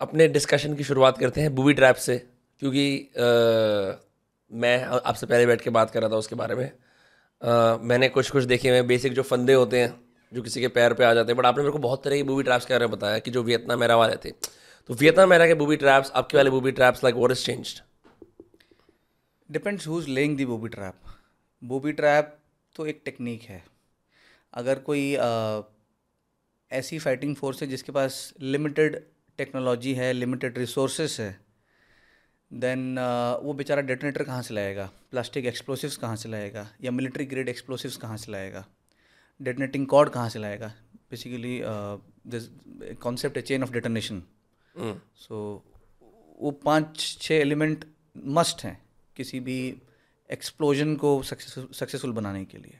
अपने डिस्कशन की शुरुआत करते हैं बूबी ट्रैप से क्योंकि आ, मैं आपसे पहले बैठ के बात कर रहा था उसके बारे में। आ, मैंने कुछ कुछ देखे हुए बेसिक जो फंदे होते हैं जो किसी के पैर पे आ जाते हैं बट आपने मेरे को बहुत तरह की बूबी ट्रैप्स के बारे में बताया कि जो वियतनाम मेरा वाले थे। तो वियतनाम मेरा के बूबी ट्रैप्स आपके वाले booby traps like what is changed depends who is laying the booby trap booby trap तो एक टेक्निक है। अगर कोई आ, ऐसी फाइटिंग फोर्स है जिसके पास लिमिटेड टेक्नोलॉजी है लिमिटेड रिसोर्सेस है देन uh, वो बेचारा डेटोनेटर कहाँ से लाएगा? प्लास्टिक एक्सप्लोसिव्स कहाँ से लाएगा? या मिलिट्री ग्रेड एक्सप्लोसिव्स कहाँ से लाएगा? डेटोनेटिंग कॉर्ड कहाँ से लाएगा? बेसिकली दिस कॉन्सेप्ट है चेन ऑफ़ डेटोनेशन सो वो पाँच छः एलिमेंट मस्ट हैं किसी भी एक्सप्लोजन को सक्सेसफुल बनाने के लिए।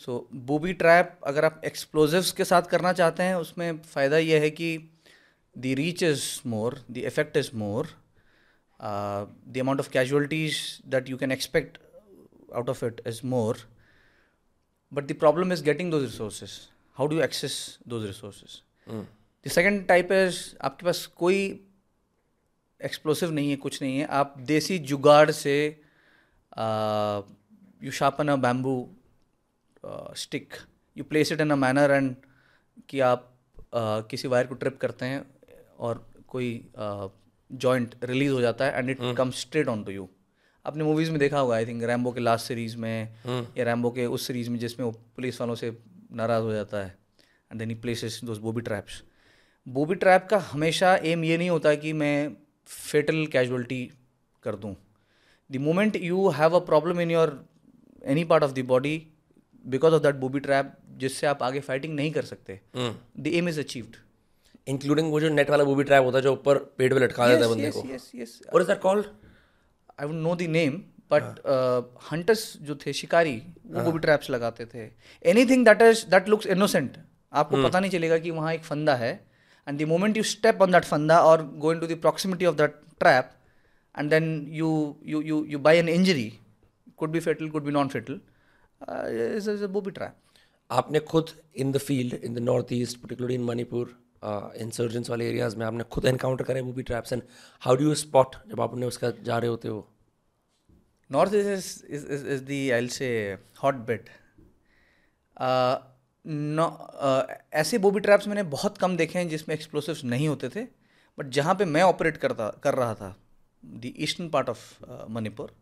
सो बूबी ट्रैप अगर आप एक्सप्लोजिव्स के साथ करना चाहते हैं उसमें फ़ायदा यह है कि the reach is more the effect is more the amount of casualties that you can expect out of it is more but the problem is getting those resources how do access those resources the second type is आपके पास कोई explosive नहीं है कुछ नहीं है आप देसी जुगाड़ से you sharpen a bamboo stick you place it in a manner and कि आप uh, किसी वायर को ट्रिप करते हैं और कोई जॉइंट रिलीज़ हो जाता है and it comes straight on to you आपने मूवीज़ में देखा होगा आई थिंक रैम्बो के लास्ट सीरीज़ में hmm. या रैम्बो के उस सीरीज़ में जिसमें वो पुलिस वालों से नाराज़ हो जाता है and then he places those booby traps booby trap का हमेशा एम ये नहीं होता कि मैं फेटल कैजुअलिटी कर दूँ. The moment you have a problem in your any part of the body because of that booby trap जिससे आप आगे फाइटिंग नहीं कर सकते the aim is achieved including वो जो नेट वाला बूबी ट्रैप होता है जो ऊपर पेट पे लटका देता है बंदे को। Yes yes what is that called I would know the name but hunters जो थे शिकारी वो भी ट्रैप्स लगाते थे। Anything that is that looks innocent आपको hmm. पता नहीं चलेगा कि वहाँ एक फंदा है and the moment you step on that फंदा और go into the proximity of that trap and then you you you you by an injury could be fatal fatal uh, is, is a booby trap. आपने खुद in the field in the north east particularly in Manipur insurgence वाले areas में आपने खुद encounter करे booby traps and how do you spot जब आप अपने उसका जा रहे होते हो? North east is is is the I से हॉट बेड ऐसे बोबी ट्रैप्स मैंने बहुत कम देखे हैं जिसमें एक्सप्लोसिव्स नहीं होते थे बट जहाँ पे मैं ऑपरेट करता कर रहा था the eastern part of Manipur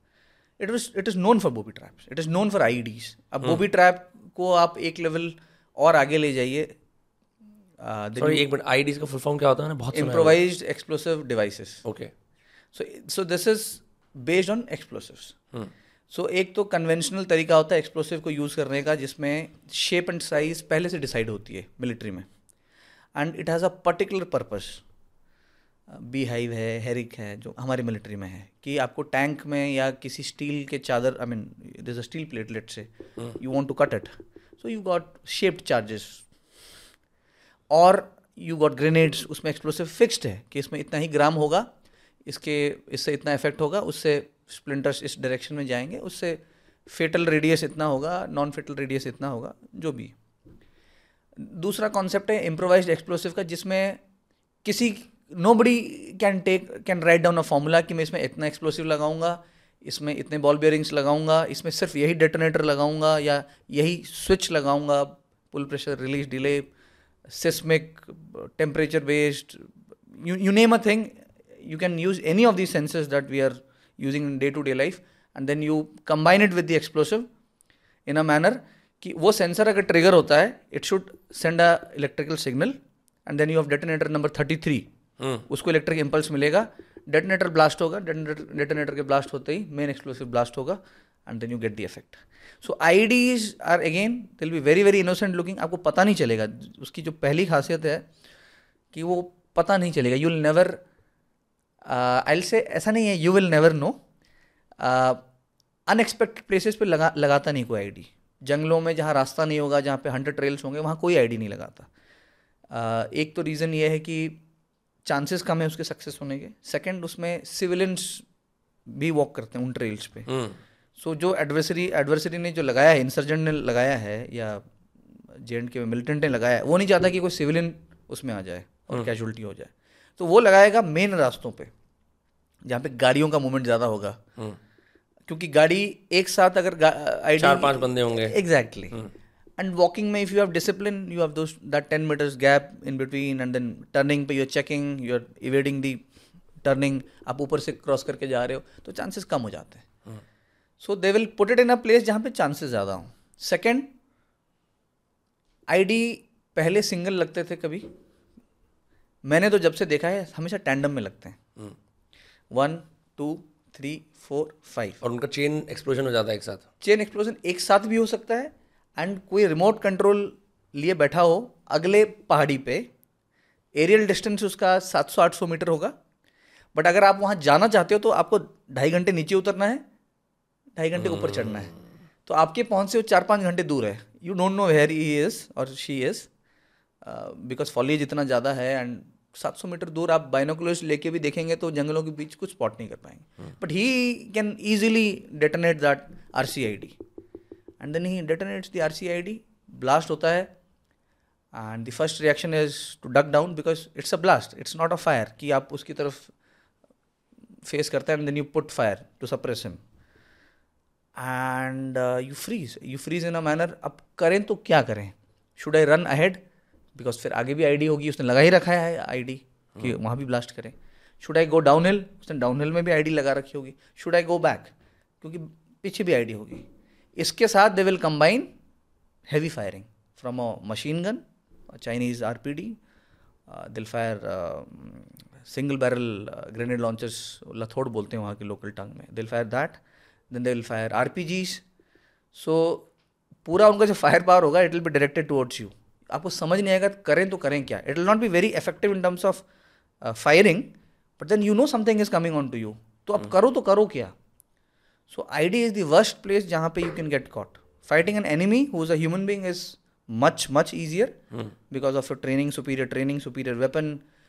it was it is known for booby traps it is known for I अब बोबी hmm. ट्रैप को आप एक लेवल और आगे ले जाइए एक मिनट आई का फुल फॉर्म क्या होता है बहुत improvise explosive devices okay so so this is based on explosives so एक तो कन्वेंशनल तरीका होता है एक्सप्लोसिव को यूज़ करने का जिसमें शेप एंड साइज़ पहले से डिसाइड होती है मिलिट्री में। And it has a particular purpose beehive है हेरिक है जो हमारी मिलिट्री में है कि आपको टैंक में या किसी स्टील के चादर I mean this a steel platelet से you want to cut it so you got shaped charges और यू गॉट ग्रेनेड्स उसमें एक्सप्लोसिव फिक्स्ड है कि इसमें इतना ही ग्राम होगा, इसके, इससे इतना इफ़ेक्ट होगा, उससे स्प्लिंटर्स इस डायरेक्शन में जाएँगे, उससे फेटल रेडियस इतना होगा नॉन फेटल रेडियस इतना होगा, जो भी दूसरा कॉन्सेप्ट है इम्प्रोवाइज एक्सप्लोसिव का, जिसमें किसी nobody can take can write down a formula कि मैं इसमें इतना एक्सप्लोसिव लगाऊँगा, इसमें इतने बॉल बेयरिंग्स लगाऊँगा, इसमें सिर्फ़ यही डेटोनेटर लगाऊँगा या यही स्विच लगाऊँगा pull pressure release delay seismic temperature based you name a thing you can use any of these sensors that we are using in day to day life and then you combine it with the explosive in a manner कि वो sensor अगर trigger होता है it should send a electrical signal and then you have detonator number thirty three उसको electric impulse मिलेगा detonator blast होगा detonator के blast होते ही मेन एक्सप्लोसिव ब्लास्ट होगा and then you get the effect so IEDs are again will be very very innocent looking आपको पता नहीं चलेगा। उसकी जो पहली खासियत है कि वो पता नहीं चलेगा। You will never I say ऐसा नहीं है you will never know unexpected places पे लगा लगाता नहीं कोई आईडी जंगलों में जहाँ रास्ता नहीं होगा जहाँ पे हंड्रेड ट्रेल्स होंगे वहाँ कोई आईडी नहीं लगाता। Uh, एक तो रीज़न ये है कि चांसेस कम है उसके सक्सेस होने के। सेकंड उसमें सिविलियंस भी वॉक करते हैं उन ट्रेल्स पे। hmm. So, जो एडवर्सरी एडवर्सरी ने जो लगाया है इंसर्जेंट ने लगाया है या जे एंड के मिलिटेंट ने लगाया है वो नहीं चाहता कि कोई सिविलियन उसमें आ जाए और कैजुअलिटी hmm. हो जाए। तो वो लगाएगा मेन रास्तों पे जहाँ पे गाड़ियों का मूवमेंट ज़्यादा होगा। क्योंकि गाड़ी एक साथ अगर चार पाँच बंदे होंगे। एग्जैक्टली एंड वॉकिंग में if you have discipline you have that ten metres gap in between and then turning पे you are checking you are evading the turning आप ऊपर से क्रॉस करके जा रहे हो तो चांसेस कम हो जाते हैं। So they will put it in a place जहाँ पे चांसेस ज़्यादा हों। सेकेंड आईडी पहले सिंगल लगते थे कभी। मैंने तो जब से देखा है हमेशा टैंडम में लगते हैं। One two three four five और उनका चेन एक्सप्लोजन हो जाता है एक साथ। चेन एक्सप्लोजन एक साथ भी हो सकता है एंड कोई रिमोट कंट्रोल लिए बैठा हो अगले पहाड़ी पे एरियल डिस्टेंस उसका 700-800 मीटर होगा। बट अगर आप वहाँ जाना चाहते हो तो आपको ढाई घंटे नीचे उतरना है। ढाई घंटे ऊपर चढ़ना है। तो आपके पहुँच से वो चार पाँच घंटे दूर है। You don't know where he is और शी इज़ बिकॉज़ फॉलेज इतना ज़्यादा है एंड 700 मीटर दूर आप बाइनोकुलर्स लेके भी देखेंगे तो जंगलों के बीच कुछ स्पॉट नहीं कर पाएँगे। But he can easily detonate that R C I D and then he detonates the R C I D blast होता है। And the first reaction is to duck down because it's a blast it's not a fire कि आप उसकी तरफ़ face करते हैं and then you put fire to suppress him and you freeze you freeze in a manner अब करें तो क्या करें? Should I run ahead because फिर आगे भी आईडी होगी उसने लगा ही रखा है आईडी कि हाँ। वहाँ भी ब्लास्ट करें। Should I go down hill उसने डाउन हिल में भी आईडी लगा रखी होगी। शुड आई गो बैक क्योंकि पीछे भी आईडी होगी। इसके साथ they will combine heavy firing from a machine gun Chinese R P D will fire single barrel grenade launchers लथोड़ बोलते हैं वहाँ के लोकल टंग में। Will fire that then they will fire R P Gs so पूरा उनका जो fire power होगा it will be directed towards you आपको समझ नहीं आएगा करें तो करें क्या? It will not be very effective in terms of firing but then you know something is coming on to you तो अब करो तो करो क्या? So I D is the worst place जहाँ पे you can get caught fighting an enemy who is a human being is much much easier because of your training superior training superior weapon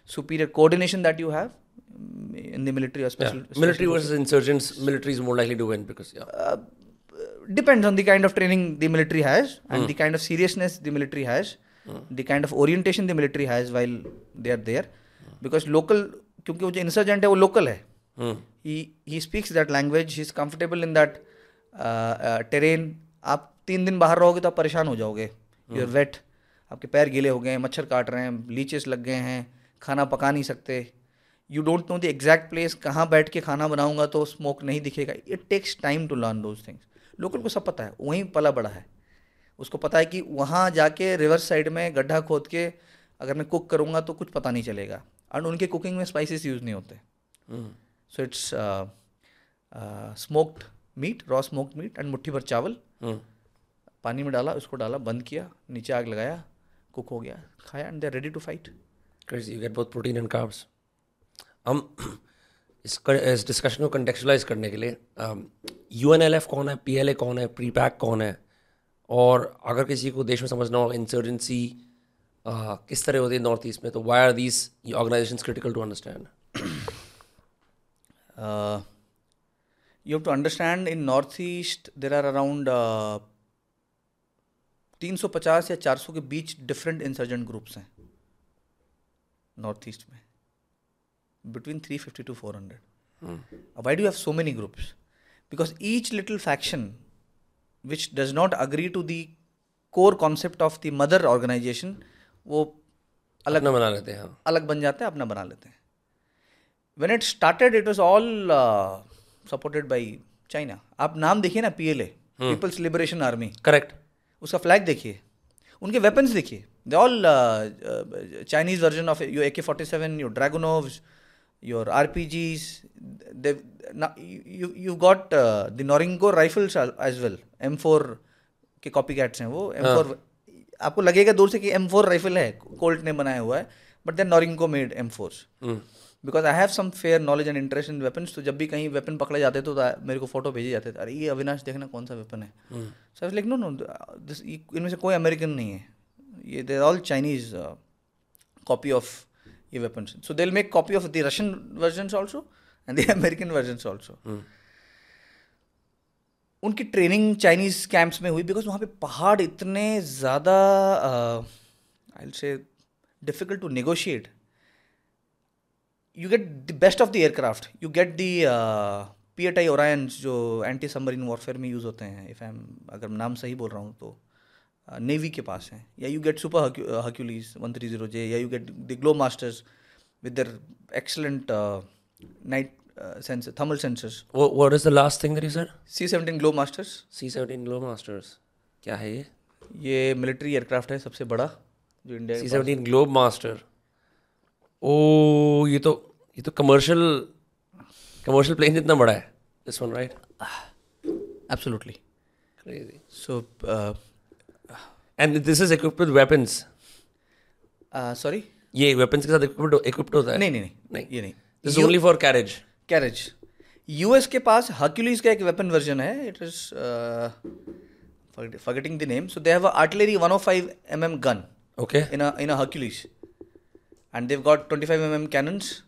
superior coordination that you have. mm, in the military or special, Yeah. Military versus insurgents, military is more likely to win because yeah. uh, depends on the kind of training the military has and mm. the kind of seriousness the military has mm. the kind of orientation the military has while they are there mm. because local क्योंकि वो जो insurgent है वो local है Hmm. He he speaks that language he is comfortable in that terrain आप तीन दिन बाहर रहोगे तो आप परेशान हो जाओगे यू आर वेट आपके पैर गीले हो गए हैं मच्छर काट रहे हैं लीचेस लग गए हैं खाना पका नहीं सकते you don't know the exact place कहाँ बैठ के खाना बनाऊँगा तो स्मोक नहीं दिखेगा it takes time to learn those things local को सब पता है वहीं पला बड़ा है उसको पता है कि वहाँ जाके रिवर्स साइड में गड्ढा खोद के अगर मैं कुक करूँगा तो कुछ पता नहीं चलेगा एंड उनके कुकिंग में स्पाइसेस यूज़ नहीं होते. So it's smoked meat raw smoked meat and मुट्ठी भर चावल Hmm. पानी में डाला उसको डाला बंद किया नीचे आग लगाया कुक हो गया खाया and they ready to fight. You get both protein and carbs. हम इस कर, इस डिस्कशन को कंटेक्चुलाइज करने के लिए यू एन एल एफ़ कौन है पी एल ए कौन है प्री पैक कौन है और अगर किसी को देश में समझना हो इंसर्जेंसी किस तरह होती है नॉर्थ ईस्ट में तो why are these organisation critical to understand uh, you have to understand in northeast there are around uh, 350 या 400 के बीच डिफरेंट इंसर्जेंट ग्रुप्स हैं नॉर्थ ईस्ट में। Between 350 to 400 why do you have so many groups? Because each little faction which does not agree to the core concept of the mother organization वो अलग अलग बना लेते हैं हाँ। अलग बन जाते हैं अपना बना लेते हैं। When it started it was all supported by China आप नाम देखिए ना P L A people's liberation army correct उसका फ्लैग देखिए। उनके वेपन्स देखिए। They all Chinese version of your A K forty seven your Dragunovs your R P Gs you got the Norinco rifles as well M four के copy cats हैं वो M four आपको लगेगा दूर से कि एम फोर राइफल है Colt ने बनाया हुआ है but then Norinco made M fours because I have some fair knowledge and interest in weapons तो जब भी कहीं वेपन पकड़े जाते तो मेरे को फ़ोटो भेजे जाते थे अरे ये अविनाश देखना कौन सा वेपन है? सो लाइक नो नो इनमें से कोई अमेरिकन नहीं है। ये they all Chinese copy of ये weapons so they make copy of the Russian version also and the American version also उनकी ट्रेनिंग चाइनीज़ कैंप्स में हुई बिकॉज़ वहाँ पे पहाड़ इतने ज़्यादा आई से difficult to negotiate you get the best of the aircraft. You get the uh, PATI Orions जो एंटी सबमरीन वॉरफेयर में यूज़ होते हैं। इफ़ आई एम अगर नाम सही बोल रहा हूँ तो। नेवी के पास हैं या you get super Hercules one three zero J या you get the Globemasters excellent uh, night uh, sensor, thermal sensors. What, what is the last thing that you said? C-17 Glow Masters. C-17 Glow Masters. क्या है ये ये military aircraft है सबसे बड़ा जो India C seventeen globe master oh ये तो ये तो कमर्शियल कमर्शियल प्लेन जितना बड़ा है this one right absolutely crazy so and this is equipped with weapons sorry ये वेपन्स के साथ इक्विप्ड इक्विप्ड होता है नहीं नहीं नहीं नहीं ये नहीं this only for carriage carriage US के पास हर्क्यूलीज का एक वेपन वर्जन है it is forgetting the name so they have a artillery 105 mm gun okay in a in a Hercules, and they've got 25 mm cannons.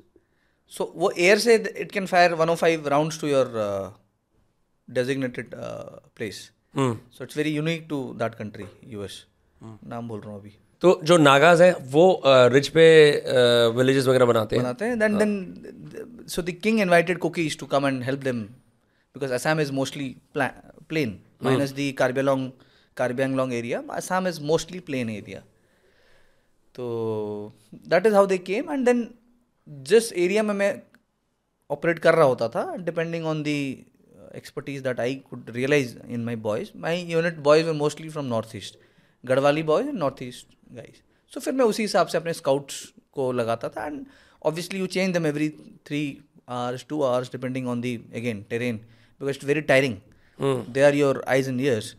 So वो air से it can fire 105 rounds to your uh, designated so it's very unique to that country US नाम बोल रहा हूँ अभी। तो जो नागाज है वो रिच पे विलेजेस वगैरह बनाते हैं? बनाते हैं। Then so the king invited Kukis to come and help them because Assam is mostly plain minus the कार्बेलोंग Karbi Anglong area Assam is mostly plain area तो that is how they came and then जिस area में मैं operate कर रहा होता था depending on the that I could realise in my boys my unit boys में mostly from north east Garhwali and north east guys so फिर मैं उसी हिसाब से अपने स्काउट्स को लगाता था and obviously you change them every three hours two hours depending on the again terrain because it's very tiring they are your eyes and ears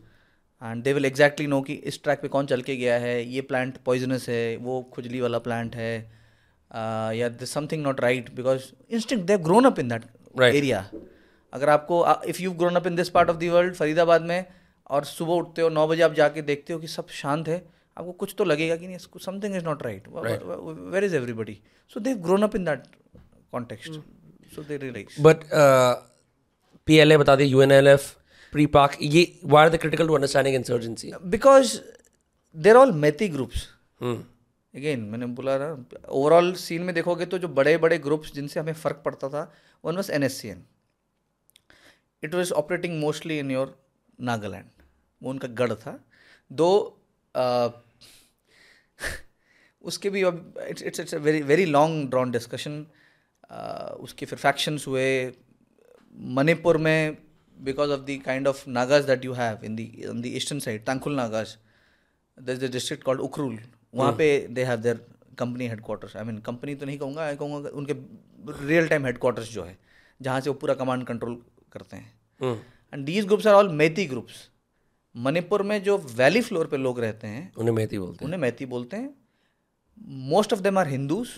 and they will exactly know कि इस track पे कौन चल के गया है ये plant poisonous है वो खुजली वाला प्लांट है uh, या something not right because instinct they grown up in that area अगर आपको if you grown up in this part of the world Faridabad में और सुबह उठते हो नौ बजे आप जाके देखते हो कि सब शांत है आपको कुछ तो लगेगा कि नहीं something is not right where is everybody so they grown up in that context so they realise but P L A बता दें U N L F PREPAK ये why are the critical to understanding insurgency because there all Meitei groups again मैंने बोला ना overall scene में देखोगे तो जो बड़े बड़े ग्रुप्स जिनसे हमें फ़र्क पड़ता था one was N S C N it was operating mostly in your Nagaland वो उनका गढ़ था। दो उसके भी अब it's it's it's very very long drawn discussion उसके फिर फैक्शंस हुए। मणिपुर में because of the kind of Nagas that you have in the in the eastern side Tangkhul Nagas there's a district called Ukhrul वहाँ पे they have their company headquarters I mean company तो नहीं कहूँगा आई कहूँगा उनके real time headquarters जो है जहाँ से वो पूरा कमांड कंट्रोल करते हैं। And these groups are all Meitei groups Manipur में जो वैली फ्लोर पे लोग रहते हैं उन्हें मेहती बोलते हैं। उन्हें मैती बोलते हैं। Most of them are Hindus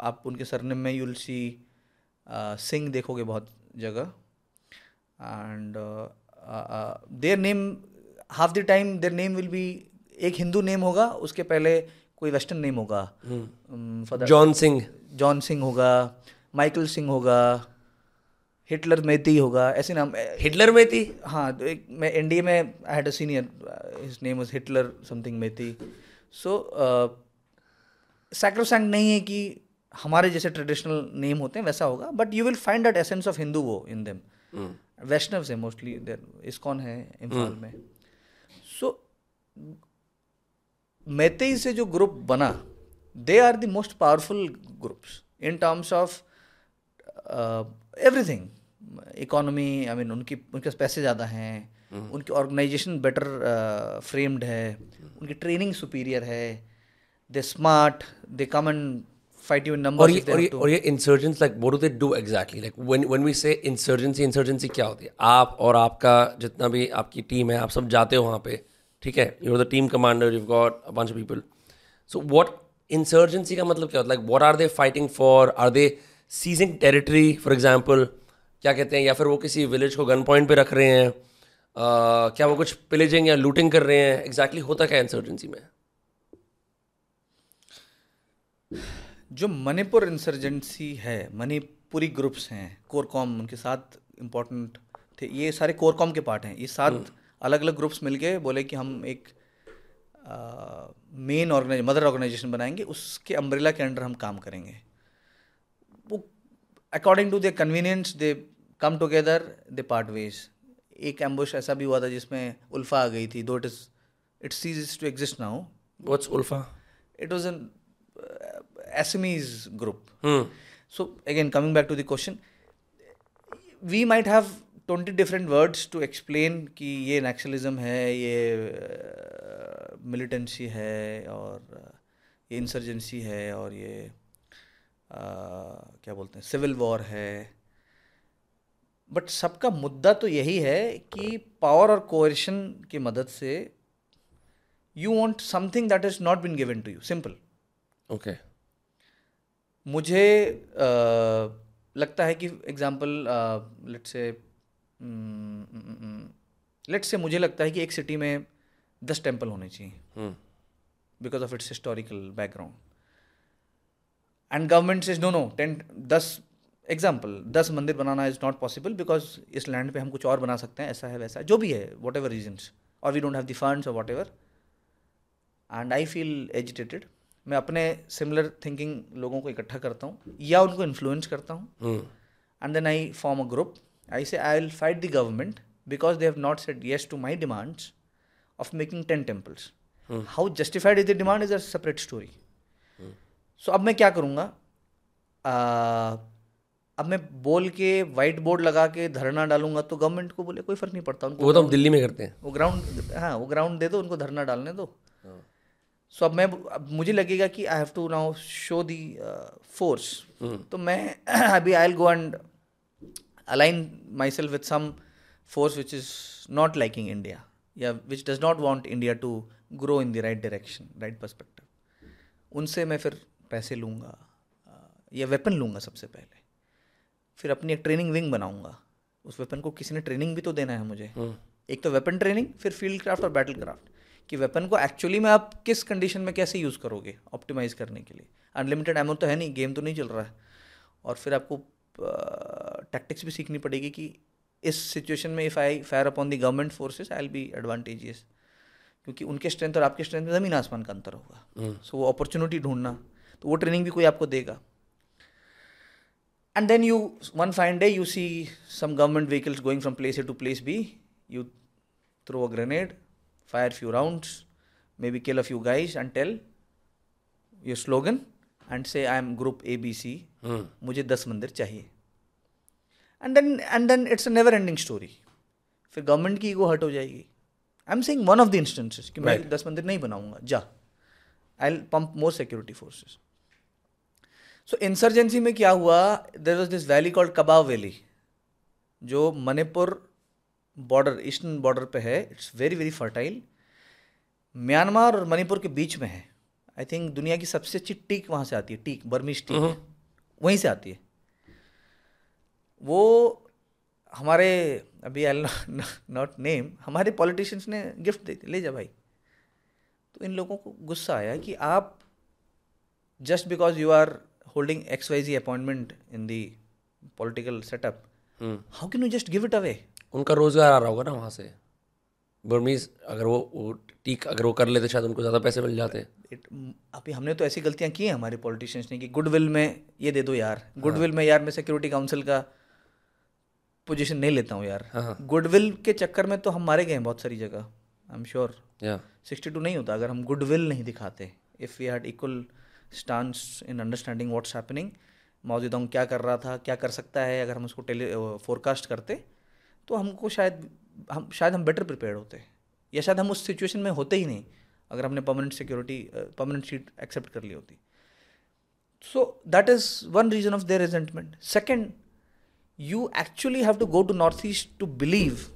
आप उनके सरनेम में यूल सी सिंह देखोगे बहुत जगह। And their name half the time their name will be एक हिंदू नेम होगा उसके पहले कोई वेस्टर्न नेम होगा। जॉन सिंह जॉन सिंह होगा माइकल सिंह होगा। हिटलर मेती होगा ऐसे नाम हिटलर मेहती हाँ तो एक मैं एनडीए में I had a senior his name was Hitler something Meitei so sacrosanct नहीं है कि हमारे जैसे ट्रेडिशनल नेम होते हैं वैसा होगा but you will find that essence of Hindu वो इन देम वैष्णव है मोस्टली देर इस्कॉन है इम्फाल में। सो मैतेई से जो ग्रुप बना they are the most powerful groups in terms of everything economy I mean उनकी उनके पास पैसे ज़्यादा हैं उनकी ऑर्गेनाइजेशन बेटर फ्रेम्ड है उनकी ट्रेनिंग सुपीरियर है they smart they come and fight you और नंबर ये और ये और ये insurgents like do they do exactly like when when we say insurgency insurgency क्या होती है? आप और आपका जितना भी आपकी टीम है आप सब जाते हो वहाँ पे ठीक है? You the team commander you got a bunch of people so what insurgency का मतलब क्या होता है? Like what are they fighting for are they seizing territory for example क्या कहते हैं या फिर वो किसी विलेज को गन पॉइंट पे रख रहे हैं uh, क्या वो कुछ पिलेजिंग या लूटिंग कर रहे हैं एग्जैक्टली exactly होता क्या इंसर्जेंसी में? जो मणिपुर इंसर्जेंसी है मणिपुरी ग्रुप्स हैं कोरकॉम उनके साथ इम्पोर्टेंट थे ये सारे कोरकॉम के पार्ट हैं। ये सात अलग अलग ग्रुप्स मिलके बोले कि हम एक मेन ऑर्गेनाइज मदर ऑर्गेनाइजेशन बनाएँगे उसके अम्ब्रेला के अंडर हम काम करेंगे। वो according to the convenience they come together they part ways एक एम्बुश ऐसा भी हुआ था जिसमें उल्फा आ गई थी though it is it cease to exist now what's ULFA? It was an Assamese group so again coming back to the question we might have twenty different words to explain कि ये नेक्सलिज्म है ये uh, मिलिटेंसी uh, है और ये insurgency है और ये क्या बोलते हैं सिविल वॉर है बट सबका मुद्दा तो यही है कि पावर और कोएशन की मदद से you want something that is not been given to you simple okay मुझे uh, लगता है कि एग्ज़ाम्पल लेट से लेट से मुझे लगता है कि एक सिटी में दस टेंपल होने चाहिए. Because of its historical background and government is no no ten दस एग्ज़ाम्पल दस मंदिर बनाना इज़ नॉट पॉसिबल बिकॉज़ इस लैंड पे हम कुछ और बना सकते हैं ऐसा है वैसा है जो भी है वॉट एवर रीजन्स और we don't have the fund whatever and I feel agitated मैं अपने सिमिलर थिंकिंग लोगों को इकट्ठा करता हूँ या उनको इन्फ्लुएंस करता हूँ. And then I form a group I say I will fight the government because they have not said yes to my demands of making ten temples how justified is the demand is a separate story so अब मैं क्या करूँगा? Uh, अब मैं बोल के white board लगा के धरना डालूँगा तो गवर्नमेंट को बोले कोई फ़र्क नहीं पड़ता उनको. वो तो हम दिल्ली में करते हैं। वो ग्राउंड हाँ वो ग्राउंड दे दो उनको धरना डालने दो। सो अब मैं अब मुझे लगेगा कि I have to now show the force तो मैं अभी I will go and align myself with some force which is not liking India या which does not want India to grow in the right direction right perspective उनसे मैं फिर पैसे लूँगा या वेपन लूँगा सबसे पहले। फिर अपनी एक ट्रेनिंग विंग बनाऊँगा। उस वेपन को किसी ने ट्रेनिंग भी तो देना है मुझे। एक तो वेपन ट्रेनिंग फिर फ़ील्ड क्राफ्ट और बैटल क्राफ्ट कि वेपन को एक्चुअली में आप किस कंडीशन में कैसे यूज़ करोगे ऑप्टिमाइज करने के लिए। अनलिमिटेड एमो तो है नहीं गेम तो नहीं चल रहा है। और फिर आपको टैक्टिक्स भी सीखनी पड़ेगी कि इस सिचुएशन में if I fire upon the government forces I will be advantageous क्योंकि उनके स्ट्रेंथ और आपके स्ट्रेंथ में ज़मीन आसमान का अंतर होगा। सो वो अपॉर्चुनिटी ढूंढना तो वो ट्रेनिंग भी कोई आपको देगा। And then you one fine day you see some government vehicles going from place a to place b you throw a grenade fire few rounds maybe kill a few guys and tell your slogan and say i am group abc Hmm. मुझे दस मंदिर चाहिए and then and then it's a never ending story फिर government की ego hurt हो जाएगी I am saying one of the instances कि मैं Right. दस मंदिर नहीं बनाऊँगा जा I pump more security forces so insurgency में क्या हुआ? There was this valley called Kabaw valley जो मणिपुर बॉर्डर ईस्टर्न बॉर्डर पे है. It's very very fertile Myanmar और मणिपुर के बीच में है. आई थिंक दुनिया की सबसे अच्छी टीक वहाँ से आती है. Teak Burmese teak. वहीं से आती है. वो हमारे अभी आई नॉट नेम हमारे पॉलिटिशियंस ने गिफ्ट दे दी. ले जा भाई. तो इन लोगों को गुस्सा आया कि आप just because you are Y G appointment in the political setup Hmm. How can you just give it away उनका रोज़गार आ रहा होगा ना वहाँ से। बर्मीज अगर वो, टीक अगर वो कर लेते शायद उनको ज़्यादा पैसे मिल जाते। अभी हमने तो ऐसी गलतियाँ की हैं हमारे पॉलिटिशियंस ने कि गुडविल में ये दे दो यार। गुडविल में यार मैं सिक्योरिटी काउंसिल का पोजीशन नहीं लेता हूँ यार। हाँ। गुडविल के चक्कर में तो हम मारे गए हैं बहुत सारी जगह I am sure sixty two नहीं होता अगर हम गुडविल नहीं दिखाते if we had equal stance in understanding what's happening मौजूदा क्या कर रहा था, क्या कर सकता है, अगर हम उसको टेली फोरकास्ट करते तो हमको शायद, हम शायद हम बेटर प्रिपेयर होते। या शायद हम उस सिचुएशन में होते ही नहीं, अगर हमने permanent security permanent seat accept कर ली होती। So that is one reason of their resentment second you actually have to go to north east to believe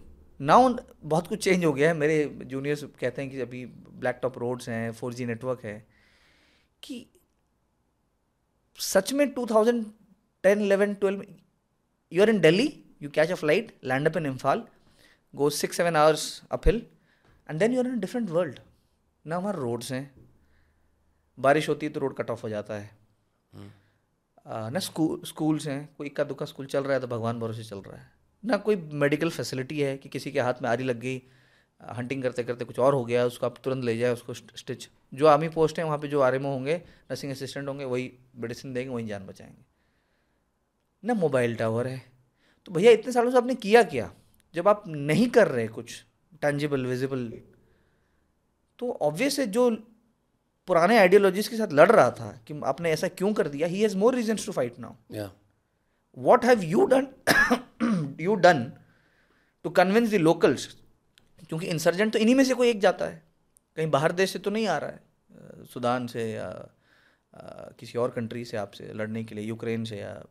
now बहुत कुछ चेंज हो गया है। मेरे जूनियर्स कहते हैं कि अभी ब्लैक टॉप रोड्स हैं फोर जी नेटवर्क है, कि सच में 2010 11 12 you are in Delhi you catch a flight land up in Imphal go six seven hours uphill and then you are in different world ना हमारे रोड्स हैं। बारिश होती है तो रोड कट ऑफ़ हो जाता है। आ, ना स्कूल स्कूल्स हैं कोई इक्का दुक्का स्कूल चल रहा है तो भगवान भरोसे चल रहा है। ना कोई मेडिकल फैसिलिटी है कि किसी के हाथ में आरी लग गई हंटिंग करते करते कुछ और हो गया उसको आप तुरंत ले जाए उसको स्टिच जो आर्मी पोस्ट है वहाँ पे जो आरएमओ होंगे नर्सिंग असिस्टेंट होंगे वही मेडिसिन देंगे वही जान बचाएँगे। ना मोबाइल टावर है। तो भैया इतने सालों से आपने किया क्या? जब आप नहीं कर रहे कुछ टेंजिबल विजिबल तो ऑब्वियस है जो पुराने आइडियोलॉजीज के साथ लड़ रहा था कि आपने ऐसा क्यों कर दिया he has more reasons to fight now what have you done you done to convince the locals क्योंकि इंसर्जेंट तो इन्हीं में से कोई एक जाता है। कहीं बाहर देश से तो नहीं आ रहा है। सुदान से या किसी और कंट्री से आपसे लड़ने के लिए यूक्रेन से या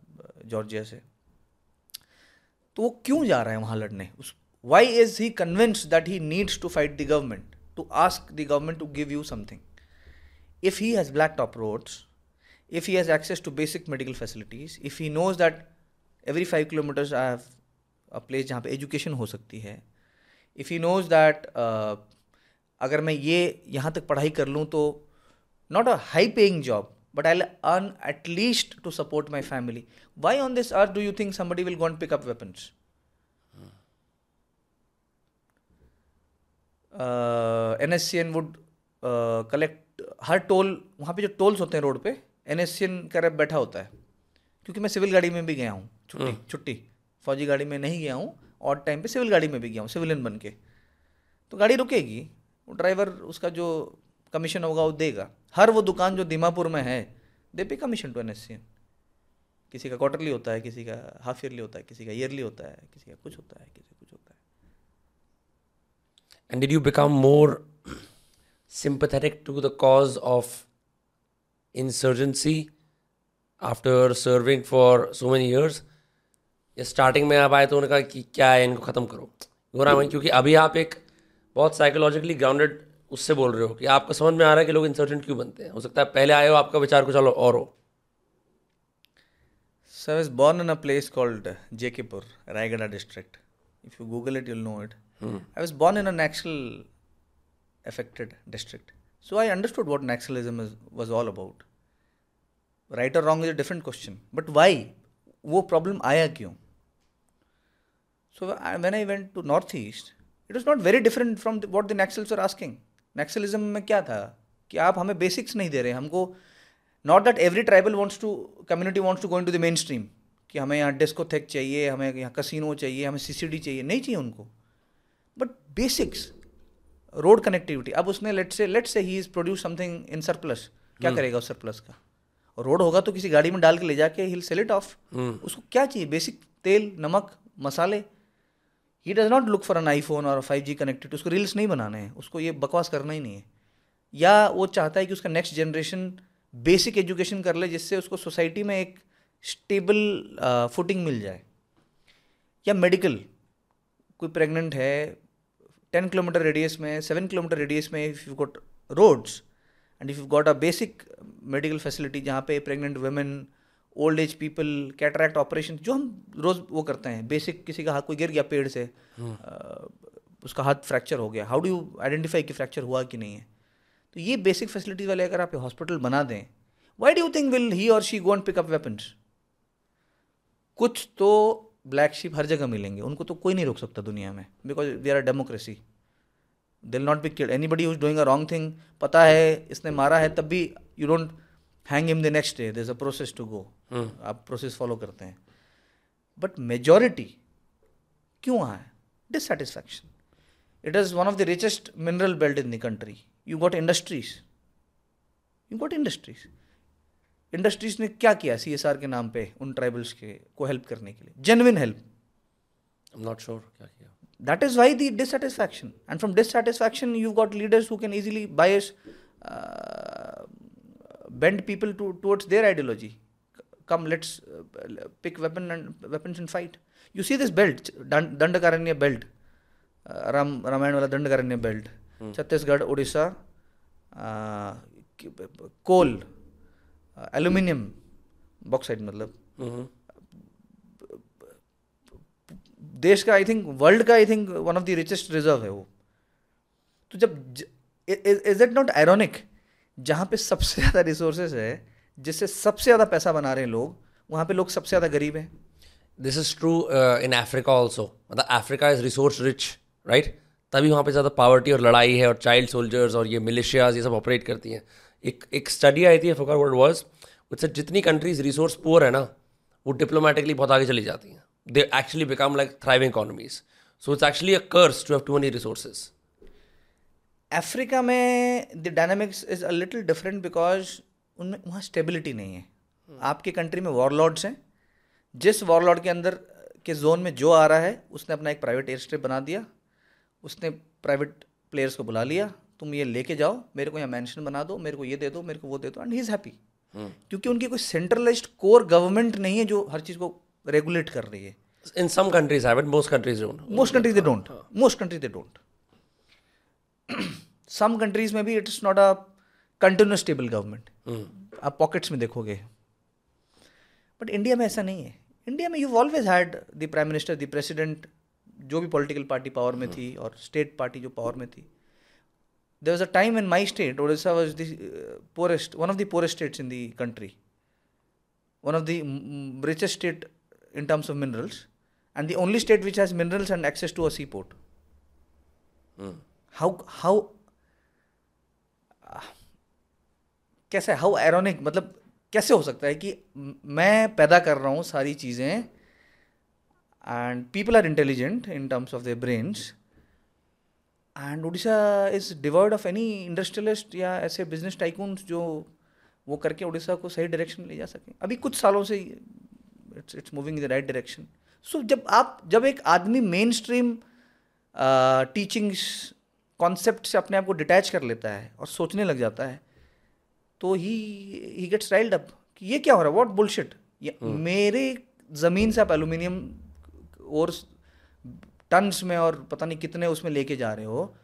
जॉर्जिया से। तो वो क्यों जा रहा है वहाँ लड़ने? उस why is he convince that he needs to fight the government to ask the government to give you something if he has blacktop roads, if he has access to basic medical facilities, if he knows that every five kilometers I have a place जहाँ पे education हो सकती है if he knows that अगर मैं ये यहाँ तक पढ़ाई कर लूँ तो not a high paying job but I earn at least to support my family why on this earth do you think somebody will go pick up weapons N S C N would collect her toll वहाँ पे जो tolls होते हैं road पे N S C N कर बैठा होता है। क्योंकि मैं सिविल गाड़ी में भी गया हूँ छुट्टी हम्म। छुट्टी फौजी गाड़ी में नहीं गया हूँ और टाइम पे सिविल गाड़ी में भी गया हूँ सिविलियन बन के। तो गाड़ी रुकेगी ड्राइवर उसका जो कमीशन होगा वो देगा। हर वो दुकान जो दीमापुर में है they pay commission to N S किसी का क्वार्टरली होता है, किसी का हाफ़ ईयरली होता है, किसी का ईयरली होता है, किसी का कुछ होता है, किसी का कुछ होता है। And did you become more to the cause of insurgency after serving for so many years? या स्टार्टिंग में आप आए तो उन्होंने कहा कि क्या है इनको ख़त्म करो। गोरा भाई क्योंकि अभी आप एक बहुत साइकोलॉजिकली ग्राउंडेड उससे बोल रहे हो कि आपको समझ में आ रहा है कि लोग इंसर्जेंट क्यों बनते हैं। हो सकता है पहले आए हो आपका विचार को चलो और हो। Sir is born in a place called Jaykaypur Raigarh district if you Google it you know it I was born in a Naxal affected district so I understood what Naxalism was all about right और wrong is a different question but why वो problem आया क्यों? So when I went to north east it was not very different from what the Naxals are asking Naxalism में क्या था? कि आप हमें बेसिक्स नहीं दे रहे हमको not that every tribal wants to community wants to go into the mainstream कि हमें यहाँ डिस्कोथेक चाहिए हमें यहाँ कसिनो चाहिए हमें सी चाहिए नहीं चाहिए उनको। बट बेसिक्स रोड कनेक्टिविटी अब उसने let's say let's say he is produce something in surplus क्या हम्म। करेगा उस सरप्लस का? और रोड होगा तो किसी गाड़ी में डाल के ले जाके हिल सेल इट ऑफ़ उसको क्या चाहिए? बेसिक तेल नमक मसाले he does not look for an iPhone और फाइव जी कनेक्टेड उसको रील्स नहीं बनाने हैं, उसको ये बकवास करना ही नहीं है। या वो चाहता है कि उसका नेक्स्ट जनरेशन बेसिक एजुकेशन कर ले, जिससे उसको सोसाइटी में एक स्टेबल फुटिंग मिल जाए। या मेडिकल कोई प्रेग्नेंट है टेन किलोमीटर रेडियस में सेवन किलोमीटर रेडियस में if you got roads and if you got a basic medical facility जहाँ पे pregnant women old age people cataract operation जो हम रोज़ वो करते हैं बेसिक किसी का हाथ कोई गिर गया पेड़ से आ, उसका हाथ फ्रैक्चर हो गया हाउ डू यू आइडेंटिफाई कि फ्रैक्चर हुआ कि नहीं है? तो ये बेसिक फैसिलिटी वाले अगर आप हॉस्पिटल बना दें why do think will he or she go and pick up weapons कुछ तो ब्लैक शिप हर जगह मिलेंगे उनको तो कोई नहीं रोक सकता दुनिया में because we are a democracy will not be killed anybody who's doing a wrong thing पता है इसने मारा है तब भी you don't hang him the next day there a process to go आप प्रोसेस फॉलो करते हैं. बट मेजोरिटी क्यों आए? Dissatisfaction it is one of the richest mineral belt in the country you got industries you got industries industries ने क्या किया C S R के नाम पे उन ट्राइबल्स के को हेल्प करने के लिए? जेनविन हेल्प नॉट श्योर क्या किया। That is why the dissatisfaction. And from dissatisfaction you got leaders who can easily bias uh, bend people to towards their ideology come let's uh, pick weapon and weapons and fight you see this belt dandakaranya belt uh, ram ramayana wala dandakaranya belt hmm. chhattisgarh odisha uh, coal aluminium bauxite मतलब हम्म। देश का I think world का I think one of the richest reserve है वो तो जब is it not ironic जहाँ पे सबसे ज़्यादा रिसोर्सेज है, जिससे सबसे ज़्यादा पैसा बना रहे हैं लोग, वहाँ पे लोग सबसे ज़्यादा गरीब हैं। This is true in Africa also मतलब Africa is resource rich right तभी वहाँ पे ज़्यादा पावर्टी और लड़ाई है और चाइल्ड सोल्जर्स और ये मिलिशियाज ये सब ऑपरेट करती हैं। एक एक स्टडी आई थी फॉर वर्ल्ड वॉज़ उससे जितनी कंट्रीज़ रिसोर्स पुअर है ना, वो डिप्लोमेटिकली बहुत आगे चली जाती हैं। They actually become like thriving economies so it's actually a curse to have too many resources Africa में the dynamics is a little different because उनमें वहाँ स्टेबिलिटी नहीं है। आपकी कंट्री में वॉरलॉर्ड्स हैं। जिस वॉरलॉर्ड के अंदर के जोन में जो आ रहा है उसने अपना एक प्राइवेट एयर स्ट्रिप बना दिया। उसने प्राइवेट प्लेयर्स को बुला लिया। तुम ये लेके जाओ मेरे को यहाँ मैंशन बना दो मेरे को ये दे दो मेरे को वो दे दो एंड ही इज़ हैप्पी क्योंकि उनकी कोई सेंट्रलाइज्ड कोर गवर्नमेंट नहीं है जो हर चीज़ को रेगुलेट कर रही है। In some countries have it most countries don't most countries they don't most countries they don't some countries में भी it is not a continuous stable government आप पॉकेट्स में देखोगे. बट इंडिया में ऐसा नहीं है. इंडिया में you always had the prime minister the president जो भी पॉलिटिकल पार्टी पावर में थी और स्टेट पार्टी जो पावर में थी. There was a time in my state Odisha was the poorest one of the poorest states in the country one of the richest state in terms of minerals and the only state which has minerals and access to a sea seaport. How how, कैसे how ironic मतलब कैसे हो सकता है कि मैं पैदा कर रहा हूँ सारी चीज़ें and people are intelligent in terms of their brains and Orissa is डिवर्ड of any industrialist या ऐसे बिज़नेस टाइकून्स जो वो करके उड़ीसा को सही डायरेक्शन ले जा सकें। अभी कुछ सालों से it's it's moving in the right direction so जब आप, जब एक आदमी मेन स्ट्रीम टीचिंग्स कॉन्सेप्ट से अपने आप को डिटैच कर लेता है और सोचने लग जाता है तो he he gets riled up कि ये क्या हो रहा है? व्हाट बुलशिट मेरे ज़मीन से आप एल्यूमिनियम और टन्स में और पता नहीं कितने उसमें लेके जा रहे हो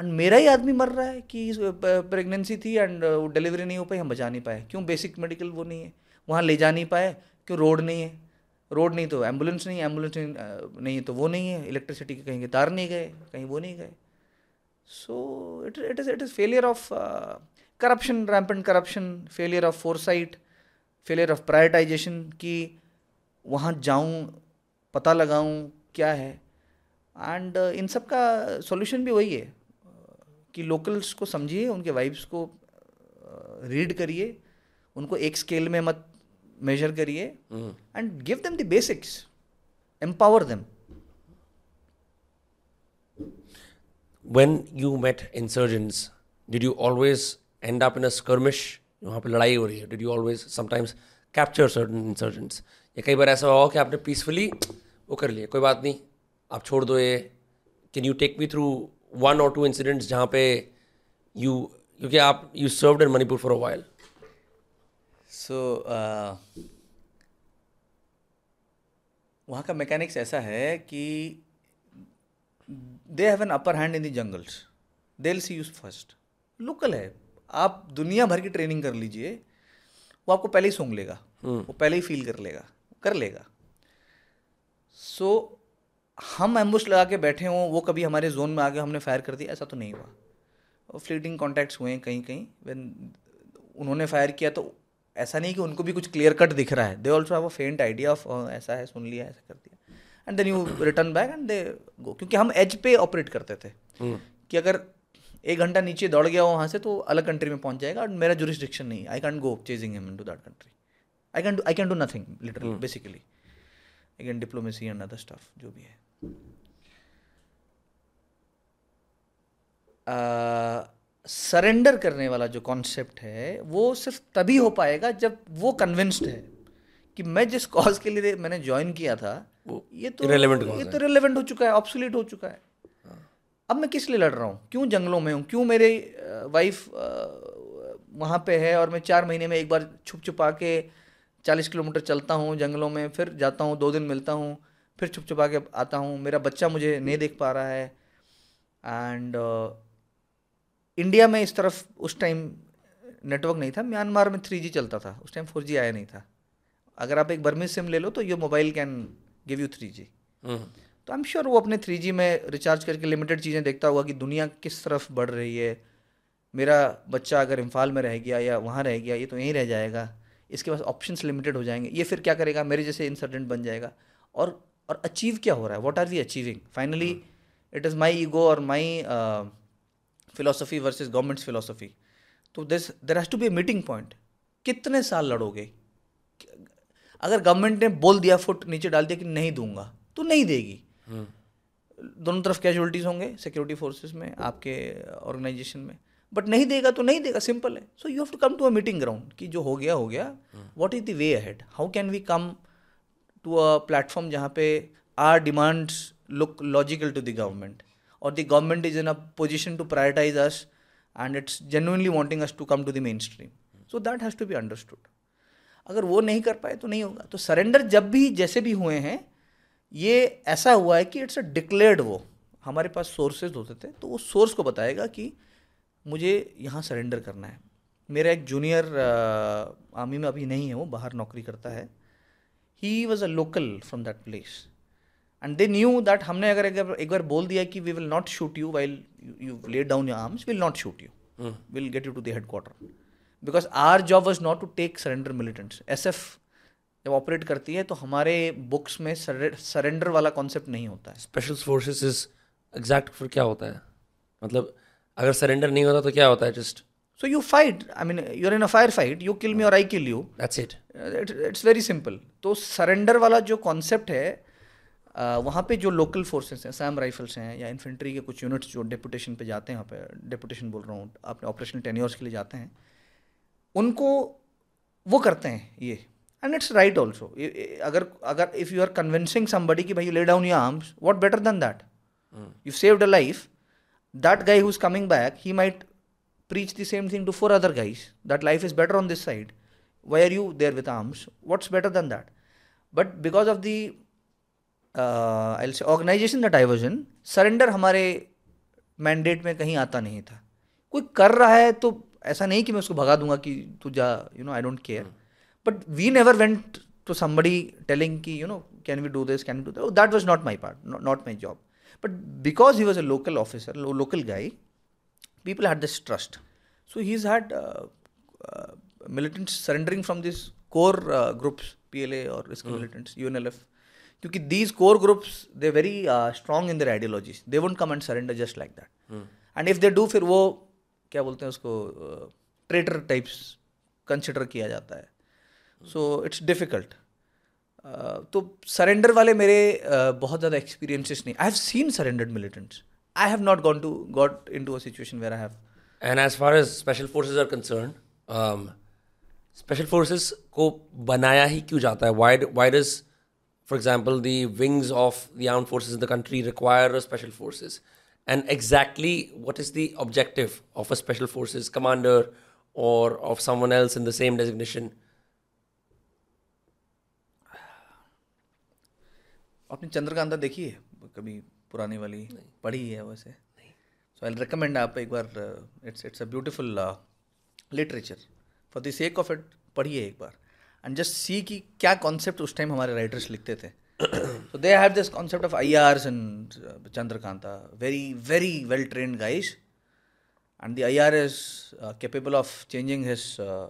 एंड मेरा ही आदमी मर रहा है कि प्रेगनेंसी थी एंड डिलीवरी नहीं हो पाई हम बचा नहीं पाए। क्यों? बेसिक मेडिकल वो नहीं है। वहाँ ले जा नहीं पाए क्यों? रोड नहीं है। रोड नहीं तो एंबुलेंस नहीं एंबुलेंस नहीं, अ, नहीं तो वो नहीं है। इलेक्ट्रिसिटी के कहीं के तार नहीं गए कहीं वो नहीं गए। So it it is it is failure of corruption rampant corruption failure of foresight failure of prioritisation कि वहाँ जाऊँ पता लगाऊँ क्या है। एंड इन सब का सॉल्यूशन भी वही है कि लोकल्स को समझिए उनके वाइब्स को रीड करिए उनको एक स्केल में मत मेजर करिए and give them the basics empower them when you met insurgents, did you always end up in a skirmish? वहाँ पे लड़ाई हो रही है। Did you always sometimes capture certain insurgents? या कई बार ऐसा हुआ कि आपने पीसफुली वो कर लिया? कोई बात नहीं, आप छोड़ दो ये। Can you take me through one or two incidents जहाँ पे यू क्योंकि आप you served in Manipur for a while so वहाँ का मैकेनिक्स ऐसा है कि they have an upper hand in the jungles they will see use first local है। आप दुनिया भर की ट्रेनिंग कर लीजिए वो आपको पहले ही सूंघ लेगा। वो पहले ही फील कर लेगा। कर लेगा। सो so, हम एम्बुश लगा के बैठे हों वो कभी हमारे जोन में आके हमने फायर कर दिया ऐसा तो नहीं हुआ। फ्लीटिंग कॉन्टैक्ट्स हुए हैं कहीं कहीं। When उन्होंने फायर किया तो ऐसा नहीं कि उनको भी कुछ क्लियर कट दिख रहा है। They also have a faint idea of ऐसा है सुन लिया ऐसा कर दिया। And then you return back and they go क्योंकि हम एज पे ऑपरेट करते थे। कि अगर एक घंटा नीचे दौड़ गया हो वहाँ से तो अलग कंट्री में पहुँच जाएगा और मेरा जुरिस्डिक्शन नहीं I can't go chasing him into that country I can I can do nothing literally basically I can diplomacy and other stuff जो भी है। सरेंडर uh, करने वाला जो कॉन्सेप्ट है वो सिर्फ़ तभी हो पाएगा जब वो कन्विंस्ड है। कि मैं जिस कॉज के लिए मैंने ज्वाइन किया था वो ये तो cause ये तो रिलेवेंट हो चुका है ऑब्सोलीट हो चुका है। अब मैं किस लिए लड़ रहा हूँ? क्यों जंगलों में हूँ? क्यों मेरे वाइफ वहाँ पे है और मैं चार महीने में एक बार छुप छुपा के चालीस किलोमीटर चलता हूँ जंगलों में फिर जाता हूँ दो दिन मिलता हूँ फिर छुप छुपा के आता हूँ। मेरा बच्चा मुझे नहीं देख पा रहा है। एंड इंडिया में इस तरफ़ उस टाइम नेटवर्क नहीं था। म्यांमार में थ्री चलता था। उस टाइम फोर आया नहीं था। अगर आप एक बर्मिज सिम ले लो तो your mobile can give you three G तो आई एम श्योर वो अपने थ्री जी में रिचार्ज करके लिमिटेड चीज़ें देखता होगा कि दुनिया किस तरफ़ बढ़ रही है। मेरा बच्चा अगर इम्फाल में रह गया या वहाँ रह गया ये तो यहीं रह जाएगा। इसके पास ऑप्शंस लिमिटेड हो जाएँगे। ये फिर क्या करेगा? मेरे जैसे इंसर्डेंट बन जाएगा। और और अचीव क्या हो रहा है? What are we achieving finally it is my ego और my philosophy versus government's philosophy तो this there has to be a meeting point कितने साल लड़ोगे? अगर गवर्नमेंट ने बोल दिया फुट नीचे डाल दिया कि नहीं दूँगा तो नहीं देगी। दोनों तरफ़ कैजुअलिटीज होंगे सिक्योरिटी फोर्सेस में आपके ऑर्गेनाइजेशन में। बट नहीं देगा तो नहीं देगा सिंपल है। So you have to come to a meeting ground कि जो हो गया हो गया। What is the way ahead how can we come to a platform जहाँ पे our demands look logical to the government और the government is in a position to prioritise us and it's genuinely wanting us to come to the main stream so that has to be understood अगर वो नहीं कर पाए तो नहीं होगा। तो सरेंडर जब भी जैसे भी हुए हैं ये ऐसा हुआ है कि इट्स अ डिक्लेयर्ड वो। हमारे पास सोर्सेज होते थे तो वो सोर्स को बताएगा कि मुझे यहाँ सरेंडर करना है। मेरा एक जूनियर आर्मी में अभी नहीं है वो बाहर नौकरी करता है। He was a local from that place and they knew that हमने अगर एक, बार बोल दिया कि we will not shoot you while you lay down your arms will not shoot you will get you to the head quarter because our job was not to take surrender militants S F जब operate करती है तो हमारे books में surrender वाला concept नहीं होता है। स्पेशल फोर्सेस इज़ एग्जैक्ट फिर क्या होता है? मतलब अगर सरेंडर नहीं होता तो क्या होता है? Just so you fight I mean you're in a fire fight you kill me or I kill you that's it it's very simple तो सरेंडर वाला जो कॉन्सेप्ट है uh, वहाँ पे जो लोकल फोर्सेस हैं सैम राइफल्स हैं या इन्फेंट्री के कुछ यूनिट्स जो डेपुटेशन पे जाते हैं वहाँ पे डेपुटेशन बोल रहा हूँ अपने ऑपरेशनल टेन्योर्स के लिए जाते हैं उनको वो करते हैं ये। एंड इट्स राइट ऑल्सो अगर अगर if you are convincing somebody कि भाई you lay down you arms what better than that you save the life that guy who is coming back he might preach the same thing to four other guys that life is better on this side why are you there with arms what's better than that but because of the I say organisation the diversion surrender हमारे mandate में कहीं आता नहीं था। कोई कर रहा है तो ऐसा नहीं कि मैं उसको भगा दूँगा कि तू जा you know I don't care but we never went to somebody telling कि you know can we do this can do that that was not my part not my job but because he was a local officer local guy people had this trust so he is had militants surrendering from this core groups P L A और इसके militants U N L F क्योंकि these core groups they very strong in their ideologies they won't come and surrender just like that and if they do फिर वो क्या बोलते हैं उसको traitor types consider किया जाता है। सो इट्स डिफ़िकल्ट तो सरेंडर वाले मेरे बहुत ज़्यादा एक्सपीरियंसिस नहीं। I have seen surrendered militants I have not gone to got into situation where I have and as far as special forces are concern special forces को बनाया ही क्यों जाता है? Why'd various for example the wings of their armed forces in the country require special forces And exactly what is the objective of a special forces commander or of someone else in the same designation? आपने चंद्रकांता देखी है? कभी पुरानी वाली? पढ़ी है वैसे? So I recommend आप एक बार it's it's a beautiful literature for the sake of it पढ़िए एक बार. एंड जस्ट सी कि क्या कॉन्सेप्ट उस टाइम हमारे राइटर्स लिखते थे. So they have this concept of IRs and uh, Chandrakanta, very, very well trained guys. And the IR is uh, capable of changing his, uh,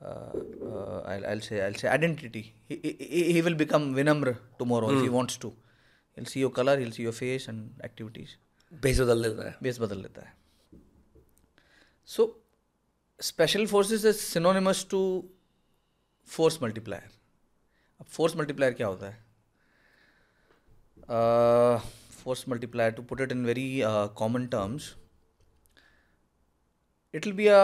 I'll, I'll, say, I'll say identity. He, he, he will become Vinamr tomorrow mm. if he wants to. he'll see your color he'll see your face and activities base बदल लेता है base बदल लेता है so special forces is synonymous to force multiplier अब force multiplier क्या होता है? Force multiplier to put it in very common terms it will be a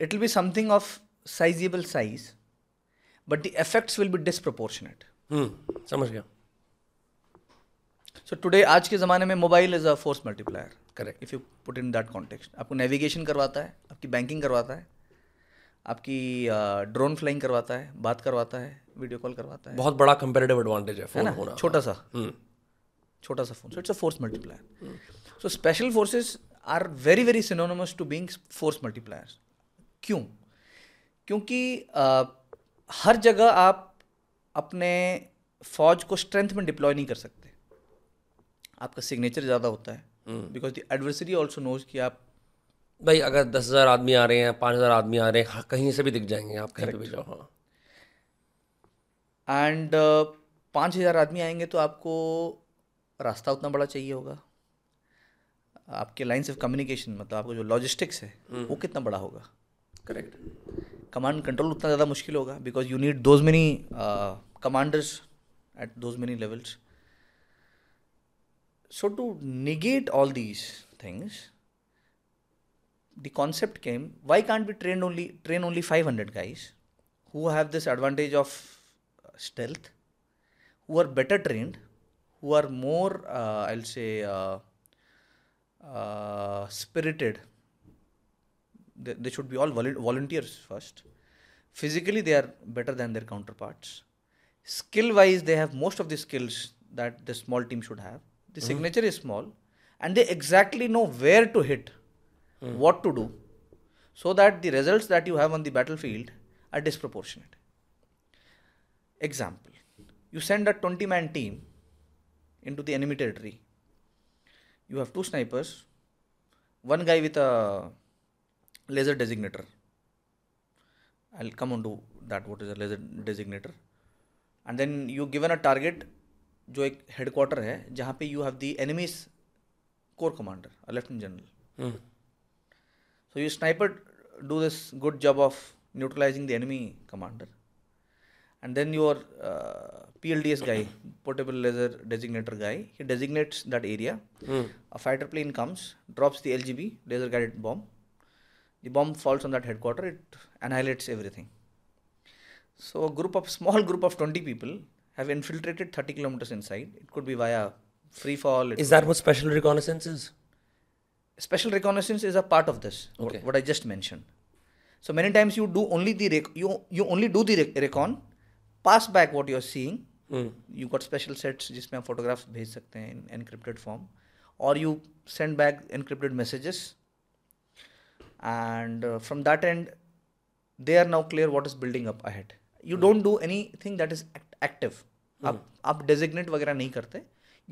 it will be something of sizable size but the effects will be disproportionate. Hmm समझ गया। So today आज के ज़माने में mobile is a force multiplier correct if you put in that context आपको navigation करवाता है आपकी बैंकिंग करवाता है आपकी ड्रोन फ्लाइंग करवाता है बात करवाता है वीडियो कॉल करवाता है। बहुत बड़ा कंपेरेटिव एडवांटेज है फ़ोन होना। छोटा सा। हम्म। छोटा सा phone so it's a force multiplier so special forces are very very synonymous to being force multipliers क्यों? क्योंकि uh, हर जगह आप अपने फौज को स्ट्रेंथ में डिप्लॉय नहीं कर सकते। आपका सिग्नेचर ज़्यादा होता है। Because the adversary also knows कि आप भाई अगर दस हज़ार आदमी आ रहे हैं पाँच हज़ार आदमी आ रहे हैं हाँ, कहीं से भी दिख जाएँगे आप कहीं भी जाओ हाँ। एंड uh, पाँच हज़ार आदमी आएँगे तो आपको रास्ता उतना बड़ा चाहिए होगा। आपके लाइन्स ऑफ़ कम्युनिकेशन मतलब आपको जो लॉजिस्टिक्स है वो कितना बड़ा होगा? करेक्ट कमांड कंट्रोल उतना ज़्यादा मुश्किल होगा because you need those many commanders at those many levels so to negate all these things the concept came why can't we train only train only 500 guys who have this advantage of uh, stealth who are better trained who are more uh, i'll say uh, uh, spirited? They, they should be all volu- volunteers first. Physically they are better than their counterparts. Skill wise they have most of the skills that the small team should have. The signature is small and they exactly know where to hit what to do so that the results that you have on the battlefield are disproportionate example you send a 20 man team into the enemy territory you have two snipers one guy with a laser designator i'll come on to that what is a laser designator and then you given a target जो एक headquarter है जहाँ पे you have the enemies core commander a lieutenant general so you sniper do this good job of neutralizing the enemy commander, and then your uh, PLDS guy, portable laser designator guy, he designates that area. A fighter plane comes, drops the LGB laser guided bomb. The bomb falls on that headquarter. It annihilates everything. So a group of small group of 20 people have infiltrated 30 kilometers inside. It could be via free fall. Is that what special reconnaissance is? special reconnaissance is a part of this what- Okay. what, i just mentioned so many times you do only the rec- you you only do the rec- recon pass back what you're seeing Hmm. you got special sets जिसमें आप photographs भेज सकते हैं in encrypted form or you send back encrypted messages and uh, from that end they are now clear what is building up ahead you don't do anything that is act- active आप आप designate वगैरह नहीं करते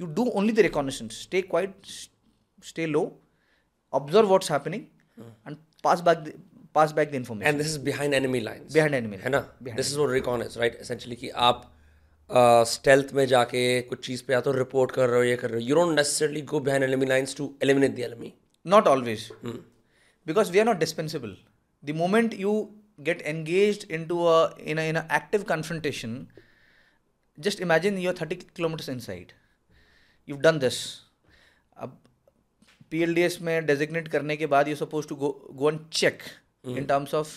you do only the reconnaissance stay quiet s- stay low observe what's happening and pass back the, pass back the information And this is behind enemy lines. behind enemy है ना Behind this is what recon is right essentially कि आप stealth में जाके कुछ चीज़ पे या तो रिपोर्ट कर रहे हो ये कर रहे हो you don't necessarily go behind enemy lines to eliminate the enemy not always because we are not dispensable the moment you get engaged into a in a in an active confrontation just imagine you're 30 kilometers inside you've done this अब PLDS में designate करने के बाद supposed to go go and check in terms of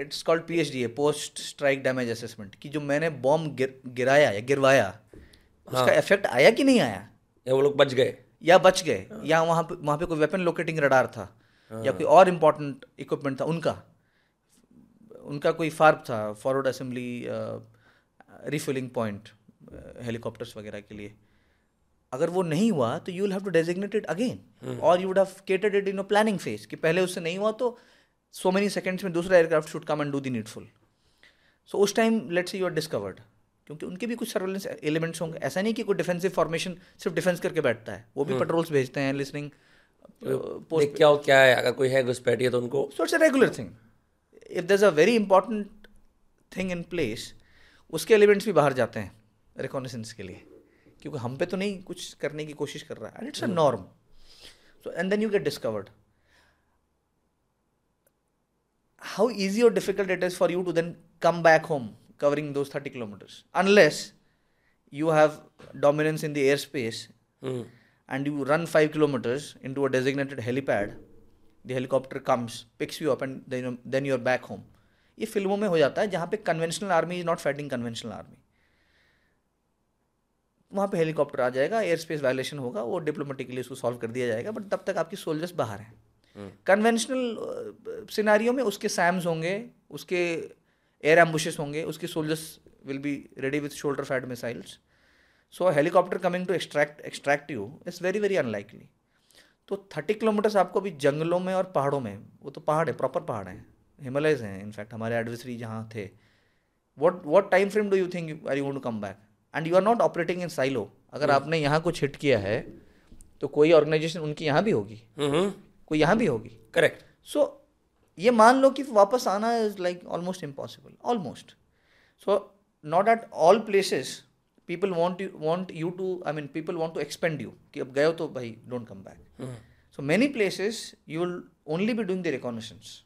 it's called PHDA post strike damage assessment. कि जो मैंने bomb गिर, गिराया या गिरवाया हाँ. उसका इफ़ेक्ट आया कि नहीं आया? या वो लोग बच गए? या बच गए? हाँ. या वहाँ पे वहाँ पे कोई वेपन लोकेटिंग रडार था? हाँ. या कोई और इम्पोर्टेंट इक्विपमेंट था? उनका। उनका कोई फार्प था forward assembly refilling point helicopters वगैरह के लिए। अगर वो नहीं हुआ तो you will have to designate it again और you would have catered it in a planning phase कि पहले उससे नहीं हुआ तो सो मेनी सेकेंड्स में दूसरा aircraft should come and do the needful so उस time let's you are discovered क्योंकि उनके भी कुछ सर्वेलेंस एलिमेंट्स होंगे। ऐसा नहीं कि कोई डिफेंसिव फॉर्मेशन सिर्फ़ डिफेंस करके बैठता है। वो भी पेट्रोल्स भेजते हैं लिसनिंग देख क्या हो क्या है? अगर कोई है घुसपैठिए तो उनको so it's a regular thing if there a very important thing in place उसके एलिमेंट्स भी बाहर जाते हैं रिकॉनेसेंस के लिए। क्योंकि हम पे तो नहीं कुछ करने की कोशिश कर रहा है। And it's a norm so and then you get discovered how easy और difficult it is for you to then come back home covering दो thirty kilometres unless you have dominance in the air space and you run five kilometres in to a designated helipad the helicopter comes picks you up then you're back home ये फ़िल्मों में हो जाता है जहाँ पे conventional army is not fighting conventional army वहाँ पे हेलीकॉप्टर आ जाएगा एयर स्पेस वायलेशन होगा वो डिप्लोमेटिकली उसको सॉल्व कर दिया जाएगा बट तब तक आपकी सोल्जर्स बाहर हैं। कन्वेंशनल सिनारियों में उसके सैम्स होंगे उसके एयर एम्बुशेस होंगे उसके soldiers will be ready with shoulder fired missiles so helicopter coming to extract extract you it's very very unlikely तो थर्टी किलोमीटर्स आपको अभी जंगलों में और पहाड़ों में वो तो पहाड़ है प्रॉपर पहाड़ हैं हिमालयज हैं इनफैक्ट हमारे एडवर्सरी जहाँ थे। What what time frame do you think are you to come back and you are not operating in silo अगर आपने यहाँ कुछ हिट किया है तो कोई ऑर्गेनाइजेशन उनकी यहाँ भी होगी। कोई यहाँ भी होगी। करेक्ट सो ये मान लो कि वापस आना is like almost impossible almost so not at all places people want want you to I mean people want to expend you कि अब गए तो भाई don't come back so many places you will only be doing the recognitions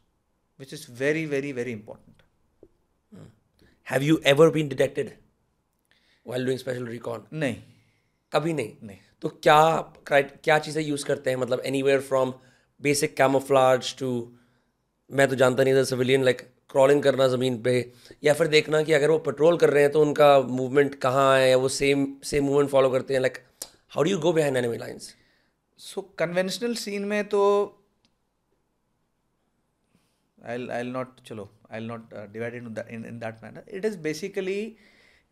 which is very very very important have you ever been detected while doing special recon? नहीं। कभी नहीं? नहीं। तो क्या क्या चीज़ें यूज़ करते हैं? मतलब anywhere from basic camouflage to मैं तो जानता नहीं था सिविलियन लाइक क्रॉलिंग करना ज़मीन पे या फिर देखना कि अगर वो पेट्रोल कर रहे हैं तो उनका मूवमेंट कहाँ है या वो सेम सेम मूवमेंट फॉलो करते हैं like how do you go behind enemy lines so conventional scene में तो I'll I'll not chalo I'll not uh, divide it in that in, in that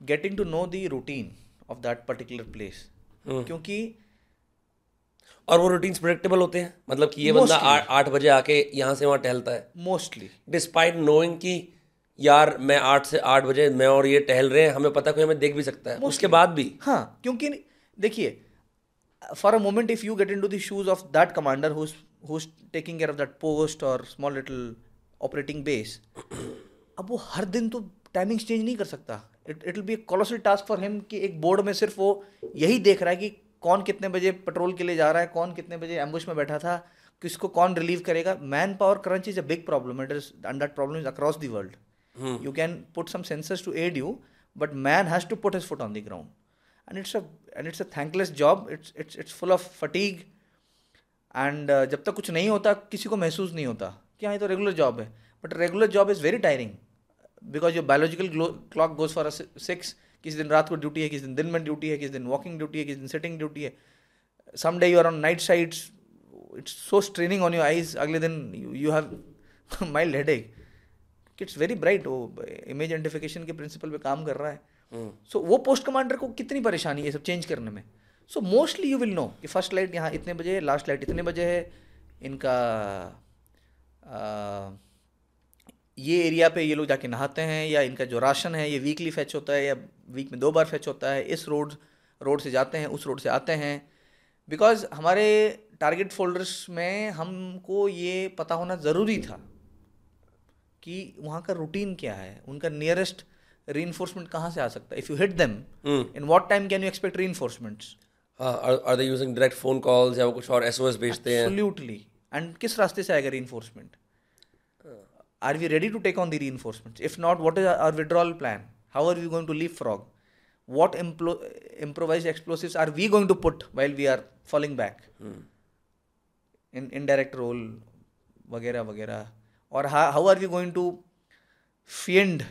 manner. To know basically routine of that particular routine of that particular place. क्योंकि और वो routines predictable होते हैं? मतलब कि ये बंदा आठ आठ बजे आके यहाँ से वहाँ टहलता है। मोस्टली डिस्पाइट नोइंग कि यार मैं आठ से आठ बजे मैं और ये टहल रहे हैं हमें पता कोई हमें देख भी सकता है। उसके बाद भी। हाँ क्योंकि देखिए for a moment if you get in to the shoes of that commander who's who's taking care of that post और स्मॉल लिटिल ऑपरेटिंग बेस अब वो हर दिन तो टाइमिंग्स चेंज नहीं कर सकता। It it will be colossal task for him कि एक बोर्ड में सिर्फ़ वो यही देख रहा है कि कौन कितने बजे पेट्रोल के लिए जा रहा है कौन कितने बजे एम्बुश में बैठा था किसको कौन रिलीव करेगा। Man power crunch is a big problem it is and that problem is across the world you can put some sensors to aid you but man has to put his foot on the ground and it's a and it's a thankless job it's it's it's full of fatigue and जब तक कुछ नहीं होता किसी को महसूस नहीं होता कि हाँ ये तो रेगुलर जॉब है। But regular job is very tiring because your biological clock goes for six किस दिन रात को ड्यूटी है किस दिन दिन में ड्यूटी है किस दिन वॉकिंग ड्यूटी है किस दिन सिटिंग ड्यूटी है। Some day you are on night sides it's so straining on your eyes अगले दिन you have mild headache it's very bright वो इमेज आइडेंटिफिकेशन के प्रिंसिपल पे काम कर रहा है। सो so, वो पोस्ट कमांडर को कितनी परेशानी है सब चेंज करने में। So mostly you will know कि फ़र्स्ट लाइट यहाँ इतने बजे है लास्ट लाइट इतने बजे है इनका आ, ये एरिया पे ये लोग जाके नहाते हैं या इनका जो राशन है ये वीकली फेच होता है या वीक में दो बार फेच होता है इस रोड रोड से जाते हैं उस रोड से आते हैं। बिकॉज़ हमारे टारगेट फोल्डर्स में हमको ये पता होना ज़रूरी था कि वहाँ का रूटीन क्या है उनका नियरेस्ट री इन्फोर्समेंट कहाँ से आ सकता है। If you hit them in what time can you expect reinforcements are they using direct phone calls या वो कुछ और एसओएस भेजते हैं? एब्सोल्युटली एंड किस रास्ते से आएगा reinforcement are we ready to take on the reinforcements if not what is our withdrawal plan how are we going to leave frog what implo- improvised explosives are we going to put while we are falling back hmm. in indirect role वगैरह वगैरह और how are we going to find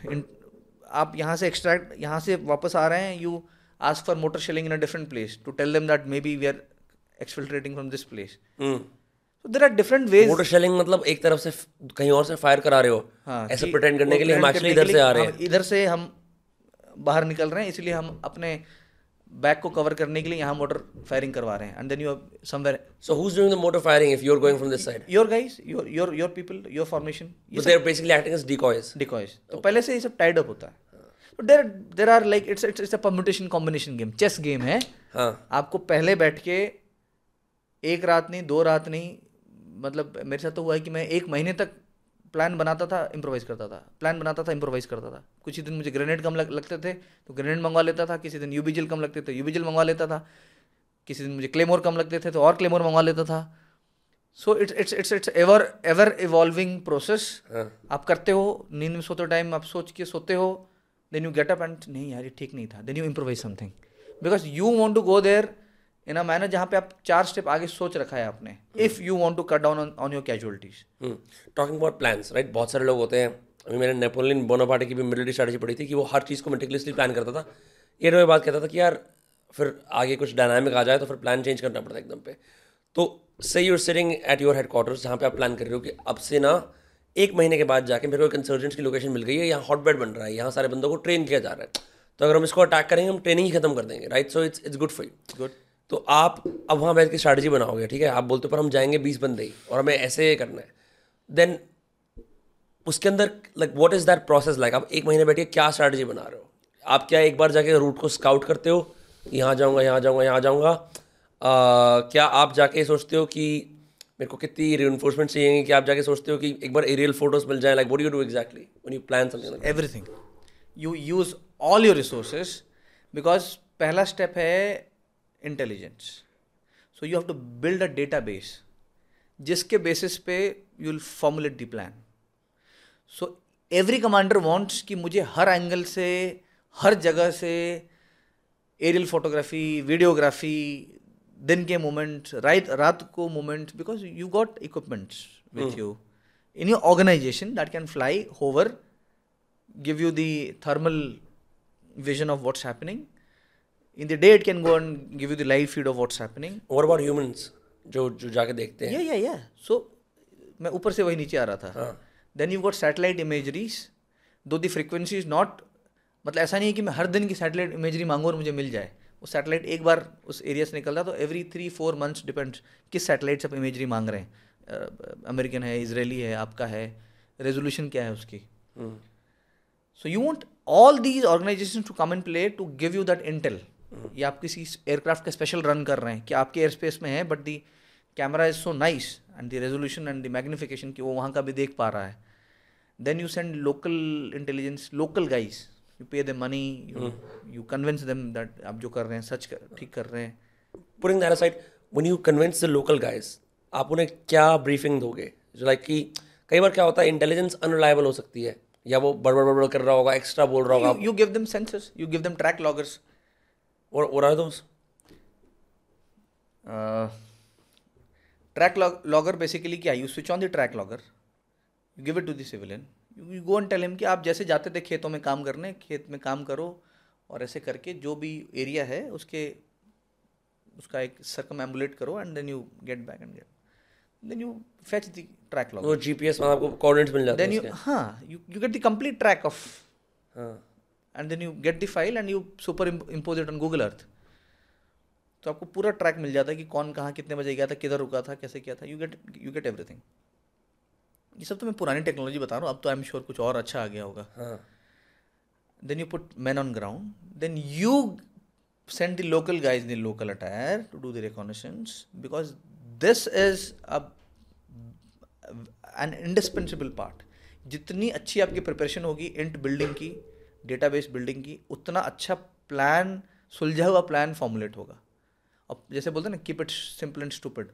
आप यहाँ से extract यहाँ से वापस आ रहे हैं you ask for mortar shelling in a different place to tell them that may be we are exfiltrating from this place there are different ways mortar shelling मतलब एक तरफ़ से कहीं और से फायर करा रहे हो। हाँ, ऐसे प्रिटेंड करने के लिए हम एक्चुअली इधर से आ रहे हैं। इधर से हम बाहर निकल रहे हैं इसलिए हम अपने बैक को कवर करने के लिए यहाँ मोटर फायरिंग करवा रहे हैं। And then you somewhere so who is doing the mortar firing if you are going from this side your guys your your your people your formation but they are basically acting as decoys decoys तो पहले से ये सब tied up होता है। There there are like it's it's a permutation combination game chess game है। हाँ। आपको पहले बैठ के एक रात नहीं दो रात नहीं मतलब मेरे साथ तो हुआ है कि मैं एक महीने तक प्लान बनाता था इम्प्रोवाइज़ करता था। प्लान बनाता था इम्प्रोवाइज़ करता था। कुछ ही दिन मुझे ग्रेनेड कम लग, लगते थे तो ग्रेनेड मंगवा लेता था किसी दिन यूबीजिल कम लगते थे यूबीजिल मंगवा लेता था। किसी दिन मुझे क्लेमोर कम लगते थे तो और क्लेमोर मंगवा लेता था। So it's it's it's it's ever ever evolving process आप करते हो नींद में सोते टाइम आप सोच के सोते हो then you get up and नहीं यार ये ठीक नहीं था। Then you improvise something because you want to go there in a manner जहाँ पे आप चार स्टेप आगे सोच रखा है आपने if you want to cut down on your casualties talking about plans right बहुत सारे लोग होते हैं अभी मैंने नेपोलियन बोनापार्टी की भी मिलिट्री स्ट्रेटजी पढ़ी थी कि वो हर चीज़ को मेटिकुलसली प्लान करता था। ये में बात कहता था कि यार फिर आगे कुछ डायनामिक आ जाए तो फिर प्लान चेंज करना पड़ता है एकदम पे। तो say you're sitting at your head quarters जहाँ पे आप प्लान कर रहे हो कि अब से ना एक महीने के बाद जाके मेरे को एक इंसर्जेंट्स की लोकेशन मिल गई है यहाँ हॉटबेड बन रहा है यहाँ सारे बंदों को ट्रेन किया जा रहा है। तो अगर हम इसको अटैक करेंगे हम ट्रेनिंग ही खत्म कर देंगे right so it's it's good for you good तो आप अब वहाँ बैठ के स्ट्रैटेजी बनाओगे, ठीक है? आप बोलते पर हम जाएँगे बीस बंदे ही और हमें ऐसे करना है. देन उसके अंदर like what is that process like आप एक महीने बैठ के क्या स्ट्रैटेजी बना रहे हो? आप क्या एक बार जाके रूट को स्काउट करते हो? यहाँ जाऊँगा यहाँ जाऊँगा यहाँ जाऊँगा। क्या आप जाके सोचते हो कि मेरे को कितनी री चाहिए कि आप जाके सोचते हो कि एक बार एरियल फ़ोटोज़ मिल जाए? Like what you do exactly when you plan something everything you use all your resources because पहला स्टेप है intelligence so you have to build a data base जिसके बेसिस पे you will formulate the plan so every commander wants कि मुझे हर angle से हर जगह से एरियल फोटोग्राफी वीडियोग्राफी दिन के मोमेंट्स रात रात को moments because you got equipments with you in your organisation that can fly hover give you the thermal vision of what's happening in the day it can go and give you the live feed of what's happening. What about humans? जो जो जाके देखते हैं। Yeah yeah yeah. So मैं ऊपर से वही नीचे आ रहा था। Then you got satellite imageries though the frequency is not मतलब ऐसा नहीं है कि मैं हर दिन की सैटेलाइट इमेजरी मांगू और मुझे मिल जाए। वो सैटेलाइट एक बार उस एरिया से निकलता तो every three four months depends किस सैटेलाइट से आप इमेजरी मांग रहे हैं। अमेरिकन है इसराइली है आपका है रेजोल्यूशन क्या है उसकी? So you want all these organisation to come in play to give you that intel ये आप किसी एयरक्राफ्ट का स्पेशल रन कर रहे हैं कि आपके एयर स्पेस में है but the camera is so nice and the resolution and the magnification कि वो वहाँ का भी देख पा रहा है। Then you send local intelligence local guys you pay the money you convince them that आप जो कर रहे हैं सच कर ठीक कर रहे हैं। Putting that side when you convince the local guys आप उन्हें क्या ब्रीफिंग दोगे? जो लाइक कि कई बार क्या होता है इंटेलिजेंस अनरिलायबल हो सकती है या वो बड़बड़ बड़बड़ कर रहा होगा एक्स्ट्रा बोल रहा होगा। You give them sensors you give them track loggers और और are those track logger basically क्या? You switch on the track logger you give it to the civilian you go and tell him कि आप जैसे जाते थे खेतों में काम करने खेत में काम करो और ऐसे करके जो भी एरिया है उसके उसका एक सर्कम एम्बुलेट करो and then you get back and get then you fetch the track log वो जीपीएस में आपको कोऑर्डिनेट्स मिल जाते हैं देन यू हाँ you you get the complete track of and then you get the file and you superimpose it on Google Earth तो आपको पूरा ट्रैक मिल जाता है कि कौन कहाँ कितने बजे गया था किधर रुका था कैसे किया था। You get you get everything ये सब तो मैं पुरानी टेक्नोलॉजी बता रहा हूँ अब तो आई एम श्योर कुछ और अच्छा आ गया होगा। Then you put man on ground then you send the local guys in the local attire to do the reconnaissance because this is a an indispensable part. जितनी अच्छी आपकी प्रिपरेशन होगी इंट बिल्डिंग की डेटाबेस बिल्डिंग की उतना अच्छा plan सुलझा हुआ प्लान फॉर्मुलेट होगा। अब जैसे बोलते हैं ना keep it simple and stupid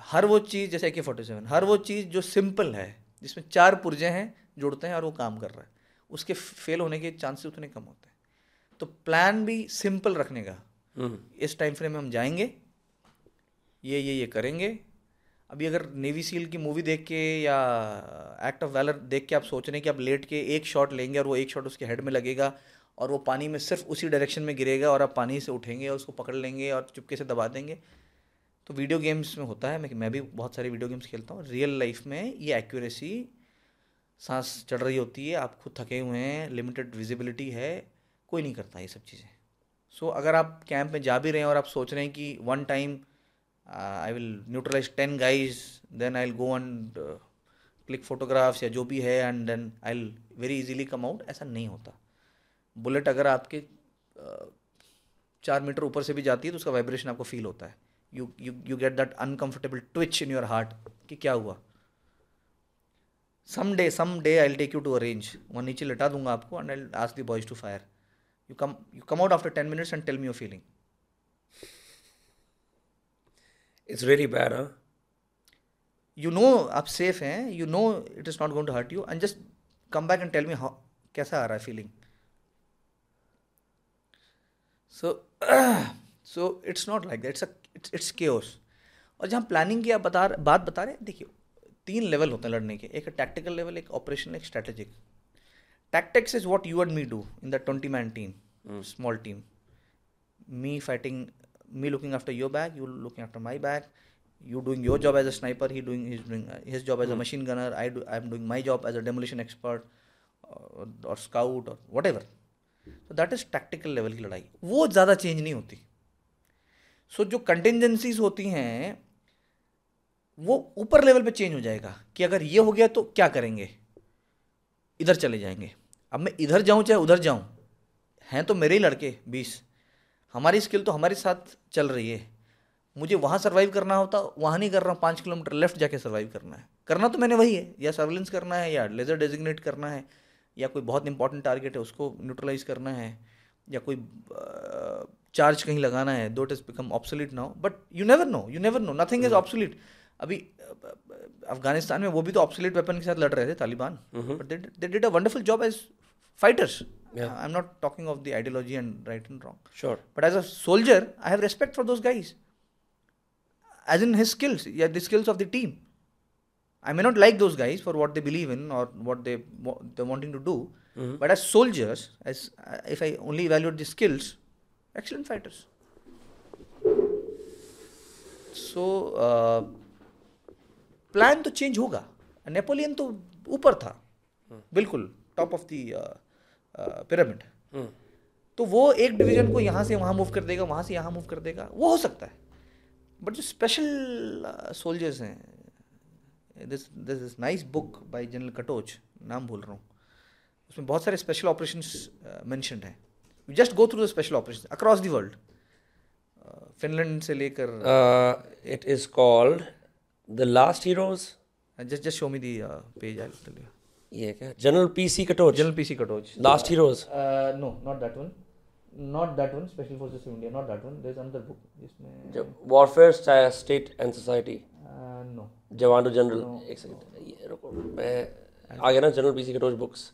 हर वो चीज़ जैसे के फोर्टी सेवन हर वो चीज़ जो सिंपल है जिसमें चार पुर्जे हैं जुड़ते हैं और वो काम कर रहा है उसके फेल होने के चांसेस उतने कम होते हैं। तो प्लान भी सिंपल रखने का। इस टाइम फ्रेम में हम जाएँगे ये ये ये करेंगे अभी अगर नेवी सील की मूवी देख के या एक्ट ऑफ़ वैलर देख के आप सोच रहे हैं कि आप लेट के एक शॉट लेंगे और वो एक शॉट उसके हेड में लगेगा और वो पानी में सिर्फ़ उसी डायरेक्शन में गिरेगा और आप पानी से उठेंगे और उसको पकड़ लेंगे और चुपके से दबा देंगे। तो वीडियो गेम्स में होता है मैं मैं भी बहुत सारे वीडियो गेम्स खेलता हूँ रियल लाइफ में ये एक्यूरेसी सांस चढ़ रही होती है आप खुद थके हुए हैं लिमिटेड विजिबिलिटी है कोई नहीं करता ये सब चीज़ें। सो so, अगर आप कैंप में जा भी रहे हैं और आप सोच रहे हैं कि one time I will neutralise ten guys then I go and click photographs या जो भी है and then I very easily come out ऐसा नहीं होता। बुलेट अगर आपके uh, चार मीटर ऊपर से भी जाती है तो उसका वाइब्रेशन आपको फील होता है। You you you get that uncomfortable twitch in your heart कि क्या हुआ? Some day some day I take you to a range वहाँ नीचे लटा दूँगा आपको and I ask the boys to fire you come you come out after 10 minutes and tell me your feeling. It's very bad you know आप safe हैं you know it is not going to hurt you and just come back and tell me how कैसा आ रहा है feeling so so it's not like that it's it's के और जहाँ planning की आप बता बात बता रहे हैं देखिए तीन लेवल होते हैं लड़ने के। एक टैक्टिकल लेवल एक ऑपरेशन एक strategic tactics is what you and me do in the twenty man team small team me fighting me looking after your bag you looking after my bag you doing your job as a sniper he doing his doing his job as mm. a machine gunner i do i'm doing my job as a demolition expert or, or scout or whatever so that is tactical level की लड़ाई वो ज़्यादा change नहीं होती सो so, जो कंटेंजेंसीज होती हैं वो ऊपर लेवल पे चेंज हो जाएगा कि अगर ये हो गया तो क्या करेंगे इधर चले जाएँगे अब मैं इधर जाऊँ चाहे उधर जाऊँ हैं तो मेरे ही लड़के बीस हमारी स्किल तो हमारे साथ चल रही है। मुझे वहाँ सर्वाइव करना होता वहाँ नहीं कर रहा हूँ। पाँच किलोमीटर लेफ़्ट जाके सर्वाइव करना है। करना तो मैंने वही है। या सर्विलेंस करना है या लेज़र डेजिग्नेट करना है या कोई बहुत इंपॉर्टेंट टारगेट है उसको न्यूट्रलाइज करना है या कोई चार्ज कहीं लगाना है दो it become obsolete now but you never know you never know nothing is obsolete अभी अफ़गानिस्तान में वो भी तो ऑप्सोलिट वेपन के साथ लड़ रहे थे Taliban but they did a wonderful job as fighters. Yeah. I'm not talking of the ideology and right and wrong. Sure. But as a soldier, I have respect for those guys. As in his skills, yeah, the skills of the team. I may not like those guys for what they believe in or what they wa- they're wanting to do, mm-hmm. but as soldiers, as uh, if I only evaluate the skills, excellent fighters. So uh, plan तो change होगा Napoleon तो ऊपर था बिल्कुल top of the pyramid. Hmm. तो वो एक division को यहाँ से वहाँ मूव कर देगा वहाँ से यहाँ मूव कर देगा। वो हो सकता है। बट जो स्पेशल सोल्जर्स हैं this this is nice book by general Katoch नाम भूल रहा हूँ। उसमें बहुत सारे स्पेशल ऑपरेशन मैंशनड हैं। Just go through the special operation across the world Finland से लेकर it is called the last Heroes. Just just show me the page I you ये क्या general PC Katoch general PC Katoch last heroes Uh, no, not that one. Not that one. Special Forces of India. Not that one. There's another book. जिसमें warfare state and society uh, no. जवान general एक second ये रुको मैं आ गया ना general PC Katoch books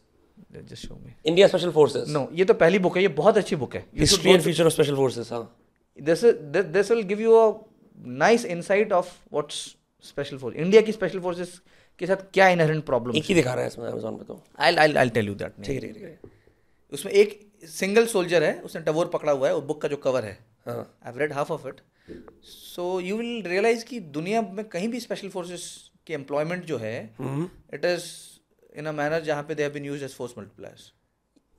Just show me. India special forces No, ये तो पहली बुक है ये बहुत अच्छी बुक है history and future of special forces हाँ this, this will give you a nice insight of what's special force India की स्पेशल फोर्सेस के साथ क्या इनहेरेंट प्रॉब्लम एक ही दिखा रहा है इसमें अमेजोन पे तो। I I I tell you that ठीक है ठीक ठीक उसमें एक सिंगल सोल्जर है उसने टवोर पकड़ा हुआ है वो बुक का जो कवर है। I read half of it so you will realize कि दुनिया में कहीं भी स्पेशल फोर्सेस के एम्प्लॉयमेंट जो है it is in a manner जहाँ पे they have been used as force multipliers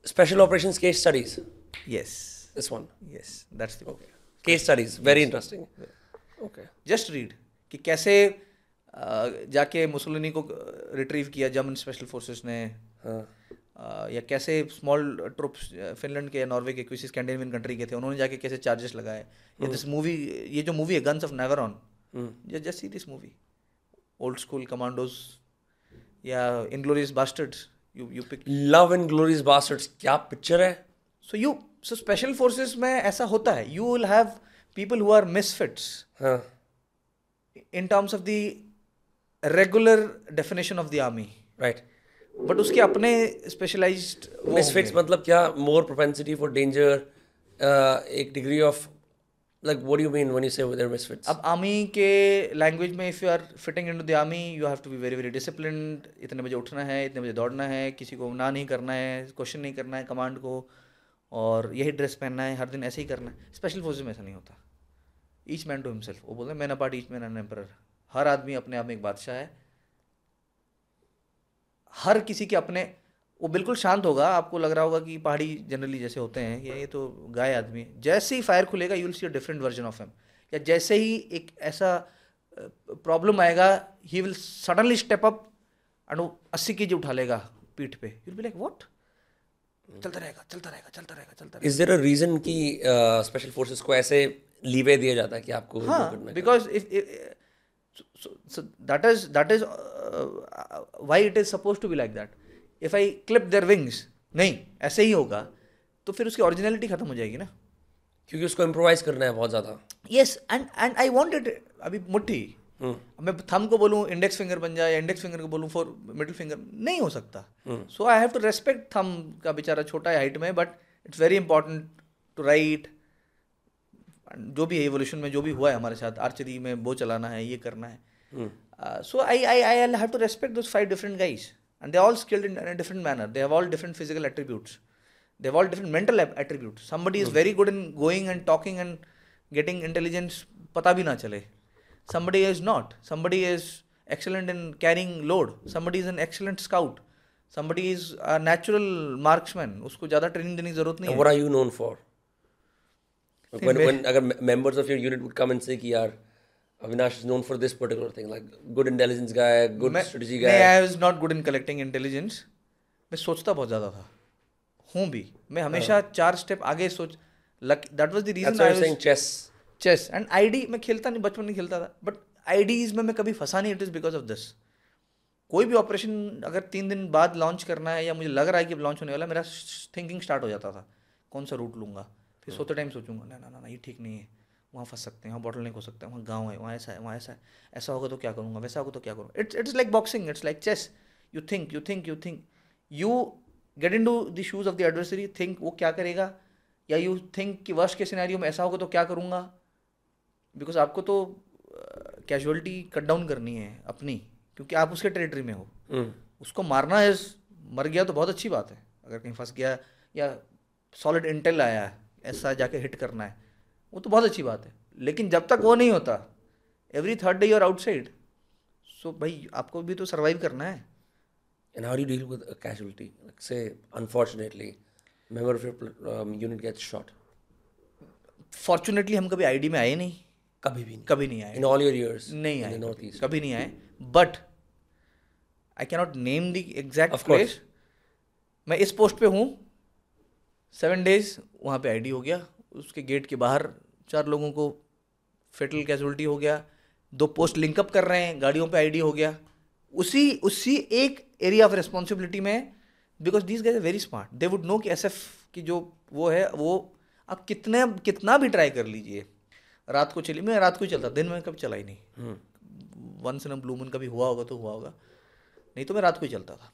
special operations case studies yes this one yes that's the case studies very interesting okay just read कि कैसे जाके Mussolini को retrieve किया German special forces ने। हाँ। या कैसे स्मॉल ट्रुप्स फिनलैंड के नॉर्वे के किसी स्कैंडिनेवियन कंट्री के थे उन्होंने जाके कैसे चार्जेस लगाए। या दिस मूवी ये जो मूवी है guns of Navarone just see this movie old school commandos या Inglourious Basterds you you pick love glories Basterds क्या पिक्चर है? So you so special forces में ऐसा होता है you will have people who are misfits हाँ। In terms of the regular definition of the army right but उसके अपने specialised misfits मतलब क्या? मोर प्रोपेंसिटी फॉर डेंजर एक degree of like what you mean when you say their misfits अब army के language में if you are fitting into the army you have to be very very disciplined इतने बजे उठना है इतने बजे दौड़ना है किसी को ना नहीं करना है क्वेश्चन नहीं करना है कमांड को और यही ड्रेस पहनना है हर दिन ऐसे ही करना है। स्पेशल फोर्सेज में ऐसा नहीं होता। ईच मैन टू हिमसेल्फ वो बोलते हैं man apart each man an emperor हर आदमी अपने आप में एक बादशाह है। हर किसी के अपने वो बिल्कुल शांत होगा। आपको लग रहा होगा कि पहाड़ी जनरली जैसे होते हैं ये ये तो गाय आदमी है। जैसे ही फायर खुलेगा you will see a different version of him या जैसे ही एक ऐसा प्रॉब्लम आएगा he will suddenly step up and वो अस्सी के जी उठा लेगा पीठ पे। यू बी लाइक व्हाट चलता रहेगा चलता रहेगा चलता रहेगा चलता इज़ देयर अ रीजन कि स्पेशल फोर्सेस को ऐसे लीवे दिया जाता है कि आपको है? Because if so that is that is uh, why it is supposed to be like that. If i clip their wings नहीं ऐसे ही होगा तो फिर उसकी ओरिजिनलिटी खत्म हो जाएगी ना। क्योंकि उसको इम्प्रोवाइज करना है बहुत ज़्यादा। Yes and and I want it अभी मुट्ठी। मैं थम को बोलूँ इंडेक्स फिंगर बन जाए इंडेक्स फिंगर को बोलूँ फॉर मिडिल फिंगर नहीं हो सकता। So I have to respect thumb का बेचारा छोटा है हाइट में but it's very important to right जो भी एवोल्यूशन में जो भी हुआ है हमारे साथ आर्चरी में वो चलाना है ये करना है। So I I I have to respect this five different guys and they all skilled in different manner they have all different physical attributes they all different mental attribute somebody is very good in going and talking and getting intelligence पता भी ना चले। Somebody is not somebody is excellent in carrying load somebody is an excellent scout somebody is a natural marksman उसको ज़्यादा training देने की ज़रूरत नहीं are you known for when, when अगर me- members of your unit would come and say कि यार Avinash is known for this particular thing, like good intelligence guy, good मैं strategy guy. I was not good in collecting intelligence मैं सोचता बहुत ज़्यादा था। हूँ भी। मैं हमेशा uh, चार स्टेप आगे सोच luck that was the reason I saying chess. Chess and I'd मैं खेलता नहीं बचपन में खेलता था। बट आईडीज में मैं कभी फंसा नहीं it is because of this कोई भी ऑपरेशन अगर तीन दिन बाद लॉन्च करना है या मुझे लग रहा है कि लॉन्च होने वाला मेरा थिंकिंग स्टार्ट हो जाता था। कौन सा रूट लूँगा? फिर सोते टाइम सोचूँगा ना ना ना ना ये ठीक नहीं है। वहाँ फंस सकते हैं वहाँ बॉटल नहीं हो सकता है वहाँ गाँव है वहाँ ऐसा है वहाँ ऐसा है। ऐसा होगा तो क्या करूँगा वैसा होगा तो क्या करूँगा? It's it's like boxing it's like chess you think you think you think you get into the shoes of the adversary think वो क्या करेगा? या यू थिंक कि वर्ष के सिनेरियो में ऐसा होगा तो क्या करूँगा? बिकॉज़ आपको तो कैजुअलिटी कट डाउन करनी है अपनी क्योंकि आप उसके टेरिटरी में हो। हम्म, उसको मारना है मर गया तो बहुत अच्छी बात है। अगर कहीं फंस गया या सॉलिड इंटेल आया है ऐसा जाके हिट करना है। वो तो बहुत अच्छी बात है। लेकिन जब तक वो नहीं होता every third day you're outside so भाई आपको भी तो सर्वाइव करना है। And how do you deal with a casualty? Like say, unfortunately, member of your um, unit gets shot. Fortunately हम कभी आईडी में आए नहीं। कभी भी नहीं. कभी नहीं आए। In all your years. नहीं आए। नॉर्थ ईस्ट कभी नहीं आए। But I cannot name the exact place मैं इस पोस्ट पे हूँ। सेवन डेज़ वहाँ पे आईडी हो गया। उसके गेट के बाहर चार लोगों को फेटल कैजुअलिटी हो गया। दो पोस्ट लिंकअप कर रहे हैं गाड़ियों पे आईडी हो गया। उसी उसी एक एरिया ऑफ़ रिस्पॉन्सिबिलिटी में because these guys very smart they would know कि एस की जो वो है वो आप कितने कितना भी ट्राई कर लीजिए रात को चली मैं रात को ही चलता दिन में कभी चला ही नहीं। वंस इन ब्लू मून कभी हुआ होगा तो हुआ होगा। नहीं तो मैं रात को ही चलता था।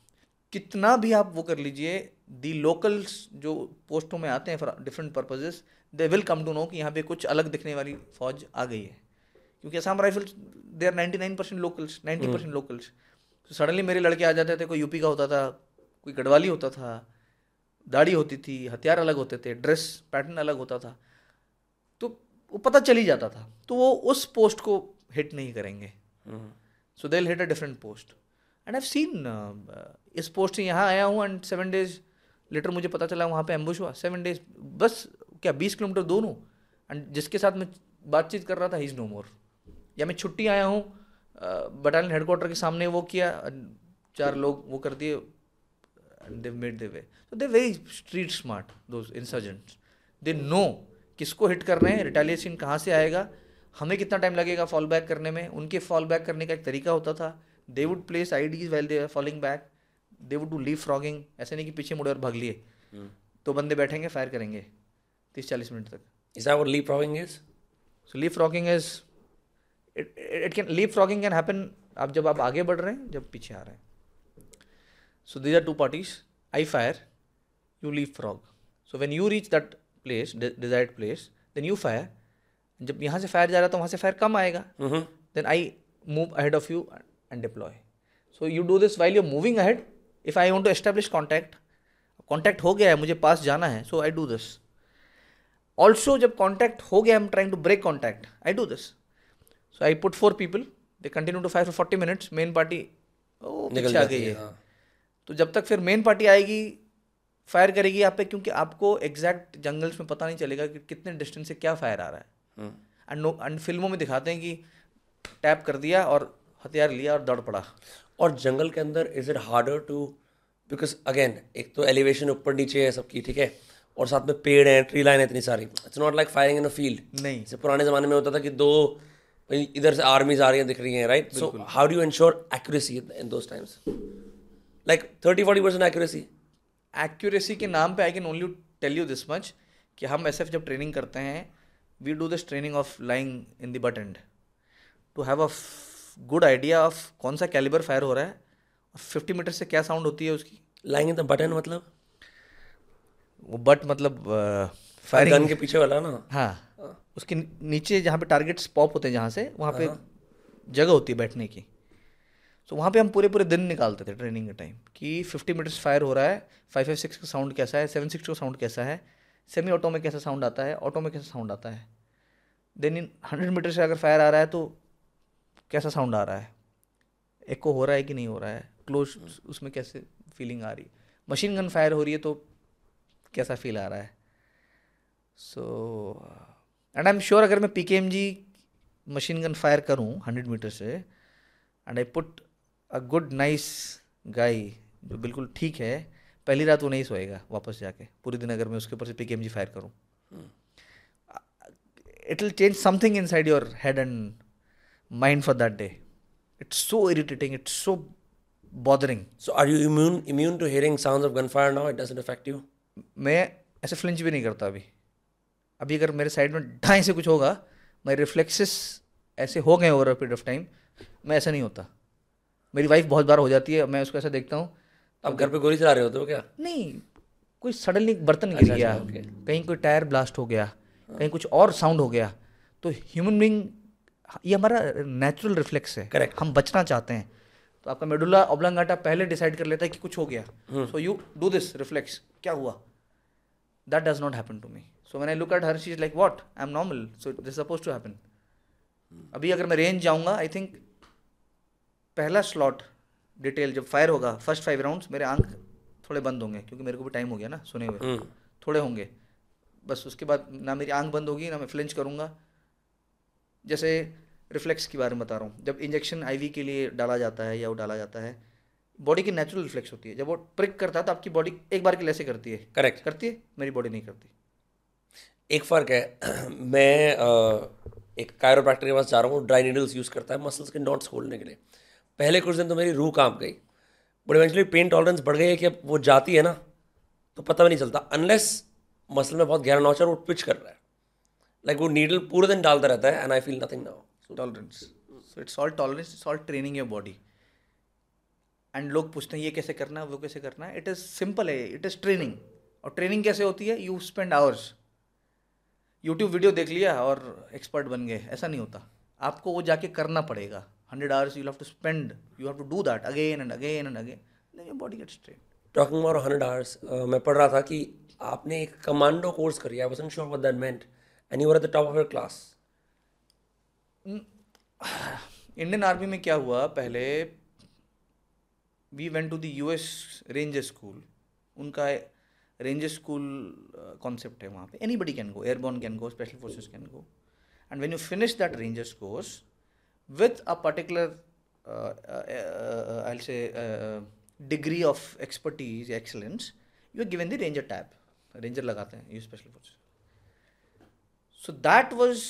कितना भी आप वो कर लीजिए दी लोकल्स जो पोस्टों में आते हैं for different purposes they will come to know कि यहाँ पे कुछ अलग दिखने वाली फौज आ गई है। क्योंकि Assam rifles they are ninety nine percent locals ninety percent locals तो सडनली मेरे लड़के आ जाते थे कोई यूपी का होता था कोई गढ़वाली होता था दाढ़ी होती थी हथियार अलग होते थे ड्रेस पैटर्न अलग होता था। तो वो पता चल ही जाता था। तो वो उस पोस्ट को हिट नहीं करेंगे। So they hit a different post and I seen इस पोस्ट से यहाँ आया हूँ एंड सेवन डेज़ लेटर मुझे पता चला वहाँ पे एम्बुश हुआ। सेवन डेज़ बस क्या, बीस किलोमीटर हूँ? एंड जिसके साथ मैं बातचीत कर रहा था इज़ नो मोर या मैं छुट्टी आया हूँ बटालियन हेडक्वार्टर के सामने वो किया चार लोग वो कर दिए they made they way so they very street smart though insurgents they know किसको हिट कर रहे हैं रिटेलिएशन कहाँ से आएगा, हमें कितना टाइम लगेगा फॉल बैक करने में? उनके फॉल बैक करने का एक तरीका होता था। They would place IEDs well they are falling back they would do leapfrogging ऐसे नहीं कि पीछे मुड़े और भाग लिए। हम्म. तो बंदे बैठेंगे फायर करेंगे तीस चालीस मिनट तक। Is that what leapfrogging is? So leapfrogging is it it can leapfrogging can happen आप जब आप आगे बढ़ रहे हैं जब पीछे आ रहे हैं। So these are two parties I fire you leapfrog so when you reach that place desired place then you fire जब यहाँ से फायर जा रहा है तो वहाँ से फायर कम आएगा। Then I move I move ahead of you and deploy. So you do this moving moving if I want to establish contact contact हो गया है मुझे पास जाना है so I do this also जब कॉन्टैक्ट हो गया I am trying to break contact I do this so I put four people they continue to five for forty minutes main party आ गई है हाँ. तो जब तक फिर मेन पार्टी आएगी फायर करेगी आप पे क्योंकि आपको एग्जैक्ट जंगल्स में पता नहीं चलेगा कि कितने डिस्टेंस से क्या फायर आ रहा है. हाँ. एंड एंड फ़िल्मों में दिखाते हैं कि टैप कर दिया और हथियार लिया और दौड़ पड़ा. और जंगल के अंदर is it harder to because again एक तो एलिवेशन ऊपर नीचे है सबकी ठीक है? और साथ में पेड़ हैं ट्री लाइन है इतनी सारी। It's not like firing in a field नहीं। जैसे पुराने ज़माने में होता था कि दो इधर से आर्मीज आ रही हैं दिख रही हैं right so how do ensure accuracy in those times like thirty forty percent accuracy accuracy के नाम पे I can only tell you this much कि हम एस जब ट्रेनिंग करते हैं we do this training of lying in the butt and to have a good idea of कौन सा कैलिबर फायर हो रहा है? और फिफ्टी मीटर से क्या साउंड होती है उसकी? लाएँगे तो बटन मतलब? वो बट मतलब फायरिंग गन के पीछे वाला ना? हाँ। उसके नीचे जहाँ पे टारगेट्स पॉप होते हैं जहाँ से वहाँ पे जगह होती है बैठने की। तो वहाँ पे हम पूरे पूरे दिन निकालते थे ट्रेनिंग के टाइम कि फिफ्टी मीटर्स फायर हो रहा है फाइव फाइव सिक्स का साउंड कैसा है सेवन सिक्स का साउंड कैसा है सेमी ऑटो में कैसा साउंड आता है ऑटो में कैसा साउंड आता है। देन इन हंड्रेड मीटर से अगर फायर आ रहा है तो कैसा साउंड आ रहा है? एको हो रहा है कि नहीं हो रहा है? क्लोज उसमें कैसे फीलिंग आ रही? है मशीन गन फायर हो रही है तो कैसा फील आ रहा है? So and I am sure अगर मैं P K M G machine gun fire करूँ हंड्रेड मीटर से and I put a good nice guy जो बिल्कुल ठीक है पहली रात वो नहीं सोएगा वापस जाके। पूरे दिन अगर मैं उसके ऊपर से P K M G fire करूँ। It will change something inside your head and mind for that day it's so irritating it's so bothering So are you immune immune to hearing sounds of gunfire now? It doesn't affect you. मैं ऐसे flinch भी नहीं करता अभी। अभी अगर मेरे side में ढाई से कुछ होगा मेरे रिफ्लेक्सेस ऐसे हो गए over a period of time मैं ऐसा नहीं होता। मेरी वाइफ बहुत बार हो जाती है मैं उसको ऐसा देखता हूँ। अब घर पे गोली चला रहे होते हो क्या? नहीं कोई सडनली बर्तन गिर गया कहीं कोई टायर ब्लास्ट हो गया कहीं कुछ और साउंड हो गया तो ह्यूमन बींग ये हमारा नेचुरल रिफ्लेक्स है। करेक्ट हम बचना चाहते हैं। तो आपका मेडुला ऑब्लंगाटा पहले डिसाइड कर लेता है कि कुछ हो गया। So you do this reflex क्या हुआ? That does not happen to me so man I look at her she is like what I am normal so this suppose to happen अभी अगर मैं रेंज जाऊँगा आई थिंक पहला slot detail जब fire होगा first five rounds मेरे आँख थोड़े बंद होंगे क्योंकि मेरे को भी टाइम हो गया ना सुने हुए। हम्म। थोड़े होंगे। बस उसके बाद ना मेरी आँख बंद होगी ना मैं फ्लिंच करूँगा। जैसे रिफ्लेक्स के बारे में बता रहा हूँ। जब इंजेक्शन आईवी के लिए डाला जाता है या वो डाला जाता है बॉडी की नेचुरल रिफ्लेक्स होती है। जब वो प्रिक करता है तो आपकी बॉडी एक बार के लिए ऐसे करती है। करेक्ट करती है? मेरी बॉडी नहीं करती। एक फ़र्क है। मैं अ, एक कायरोप्रैक्टर के पास जा रहा हूँ ड्राई नीडल्स यूज़ करता है मसल्स के नॉट्स खोलने के लिए। पहले कुछ दिन तो मेरी रूह काँप गई। बट इवेंचुअली पेन टॉलरेंस बढ़ गई है कि अब वो जाती है ना तो पता भी नहीं चलता। अनलेस मसल में बहुत गहरा नौच है और वो पिच कर रहा है। लाइक वो नीडल पूरे दिन डालता रहता है and I feel nothing now tolerance so it's all tolerance it's all training your body and लोग पूछते हैं ये कैसे करना है वो कैसे करना है? इट इज़ सिंपल है इट इज़ ट्रेनिंग और ट्रेनिंग कैसे होती है? You spend hours YouTube video देख लिया और एक्सपर्ट बन गए ऐसा नहीं होता. आपको वो जाके करना पड़ेगा. Hundred hours you have to spend you have to do that again and again and again then your body gets train talking about hundred hours मैं पढ़ रहा था कि आपने एक कमांडो कोर्स करिया I wasn't sure what that meant and you were at the top of your class Indian army में क्या हुआ? पहले we went to the US ranger school उनका रेंजर स्कूल कॉन्सेप्ट है वहाँ पे। Anybody can go airborne can go special forces can go and when you finish that rangers course a particular uh, uh, uh, I'll say uh, degree of expertise, excellence, you are given लगाते हैं you special forces. So that was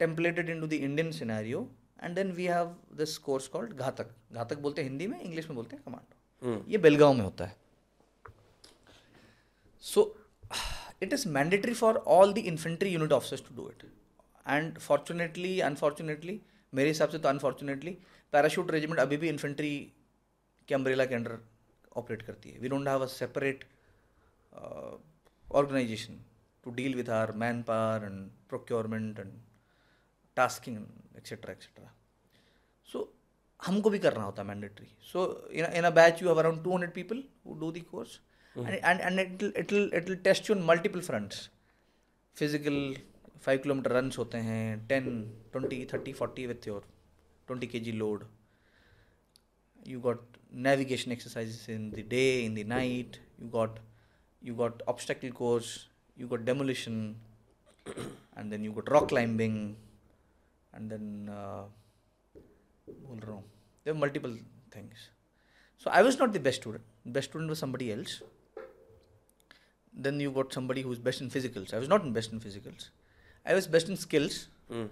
templated into the Indian scenario, and then we have this course called घातक. घातक बोलते हैं हिंदी में, English में बोलते हैं commando. ये बेलगांव में होता है. So it is mandatory for all the infantry unit officers to do it. And fortunately unfortunately मेरे हिसाब से तो अनफॉर्चुनेटली पैराशूट रेजिमेंट अभी भी इन्फेंट्री के अम्ब्रेला के अंडर ऑपरेट करती है we don't have a separate organisation to deal with our manpower and procurement and tasking etcetera etcetera so हमको भी करना होता है mandatory so in in a batch you have around two hundred people who do the course and and it it it will test you on multiple fronts physical five kilometre runs होते हैं ten twenty thirty forty with your twenty K G load you got navigation exercises in the day in the night. You got you got obstacle course. you got demolition, and then you got rock climbing, and then uh, there were multiple things. So I was not the best student. Best student was somebody else. Then you got somebody who is best in physicals. I was not in best in physicals. I was best in skills. Mm.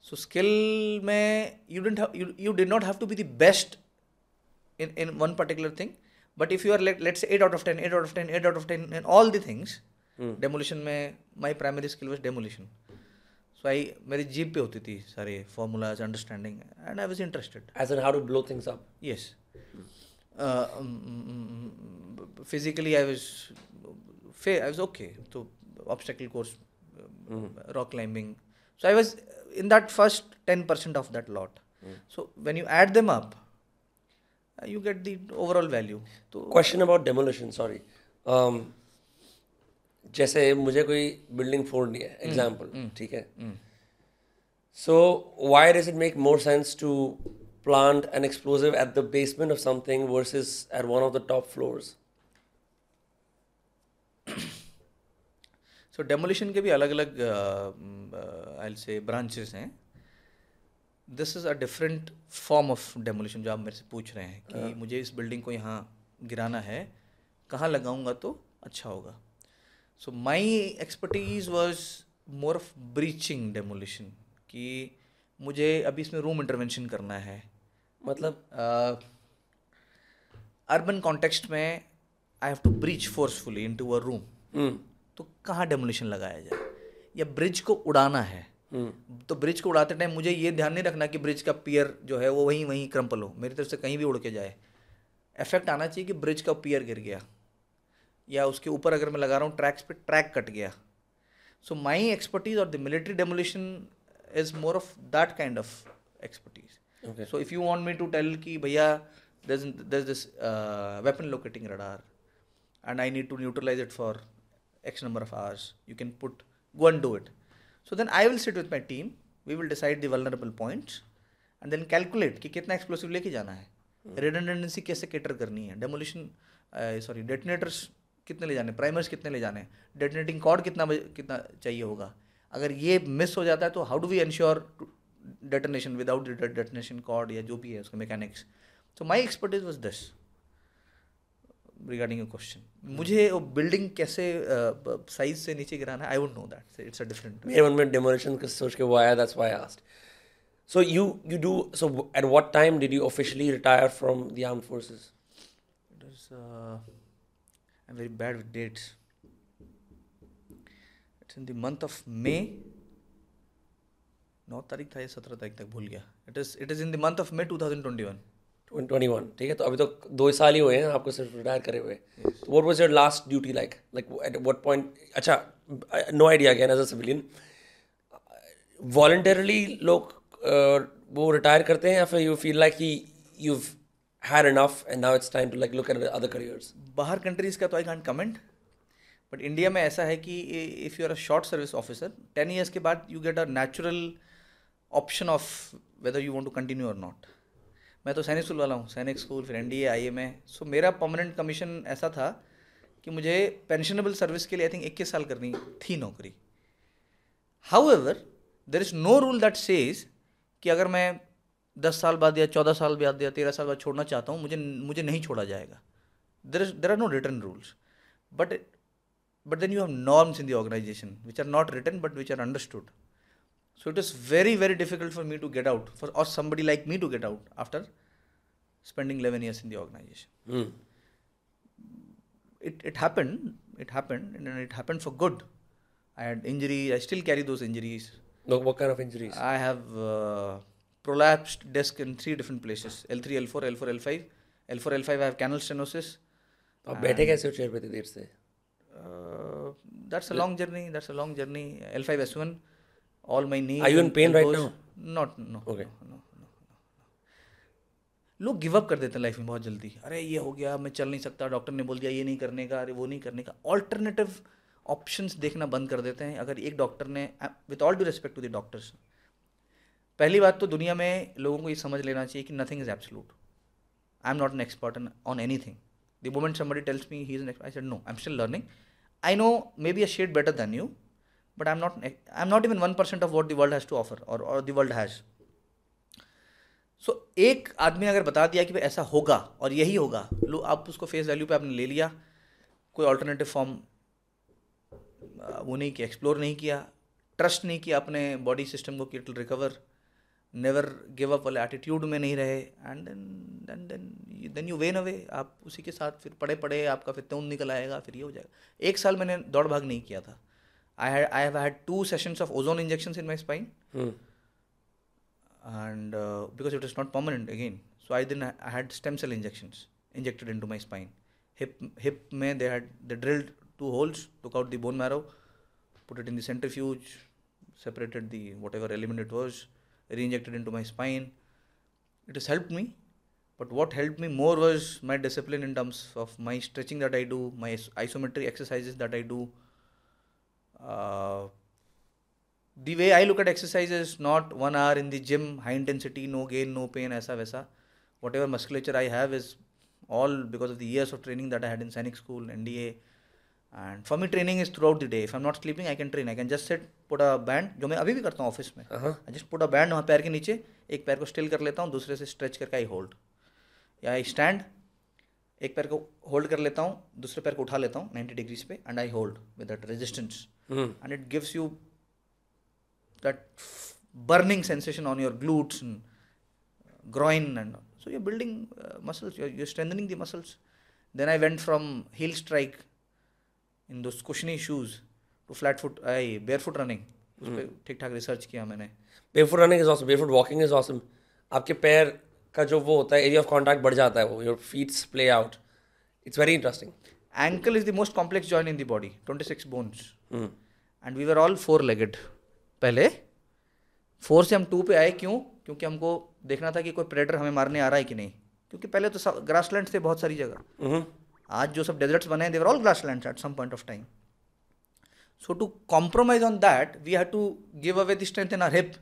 So skill may you didn't have you, you did not have to be the best in, in one particular thing. But if you are let, let's say 8 out of 10, out of 10, 8 out of 10 and all the things, demolition में my primary skill was demolition so I मेरी jeep पे होती थी सारे formulas understanding and I was interested as in how to blow things up yes physically I was fair I was okay तो obstacle course rock climbing so I was in that first ten percent of that lot so when you add them up you get the overall value तो question about demolition sorry जैसे मुझे कोई building फोड़नी है example ठीक है? So why does it make more sense to plant an explosive at the basement of something versus at one of the top floors so demolition के भी अलग अलग आई से ब्रांचेस हैं। This is a different form of demolition जो आप मेरे से पूछ रहे हैं कि uh. मुझे इस बिल्डिंग को यहाँ गिराना है कहाँ लगाऊँगा तो अच्छा होगा। So my expertise was more of breaching demolition कि मुझे अभी इसमें रूम इंटरवेंशन करना है। मतलब अर्बन कॉन्टेक्स्ट में I have to breach forcefully into a room तो कहाँ डेमोलिशन लगाया जाए? या ब्रिज को उड़ाना है? तो ब्रिज को उड़ाते टाइम मुझे ये ध्यान नहीं रखना कि ब्रिज का पियर जो है वो वहीं वहीं क्रम्पल हो मेरी तरफ़ से कहीं भी उड़ के जाए। इफ़ेक्ट आना चाहिए कि ब्रिज का पियर गिर गया। या उसके ऊपर अगर मैं लगा रहा हूँ ट्रैक्स पे ट्रैक कट गया। सो माई एक्सपर्टीज और the military demolition is more of that kind of expertise so if you want me to tell कि भैया this this weapon locating radar and I need to neutralise it for X number of hours you can put go and do it so then I will sit with my team we will decide the vulnerable points and then calculate कि कितना explosive लेके जाना है। hmm. रिडनडेंडेंसी कैसे cater करनी है? Demolition sorry detonators कितने ले जाने प्राइमर्स कितने ले जाने डेटोनेटिंग कॉर्ड कितना कितना चाहिए होगा। अगर ये मिस हो जाता है तो how do we ensure detonation without detonation cord या जो भी है उसका मैकेनिक्स तो my expertise was this regarding question मुझे वो बिल्डिंग कैसे साइज़ से नीचे गिराना है I would know that it's a different मेरे मन में डेमोलिशन का सोच के वो आया that's why I asked So you you do so at what time did you officially retire from the armed forces? It was uh, I'm very bad with dates. It's in the month of May. नौ तारीख था या सत्रह तारीख तक भूल गया। It is it is in the month of May 2021 21 ठीक है? तो अभी तो दो साल ही हुए हैं आपको सिर्फ़ रिटायर करे हुए। तो what was your last duty like like at what point अच्छा no idea again as a civilian voluntarily लोग uh, वो रिटायर करते हैं या फिर you feel like you had enough and now it's time to like look at other careers बाहर countries का तो I can't comment but India में ऐसा है कि if you are a short service officer ten years के बाद you get a natural option of whether you want to continue और नॉट मैं तो सैनिक स्कूल वाला हूँ सैनिक स्कूल फिर N D A I M A सो मेरा परमानेंट कमीशन ऐसा था कि मुझे पेंशनेबल सर्विस के लिए आई थिंक इक्कीस साल करनी थी नौकरी. However there is no rule that says कि अगर मैं दस साल बाद या चौदह साल बाद या तेरह साल बाद छोड़ना चाहता हूँ मुझे मुझे नहीं छोड़ा जाएगा। There is there are no written rules but but then you have norms in the organisation which are not written but which are understood so it is very very difficult for me to get out for और somebody like me to get out after spending eleven years in the organisation it it happen it happen and it happen for good I had injury I still carry those injuries I have prolapsed disc in three different places L3, L4, L4, L5. L4, L5, I have canal stenosis. तो आप बैठे कैसे हो chair पे इतनी देर से Uh, that's a long journey. That's a long journey. L5, S1. all my knees. Are you in pain right now? Not no. Okay. No, no, no, no, no. लोग गिव अप कर देते हैं life में बहुत जल्दी अरे ये हो गया मैं चल नहीं सकता डॉक्टर ने बोल दिया ये नहीं करने का अरे वो नहीं करने का ऑल्टरनेटिव ऑप्शंस देखना बंद कर देते हैं अगर एक डॉक्टर ने with all due respect to the doctors पहली बात तो दुनिया में लोगों को ये समझ लेना चाहिए कि nothing is absolute I am not an expert on anything the moment somebody tells me he is an I said no I am still learning I know maybe a shade better than you but i'm not i'm not even 1% of what the world has to offer or, or the world has so एक आदमी अगर बता दिया कि भाई ऐसा होगा और यही होगा लो आप उसको फेस वैल्यू पे आपने ले लिया कोई ऑल्टरनेटिव फॉर्म वो नहीं किया एक्सप्लोर नहीं किया ट्रस्ट नहीं किया अपने बॉडी सिस्टम को कि it recover never give up वाले एटीट्यूड में नहीं रहे and then you wean away आप उसी के साथ फिर पड़े पड़े आपका फिर तुम निकल आएगा फिर ये हो जाएगा। एक साल मैंने दौड़ भाग नहीं किया था। I I have had two sessions of ozone injection in my spine and because it is not permanent again so I then I had stem cell injection injected into my spine hip hip में they had the drilled two holes took out the bone marrow put it in the centrifuge separated the whatever eliminate was re-injected into my spine. It has helped me, but what helped me more was my discipline in terms of my stretching that I do, my is- isometric exercises that I do. Uh, the way I look at exercise is not one hour in the gym, high intensity, no gain, no pain, aisa वैसा. Whatever musculature I have is all because of the years of training that I had in Sainik School, NDA. And for me training is throughout the day if I'm not sleeping I can train I can just set put a band जो मैं अभी भी करता हूँ office में। Just put a band वहाँ पैर के नीचे एक पैर को स्टिल कर लेता हूँ दूसरे से स्ट्रेच करके आई होल्ड या आई स्टैंड एक पैर को होल्ड कर लेता हूँ दूसरे पैर को उठा लेता हूँ नाइन्टी डिग्रीज पे and I hold with resistance and it gives you that burning sensation on your glutes groin and so you're building muscles you're strengthening the muscles then I went from heel strike in the cushiony shoes to flat foot I barefoot running उस पर ठीक ठाक research किया मैंने। Barefoot running is awesome barefoot walking is awesome आपके पैर का जो वो होता है एरिया ऑफ़ कॉन्टैक्ट बढ़ जाता है वो your feets play out it's very interesting ankle is the most complex joint in the body 26 bones and we were all four legged पहले फोर से हम टू पे आए क्यों? क्योंकि हमको देखना था कि कोई प्रेडर हमें मारने आ रहा है कि नहीं। क्योंकि पहले तो ग्रासलैंड थे बहुत सारी जगह। आज जो सब डेजर्ट्स बने हैं they were all grassland at some point of time so to compromise on that we have to give away the strength in our hip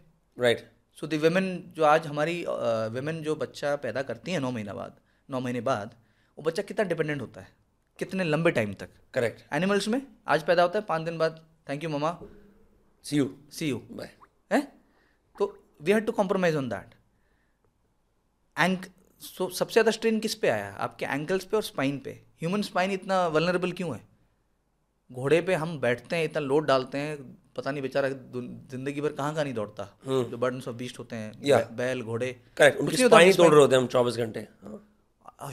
right so the women जो आज हमारी वेमेन जो बच्चा पैदा करती हैं नौ महीना बाद नौ महीने बाद वो बच्चा कितना डिपेंडेंट होता है? कितने लंबे टाइम तक? करेक्ट एनिमल्स में आज पैदा होता है पाँच दिन बाद thank you mama see you see you bye है? तो we had to compromise on that एंक so सबसे ज़्यादा स्ट्रेन किस पे आया? आपके एंकल्स पे और स्पाइन पे। ह्यूमन स्पाइन इतना वलनरेबल क्यों है? घोड़े पे हम बैठते हैं इतना लोड डालते हैं पता नहीं बेचारा ज़िंदगी भर कहाँ कहाँ नहीं दौड़ता। जो बर्डन ऑफ़ बीस्ट होते हैं हम्म। बैल घोड़े करेक्ट उनकी स्पाइन ही तोड़ रहे होते हैं हम चौबीस घंटे। हाँ।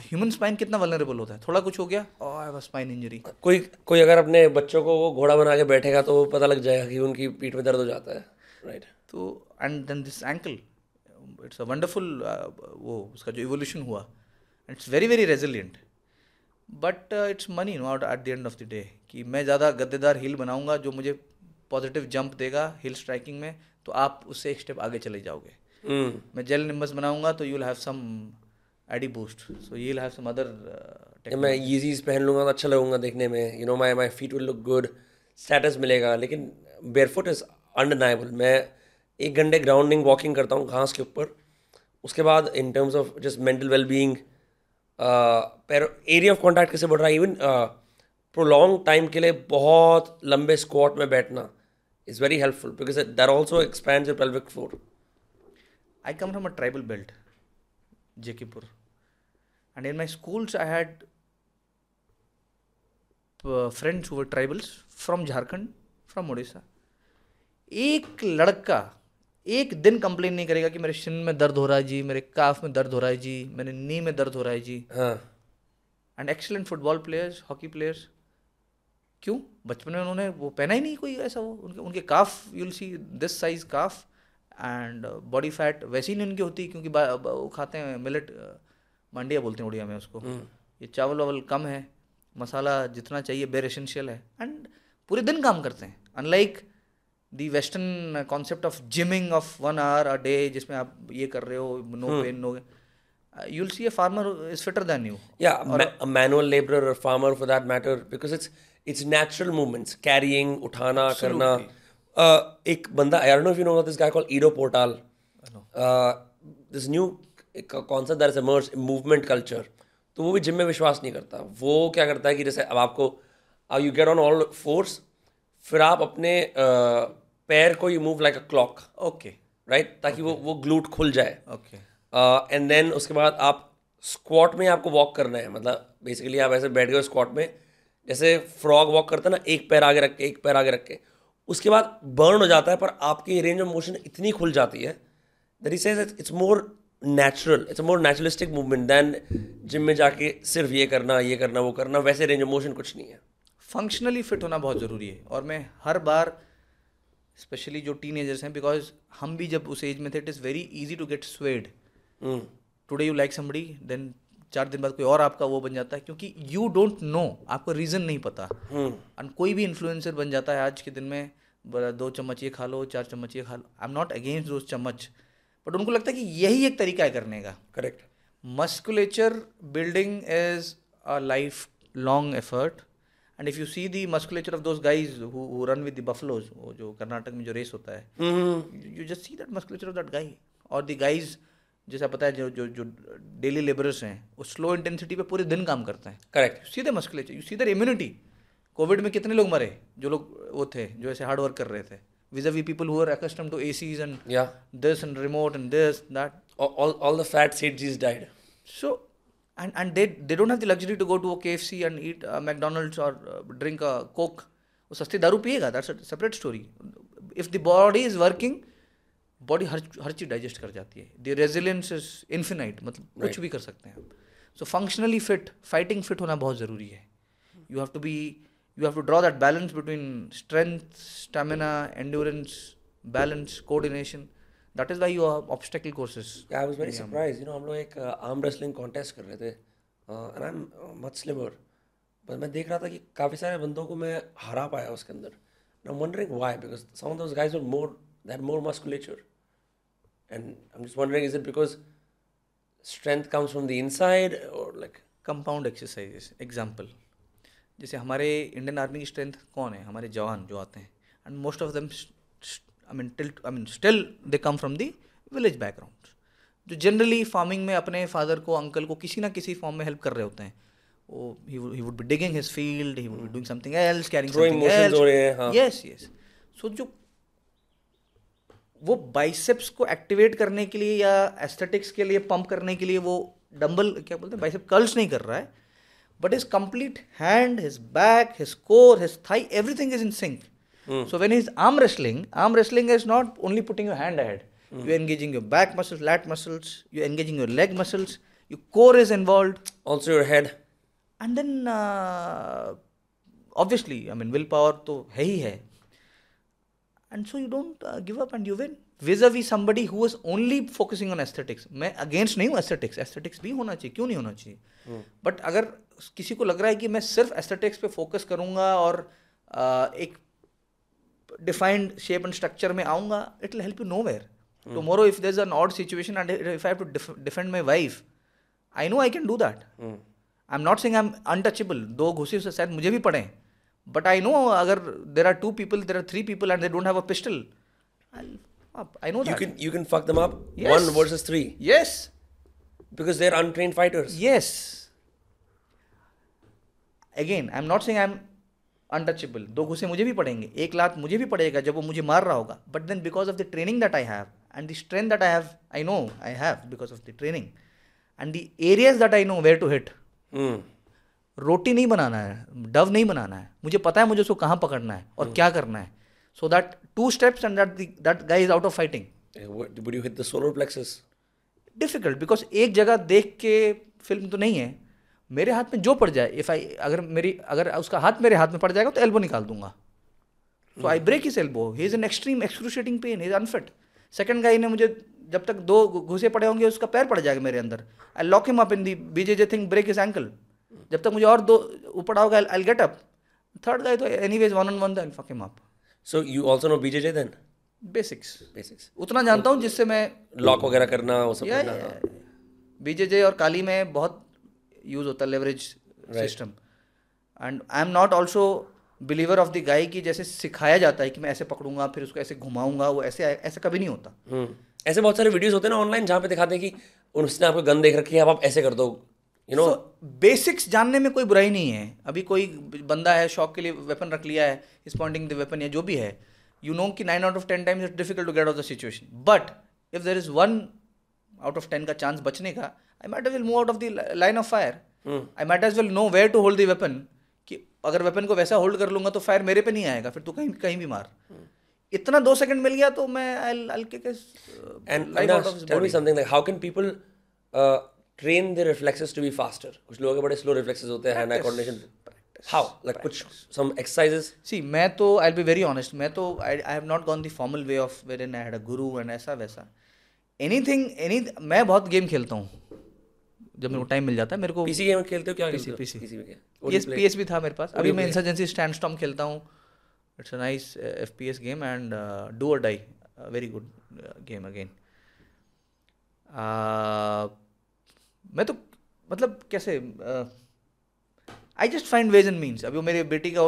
ह्यूमन स्पाइन कितना वलनरेबल होता है? थोड़ा कुछ हो गया? और स्पाइन इंजरी कोई कोई अगर अपने बच्चों को वो घोड़ा बना के बैठेगा तो वो पता लग जाएगा कि उनकी पीठ में दर्द हो जाता है। राइट तो and then this ankle it's a wonderful वो उसका जो इवोल्यूशन हुआ. It's very very resilient but it's money no at the end of the day कि मैं ज़्यादा गद्देदार हिल बनाऊँगा जो मुझे पॉजिटिव जंप देगा हिल स्ट्राइकिंग में तो आप उससे एक स्टेप आगे चले जाओगे. हम्म मैं जेल निम्बस बनाऊँगा तो you will have some Adi boost so you will have some other मैं यीजीज पहन लूँगा तो अच्छा लगूँगा देखने में. You know my my feet will look good status मिलेगा लेकिन बेयरफुट इज़ अनडिनाइबल मैं एक घंटे ग्राउंडिंग वॉकिंग करता हूँ घास के ऊपर उसके बाद in terms of just mental well being पैर एरिया ऑफ़ कॉन्टैक्ट कैसे बढ़ रहा है इवन प्रोलॉन्ग टाइम के लिए बहुत लंबे स्क्वाट में बैठना is very helpful because that also expand pelvic floor from a tribal belt, Jekipur. And in my schools, I had uh, friends who were tribals from Jharkhand, from Odisha. एक लड़का एक दिन कंप्लेन नहीं करेगा कि मेरे शिन में दर्द हो रहा है जी मेरे काफ में दर्द हो रहा है जी मेरे नी में दर्द हो रहा है जी। हाँ। And excellent football players hockey players क्यों? बचपन में उन्होंने वो पहना ही नहीं कोई ऐसा वो उनके उनके calf you'll see this size calf and body fat वैसी ही नहीं उनकी होती क्योंकि वो खाते हैं मिलेट मांडिया बोलते हैं उड़िया में उसको। ये चावल वावल कम है मसाला जितना चाहिए बेर एसेंशियल है। एंड पूरे दिन काम करते हैं। Unlike the western concept of gymming of one hour a day जिसमें आप ये कर रहे हो no pain no you'll see a farmer is fitter than you या मैनुअल लेबर और farmer for that matter because it's it's natural movements carrying उठाना करना एक बंदा I don't know if know this guy called Ido Portal this new concept that is emerge movement culture तो वो भी gym में विश्वास नहीं करता. वो क्या करता है कि जैसे अब आपको you get on all fours फिर आप अपने पैर को you move like a clock okay right ताकि वो वो ग्लूट खुल जाए। ओके एंड देन उसके बाद आप स्क्वाट में आपको वॉक करना है। मतलब बेसिकली आप ऐसे बैठ गए स्क्वाट में जैसे फ्रॉग वॉक करता है ना एक पैर आगे रख के एक पैर आगे रख के। उसके बाद बर्न हो जाता है पर आपकी रेंज ऑफ़ मोशन इतनी खुल जाती है that says it's more natural it's more naturalistic movement than gym में जाके सिर्फ़ ये करना ये करना वो करना वैसे रेंज ऑफ़ मोशन कुछ नहीं है। फंक्शनली फिट होना बहुत ज़रूरी है। और मैं हर बार स्पेशली जो टीनेजर्स हैं बिकॉज़ हम भी जब उस एज में थे it is very easy to get swayed today you like somebody then चार दिन बाद कोई और आपका वो बन जाता है क्योंकि यू डोंट नो आपको रीज़न नहीं पता. एंड और कोई भी इन्फ्लुएंसर बन जाता है आज के दिन में दो चम्मच ये खा लो चार चम्मच ये खा लो. आई एम नॉट अगेंस्ट दो चम्मच बट उनको लगता है कि यही एक तरीका है करने का. Correct musculature building is a life long and if if you see the musculature of guys who, who run with the buffaloes वो जो कर्नाटक में जो रेस होता है you just see that musculature of that guy. और the guys जैसा पता है जो जो जो डेली लेबरर्स हैं वो स्लो इंटेंसिटी पे पूरे दिन काम करते हैं। Correct you see the musculature you see the immunity Covid में कितने लोग मरे? जो लोग वो थे जो ऐसे हार्ड वर्क कर रहे थे। With we people who are accustomed to ACs and this and remote and this that all all the fat sages died. So, and and they they don't have the luxury to go to a KFC and eat a McDonald's or uh, drink a Coke. वो सस्ती दारू पिएगा that's a separate story if the body is working body हर हर चीज़ digest कर जाती है. The resilience is infinite मतलब right. कुछ भी कर सकते हैं आप. So functionally fit fighting fit होना बहुत ज़रूरी है. You have to be you have to draw that balance between strength stamina endurance balance coordination that is you have obstacle courses. I was very surprise you know हम लोग एक arm wrestling contest कर रहे थे। And I am much slimmer पर मैं देख रहा था कि काफ़ी सारे बंदों को मैं हरा पाया उसके अंदर। I am wondering why because some of those guys were more they had more musculature and I am just wondering is it because strength comes from the inside or like? Compound exercises example जैसे हमारे Indian army की strength कौन है? हमारे जवान जो आते हैं। And most of them I mean till I mean still they come from the village background जो जनरली फ़ार्मिंग में अपने फादर को अंकल को किसी ना किसी फॉर्म में हेल्प कर रहे होते हैं। वो he would be digging his field he would be doing something else carrying something. Else yes yes so जो वो बाइसेप्स को एक्टिवेट करने के लिए या एस्थेटिक्स के लिए पंप करने के लिए वो डंबल क्या बोलते हैं बाइसेप कर्ल्स नहीं कर रहा है। But his complete hand his back his core his thigh everything is in sync so when is arm wrestling arm wrestling is not only putting your hand ahead you are engaging your back muscles lat muscles you're engaging your leg muscles your core is involved also your head and then uh, obviously i mean willpower तो है ही है and so you don't uh, give up and you win vis-a-vis somebody who is only focusing on aesthetics मैं against नहीं हूँ aesthetics aesthetics भी होना चाहिए क्यों नहीं होना चाहिए बट अगर किसी को लग रहा है कि मैं सिर्फ़ aesthetics पे फोकस करूँगा और uh, एक डिफाइंड शेप एंड स्ट्रक्चर में आऊँगा it will help you know where tomorrow if there is an odd situation and if I have to defend my wife I know I can do that I am not saying I am untouchable दो घुसे से शायद मुझे भी पड़े but I know अगर there are two people there are three people and they don't have a pistol I know you that can you can fuck them up. Yes. one versus three. Yes because they're untrained fighters. Yes. Am not saying I am untouchable दो घुसे मुझे भी पड़ेंगे एक लात मुझे भी पड़ेगा जब वो मुझे मार रहा होगा। But then because of the training that I have and the strength that I have I know I have because of the training and the areas that I know where to hit. रोटी नहीं बनाना है Dove नहीं बनाना है। मुझे पता है मुझे उसको कहाँ पकड़ना है और mm. क्या करना है। So that two steps and that that guy is out of fighting what- would you hit the solar plexus? Difficult because एक जगह देख के फ़िल्म तो नहीं है मेरे हाथ में जो पड़ जाए इफ़ आई अगर मेरी अगर उसका हाथ मेरे हाथ में पड़ जाएगा तो एल्बो निकाल दूँगा। So I break his elbow he is an extreme excruciating pain is unfit second guy ने मुझे जब तक दो घुसे पड़े होंगे उसका पैर पड़ जाएगा मेरे अंदर। I lock him up in the BJJ thing break his ankle जब तक मुझे और दो ऊपर होगा आई गेट अप थर्ड गाई तो anyways one on one I fuck him up so you also know bjj then? Basics basics. उतना जानता हूँ जिससे मैं लॉक वगैरह करना वो सब या करना। बीजेजे और काली में बहुत यूज़ होता है leverage system and I am not also believer of the guy की जैसे सिखाया जाता है कि मैं ऐसे पकड़ूँगा फिर उसको ऐसे घुमाऊँगा वो ऐसे ऐसे कभी नहीं होता। हम्म। ऐसे बहुत सारे वीडियोस होते हैं ना ऑनलाइन जहाँ पे दिखाते हैं कि उसने आपको गन देख रखी है अब आप ऐसे कर दो यू नो बेसिक्स जानने में कोई बुराई नहीं है। अभी कोई बंदा है शौक के लिए वेपन रख लिया है स्पॉन्डिंग द वेपन या जो भी है यू नो कि nine out of ten times it's difficult to get out the situation but if there is one out of ten का चांस बचने का I might well move out of the line of fire I might as well know where to hold the weapon कि अगर weapon को वैसा hold कर लूँगा तो फायर मेरे पे नहीं आएगा फिर तू कहीं कहीं भी मार। इतना दो सेकंड मिल गया तो मैं I I kick and tell me something like how can people train their reflexes to be faster? कुछ लोगों के बड़े slow reflexes होते हैं eye coordination how? Like कुछ some exercises? सी मैं तो आई बी वेरी ऑनेस्ट मैं तो I have not gone the formal way of wherein I had a guru and ऐसा वैसा। एनीथिंग एनी मैं बहुत गेम खेलता हूँ। जब मेरे को टाइम मिल जाता है मेरे को पीसी गेम खेलते हो क्या हो. पीसी में क्या? पीएस पीएस भी था मेरे पास। अभी मैं इंसर्जेंसी स्टैंड स्टॉम खेलता हूँ। It's a nice F P S game and do or die very good game again मैं तो मतलब कैसे I just find ways and means अभी वो मेरी बेटी का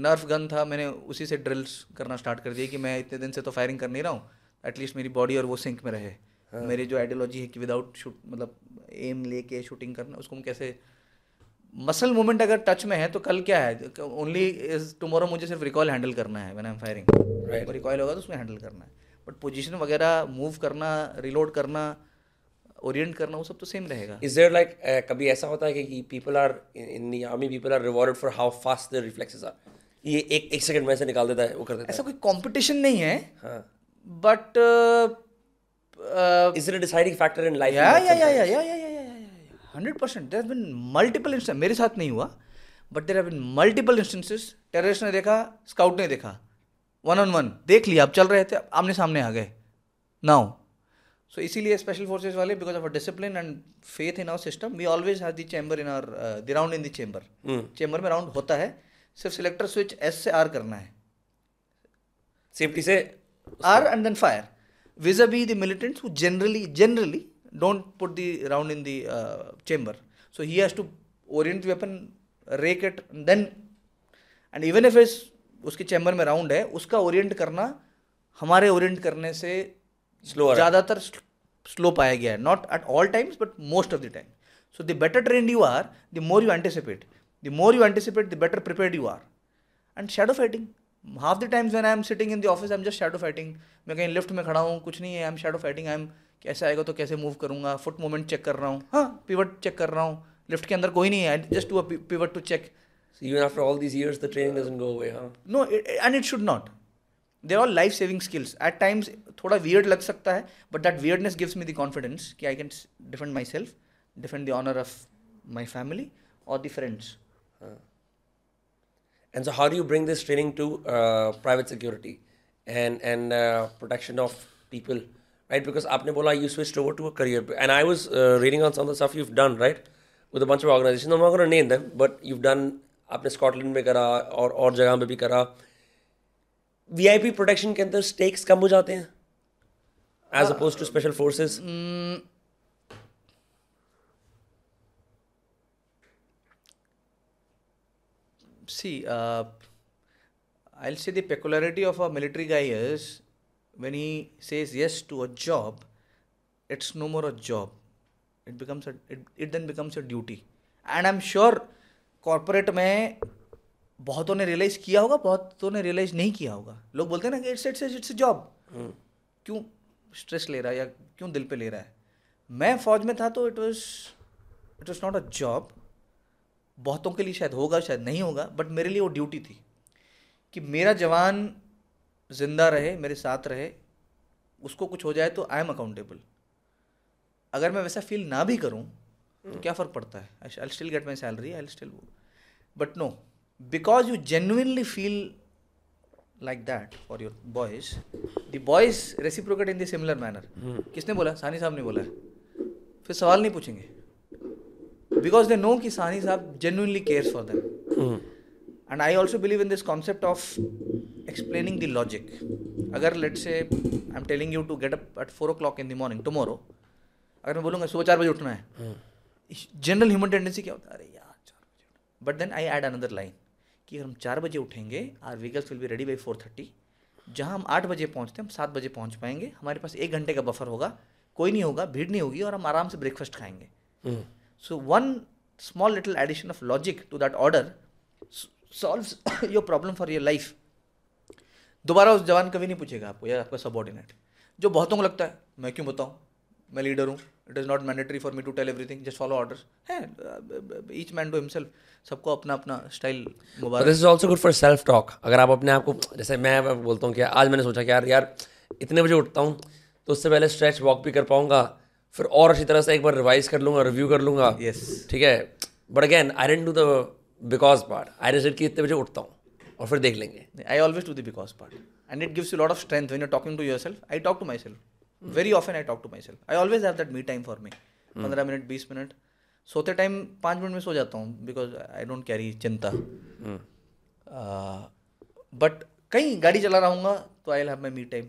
नर्फ गन था मैंने उसी से ड्रिल्स करना स्टार्ट कर दिया कि मैं इतने दिन से तो फायरिंग कर नहीं रहा हूँ। एटलीस्ट मेरी बॉडी और वो सिंक में रहे। मेरी जो आइडियोलॉजी है कि विदाउट शूट मतलब एम लेके शूटिंग करना उसको हम कैसे मसल मूवमेंट अगर टच में है तो कल क्या है? ओनली इज़ टुमारो मुझे सिर्फ़ रिकॉल हैंडल करना है when I am firing recoil होगा तो उसमें हैंडल करना है। बट पोजीशन वगैरह मूव करना रिलोड करना ओरिएंट करना वो सब तो सेम रहेगा। इज़ देयर uh, कभी ऐसा होता है कि, are in, in the army people are rewarded for how fast their reflexes are? ये एक एक सेकंड में ऐसे निकाल देता है वो कर देता ऐसा कोई कंपटीशन नहीं है। है। हाँ uh, is it a deciding factor in life? Yeah, in yeah, yeah, yeah, yeah, yeah, yeah, yeah, yeah. Hundred percent. There have been multiple instances. मेरे साथ नहीं हुआ, but there have been multiple instances. Terrorist ने देखा, scout ने देखा, one on one देख लिया आप चल रहे थे आमने सामने आ गए नाउ सो इसीलिए स्पेशल फोर्सेज वाले because of a discipline and faith in our system we always have the chamber in our the round in the chamber chamber में राउंड होता है सिर्फ़ सिलेक्टर स्विच एस से आर करना है safety से R and then fire vis-a-vis the militants who generally generally don't put the round in the uh, chamber. So he has to orient the weapon rake it and then and even उसके chamber में round है उसका orient करना हमारे orient करने से slow ज़्यादातर slow पाया गया है not at all times but most of the time so the better trained you are the more you anticipate the more you anticipate the better prepared you are and shadow fighting half the times when I am sitting in the office I am just shadow fighting मैं कहीं lift में खड़ा हूँ कुछ नहीं है I am shadow fighting I am कैसे आएगा तो कैसे मूव करूँगा? फुट मूवमेंट चेक कर रहा हूँ. हाँ पिवट चेक कर रहा हूँ. लिफ्ट के अंदर कोई नहीं है. Just to pivot to check even after all these years, the training doesn't go away, huh? No and it should not there all life saving skills at times थोड़ा weird लग सकता है but that weirdness gives me the confidence कि I can defend my self defend the honour of my family और the friends And so, how do you bring this training to uh, private security and and uh, protection of people, right? Because आपने बोला you switched over to a career, and I was uh, reading on some of the stuff you've done, right, with a bunch of organizations. I'm not going to name them, but you've done आपने Scotland में करा और और जगह में भी करा VIP protection के अंदर स्टेक्स कम हो जाते हैं as opposed to special forces See, uh, I'll say the peculiarity of a military guy is when he says yes to a job, it's no more a job. It becomes a it, it then becomes a duty. And I'm sure corporate में बहुतों ने realise किया होगा बहुतों ने realise नहीं किया होगा लोग बोलते हैं ना कि इट्स इट्स इट्स जॉब क्यों स्ट्रेस ले रहा है या क्यों दिल पे ले रहा है मैं फौज में था तो it was it was not a job बहुतों के लिए शायद होगा शायद नहीं होगा बट मेरे लिए वो ड्यूटी थी कि मेरा जवान ज़िंदा रहे मेरे साथ रहे उसको कुछ हो जाए तो आई एम अकाउंटेबल अगर मैं वैसा फील ना भी करूँ तो क्या फ़र्क पड़ता है? I still get my salary I still but no because you genuinely feel like that for your boys the boys reciprocate in the similar manner किसने बोला? सानी साहब ने बोला। है फिर सवाल नहीं पूछेंगे। बिकॉज़ दे नो कि सानी साहब genuinely cares for them and I also believe in this concept of explaining the logic अगर let's say I am telling you to get up at four o'clock in the morning tomorrow अगर मैं बोलूँगा सुबह चार बजे उठना है general human tendency क्या होता है? अरे यार चार बजे but then I add another line कि अगर हम चार बजे उठेंगे our vehicles will be ready by four thirty जहाँ हम आठ बजे पहुँचते हैं हम सात बजे पहुँच पाएँगे। हमारे पास एक घंटे का बफर होगा। कोई नहीं होगा भीड़ नहीं होगी और हम आराम से ब्रेकफास्ट खाएँगे। So one small little addition of logic to that order solve your problem for your life दोबारा उस जवान कभी नहीं पूछेगा आपको या आपका सबॉर्डिनेट जो बहुतों को लगता है, मैं क्यों बताऊँ? मैं लीडर हूँ। It is not mandatory for me to tell everything just follow orders है ईच मैन टू हिमसेल्फ सबको अपना अपना स्टाइल मुबारक this is also good for self talk. अगर आप अपने आप को, जैसे मैं बोलता हूँ कि आज मैंने सोचा कि यार यार, इतने बजे उठता हूँ तो उससे पहले स्ट्रेच वॉक भी कर पाऊँगा। फिर और अच्छी तरह से एक बार रिवाइज कर लूँगा रिव्यू कर लूँगा। Yes. ठीक है? But again I don't do the because part I decide कि इतने बजे उठता हूँ और फिर देख लेंगे। I always do the because part. And it gives you a lot of strength when you're talking I talk to myself very often I talk to myself I always have that me time for me. पंद्रह minute बीस minute. सोते time पाँच मिनट में सो जाता हूँ because I don't carry चिंता। बट कहीं गाड़ी चला रहा हूँ तो I have my me time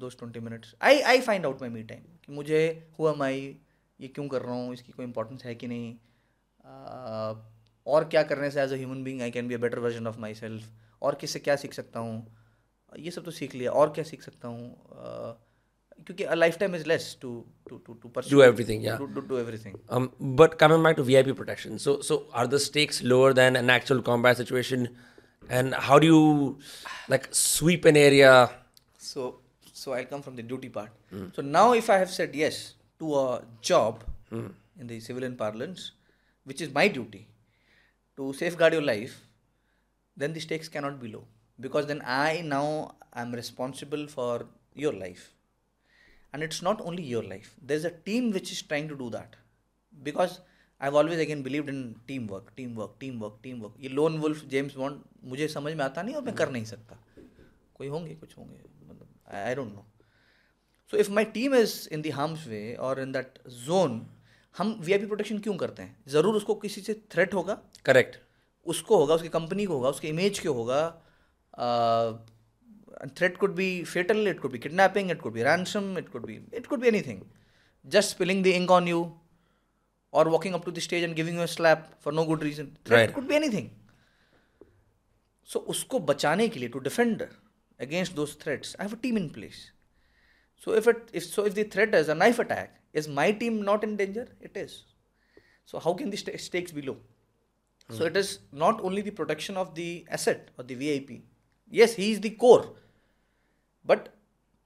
those twenty minutes I I find out my me time कि मुझे हुआ माई ये क्यों कर रहा हूँ इसकी कोई इंपॉर्टेंस है कि नहीं? uh, और क्या करने से as a human being I can be a better version of myself और किससे क्या सीख सकता हूँ? ये सब तो सीख लिया। और क्या सीख सकता हूँ? क्योंकि lifetime is less to to to to do everything do everything but coming back to VIP protection so so are the stakes lower than an actual combat situation and how do like sweep an area so so I'll come from the duty part. So now, if I have said yes to a job in the civilian parlance, which is my duty to safeguard your life, then the stakes cannot be low because then I now am responsible for your life, and it's not only your life. There's a team which is trying to do that because I always again believe in team work team work team work team work ये lone wolf James bond मुझे समझ में आता नहीं और मैं कर नहीं सकता कोई होंगे कुछ होंगे I don't know so if my team is in the harm's way और इन दैट जोन हम वी आई पी प्रोटेक्शन क्यों करते हैं? ज़रूर उसको किसी से थ्रेट होगा। करेक्ट उसको होगा उसकी कंपनी को होगा उसके इमेज को होगा। Threat could be fatal it could be kidnapping it could be ransom it could be it could be anything just spilling the ink on you और walking up to the stage and giving you slap for no good reason right. could be anything. So usko bachane ke liye to defend against those threats, I have a team in place. So if it if so if the threat is a knife attack, is my team not in danger? It is. So how can the st- stakes be low? Hmm. So it is not only the protection of the asset or the VIP. Yes, he is the core. But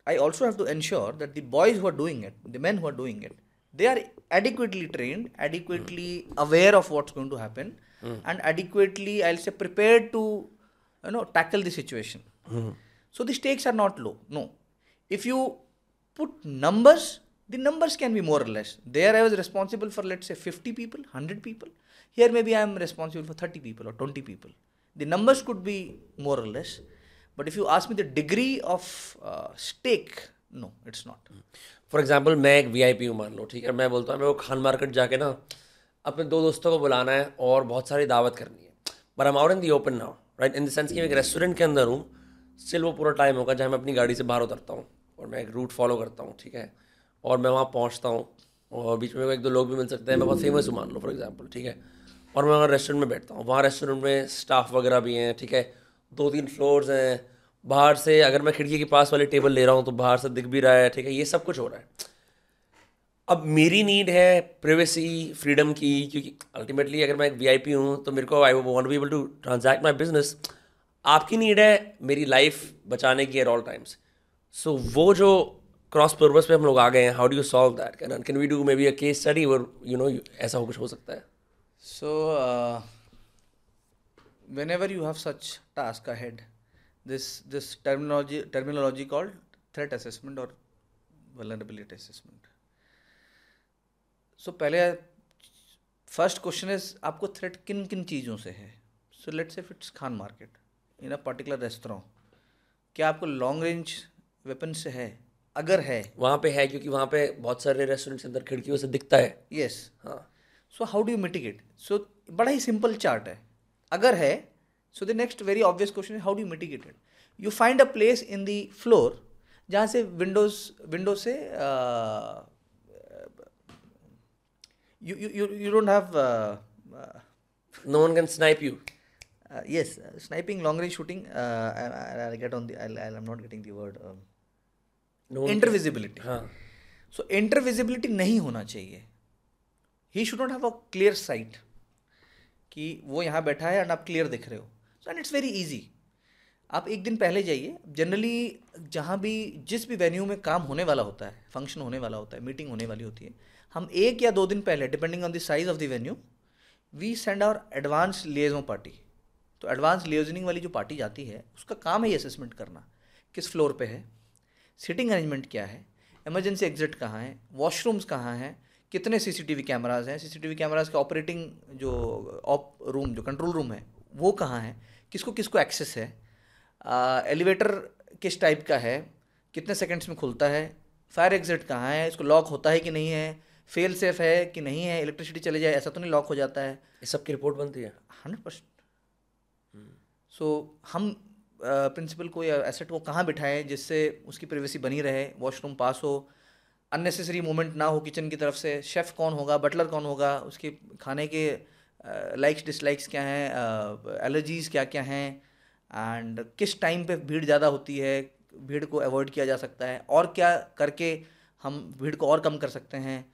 I also have to ensure that the boys who are doing it, the men who are doing it, they are adequately trained adequately mm. aware of what's going to happen mm. and adequately i'll say prepared to you know tackle the situation mm. So the stakes are not low no if you put numbers the numbers can be more or less there i was responsible for let's say 50 people 100 people here maybe i am responsible for 30 people or 20 people the numbers could be more or less but if you ask me the degree of uh, stake no it's not for example मैं एक V I P हूँ मान लो ठीक है मैं बोलता हूँ मेरे को खान मार्केट जाके ना अपने दो दोस्तों को बुलाना है और बहुत सारी दावत करनी है पर हम out in the open now right in the sense कि मैं एक रेस्टोरेंट के अंदर हूँ स्टिल वो पूरा टाइम होगा जहाँ मैं अपनी गाड़ी से बाहर उतरता हूँ और मैं एक रूट फॉलो करता हूँ, ठीक है? और मैं वहाँ पहुँचता हूँ और बीच में एक दो लोग भी मिल सकते हैं, मैं बहुत फ़ेमस हूँ मान लो फॉर एग्ज़ाम्पल ठीक है? और मैं वहाँ रेस्टोरेंट में बैठता हूँ, वहाँ रेस्टोरेंट में स्टाफ वगैरह भी हैं, ठीक है? दो तीन फ्लोर्स हैं, बाहर से अगर मैं खिड़की के पास वाले टेबल ले रहा हूँ तो बाहर से दिख भी रहा है, ठीक है? ये सब कुछ हो रहा है। अब मेरी नीड है प्रिवेसी फ्रीडम की, क्योंकि अल्टीमेटली अगर मैं एक वी आई पी हूँ तो मेरे को I want be able to transact my business आपकी नीड है मेरी लाइफ बचाने की एट ऑल टाइम्स सो वो जो क्रॉस पर्पज पे हम लोग आ गए हैं how do you solve that can can we do maybe a case study और यू नो ऐसा हो कुछ हो सकता है? So whenever you have such task ahead this this terminology terminology called threat assessment और vulnerability असेसमेंट सो पहले first question is आपको थ्रेट किन किन चीज़ों से है? So let's say it's Khan Market in a particular restaurant क्या आपको लॉन्ग रेंज वेपन से है? अगर है। वहाँ पे है क्योंकि वहाँ पे बहुत सारे रेस्टोरेंट्स के अंदर खिड़कियों से दिखता है। यस हाँ। So how do you mitigate so बड़ा ही सिंपल चार्ट है। अगर है so the next very obvious question how do mitigate it you find a place in the floor जहाँ से विंडोज़ विंडो से uh, you you you, you don't have uh, uh, no uh, yes uh, sniping long range shooting uh, I, will get on the I'll, I'll, i'm not getting the word um, no intervisibility. हाँ. so intervisibility नहीं होना चाहिए। He should not have a clear sight कि वो यहाँ बैठा है and आप क्लियर दिख रहे हो। So and it's very easy आप एक दिन पहले जाइए। जनरली जहाँ भी जिस भी वेन्यू में काम होने वाला होता है फ़ंक्शन होने वाला होता है मीटिंग होने वाली होती है हम एक या दो दिन पहले depending on the size of the venue we send our advance liaison party तो एडवांस लियोजनिंग वाली जो पार्टी जाती है उसका काम है ये असेसमेंट करना। किस फ्लोर पे है? सिटिंग अरेंजमेंट क्या है? एमरजेंसी एग्जिट कहाँ है? वॉशरूम्स कहाँ हैं? कितने सीसीटीवी कैमराज हैं? सीसीटीवी कैमराज का ऑपरेटिंग जो ऑप रूम जो कंट्रोल रूम है वो कहाँ है? किसको किसको एक्सेस है? एलिवेटर किस टाइप का है? कितने सेकंड्स में खुलता है? फायर एग्जिट कहाँ है? इसको लॉक होता है कि नहीं है? फेल सेफ़ है कि नहीं है? इलेक्ट्रिसिटी चले जाए ऐसा तो नहीं लॉक हो जाता है? ये सब की रिपोर्ट बनती है। हंड्रेड परसेंट सो हम प्रिंसिपल को या एसेट को कहाँ बिठाएँ जिससे उसकी प्रिवेसी बनी रहे वॉशरूम पास हो अननेसेसरी मूवमेंट ना हो किचन की तरफ़ से शेफ़ कौन होगा बटलर कौन होगा उसके खाने के लाइक्स डिसलाइक्स क्या हैं एलर्जीज़ क्या क्या हैं एंड किस टाइम पे भीड़ ज़्यादा होती है भीड़ को अवॉइड किया जा सकता है और क्या करके हम भीड़ को और कम कर सकते हैं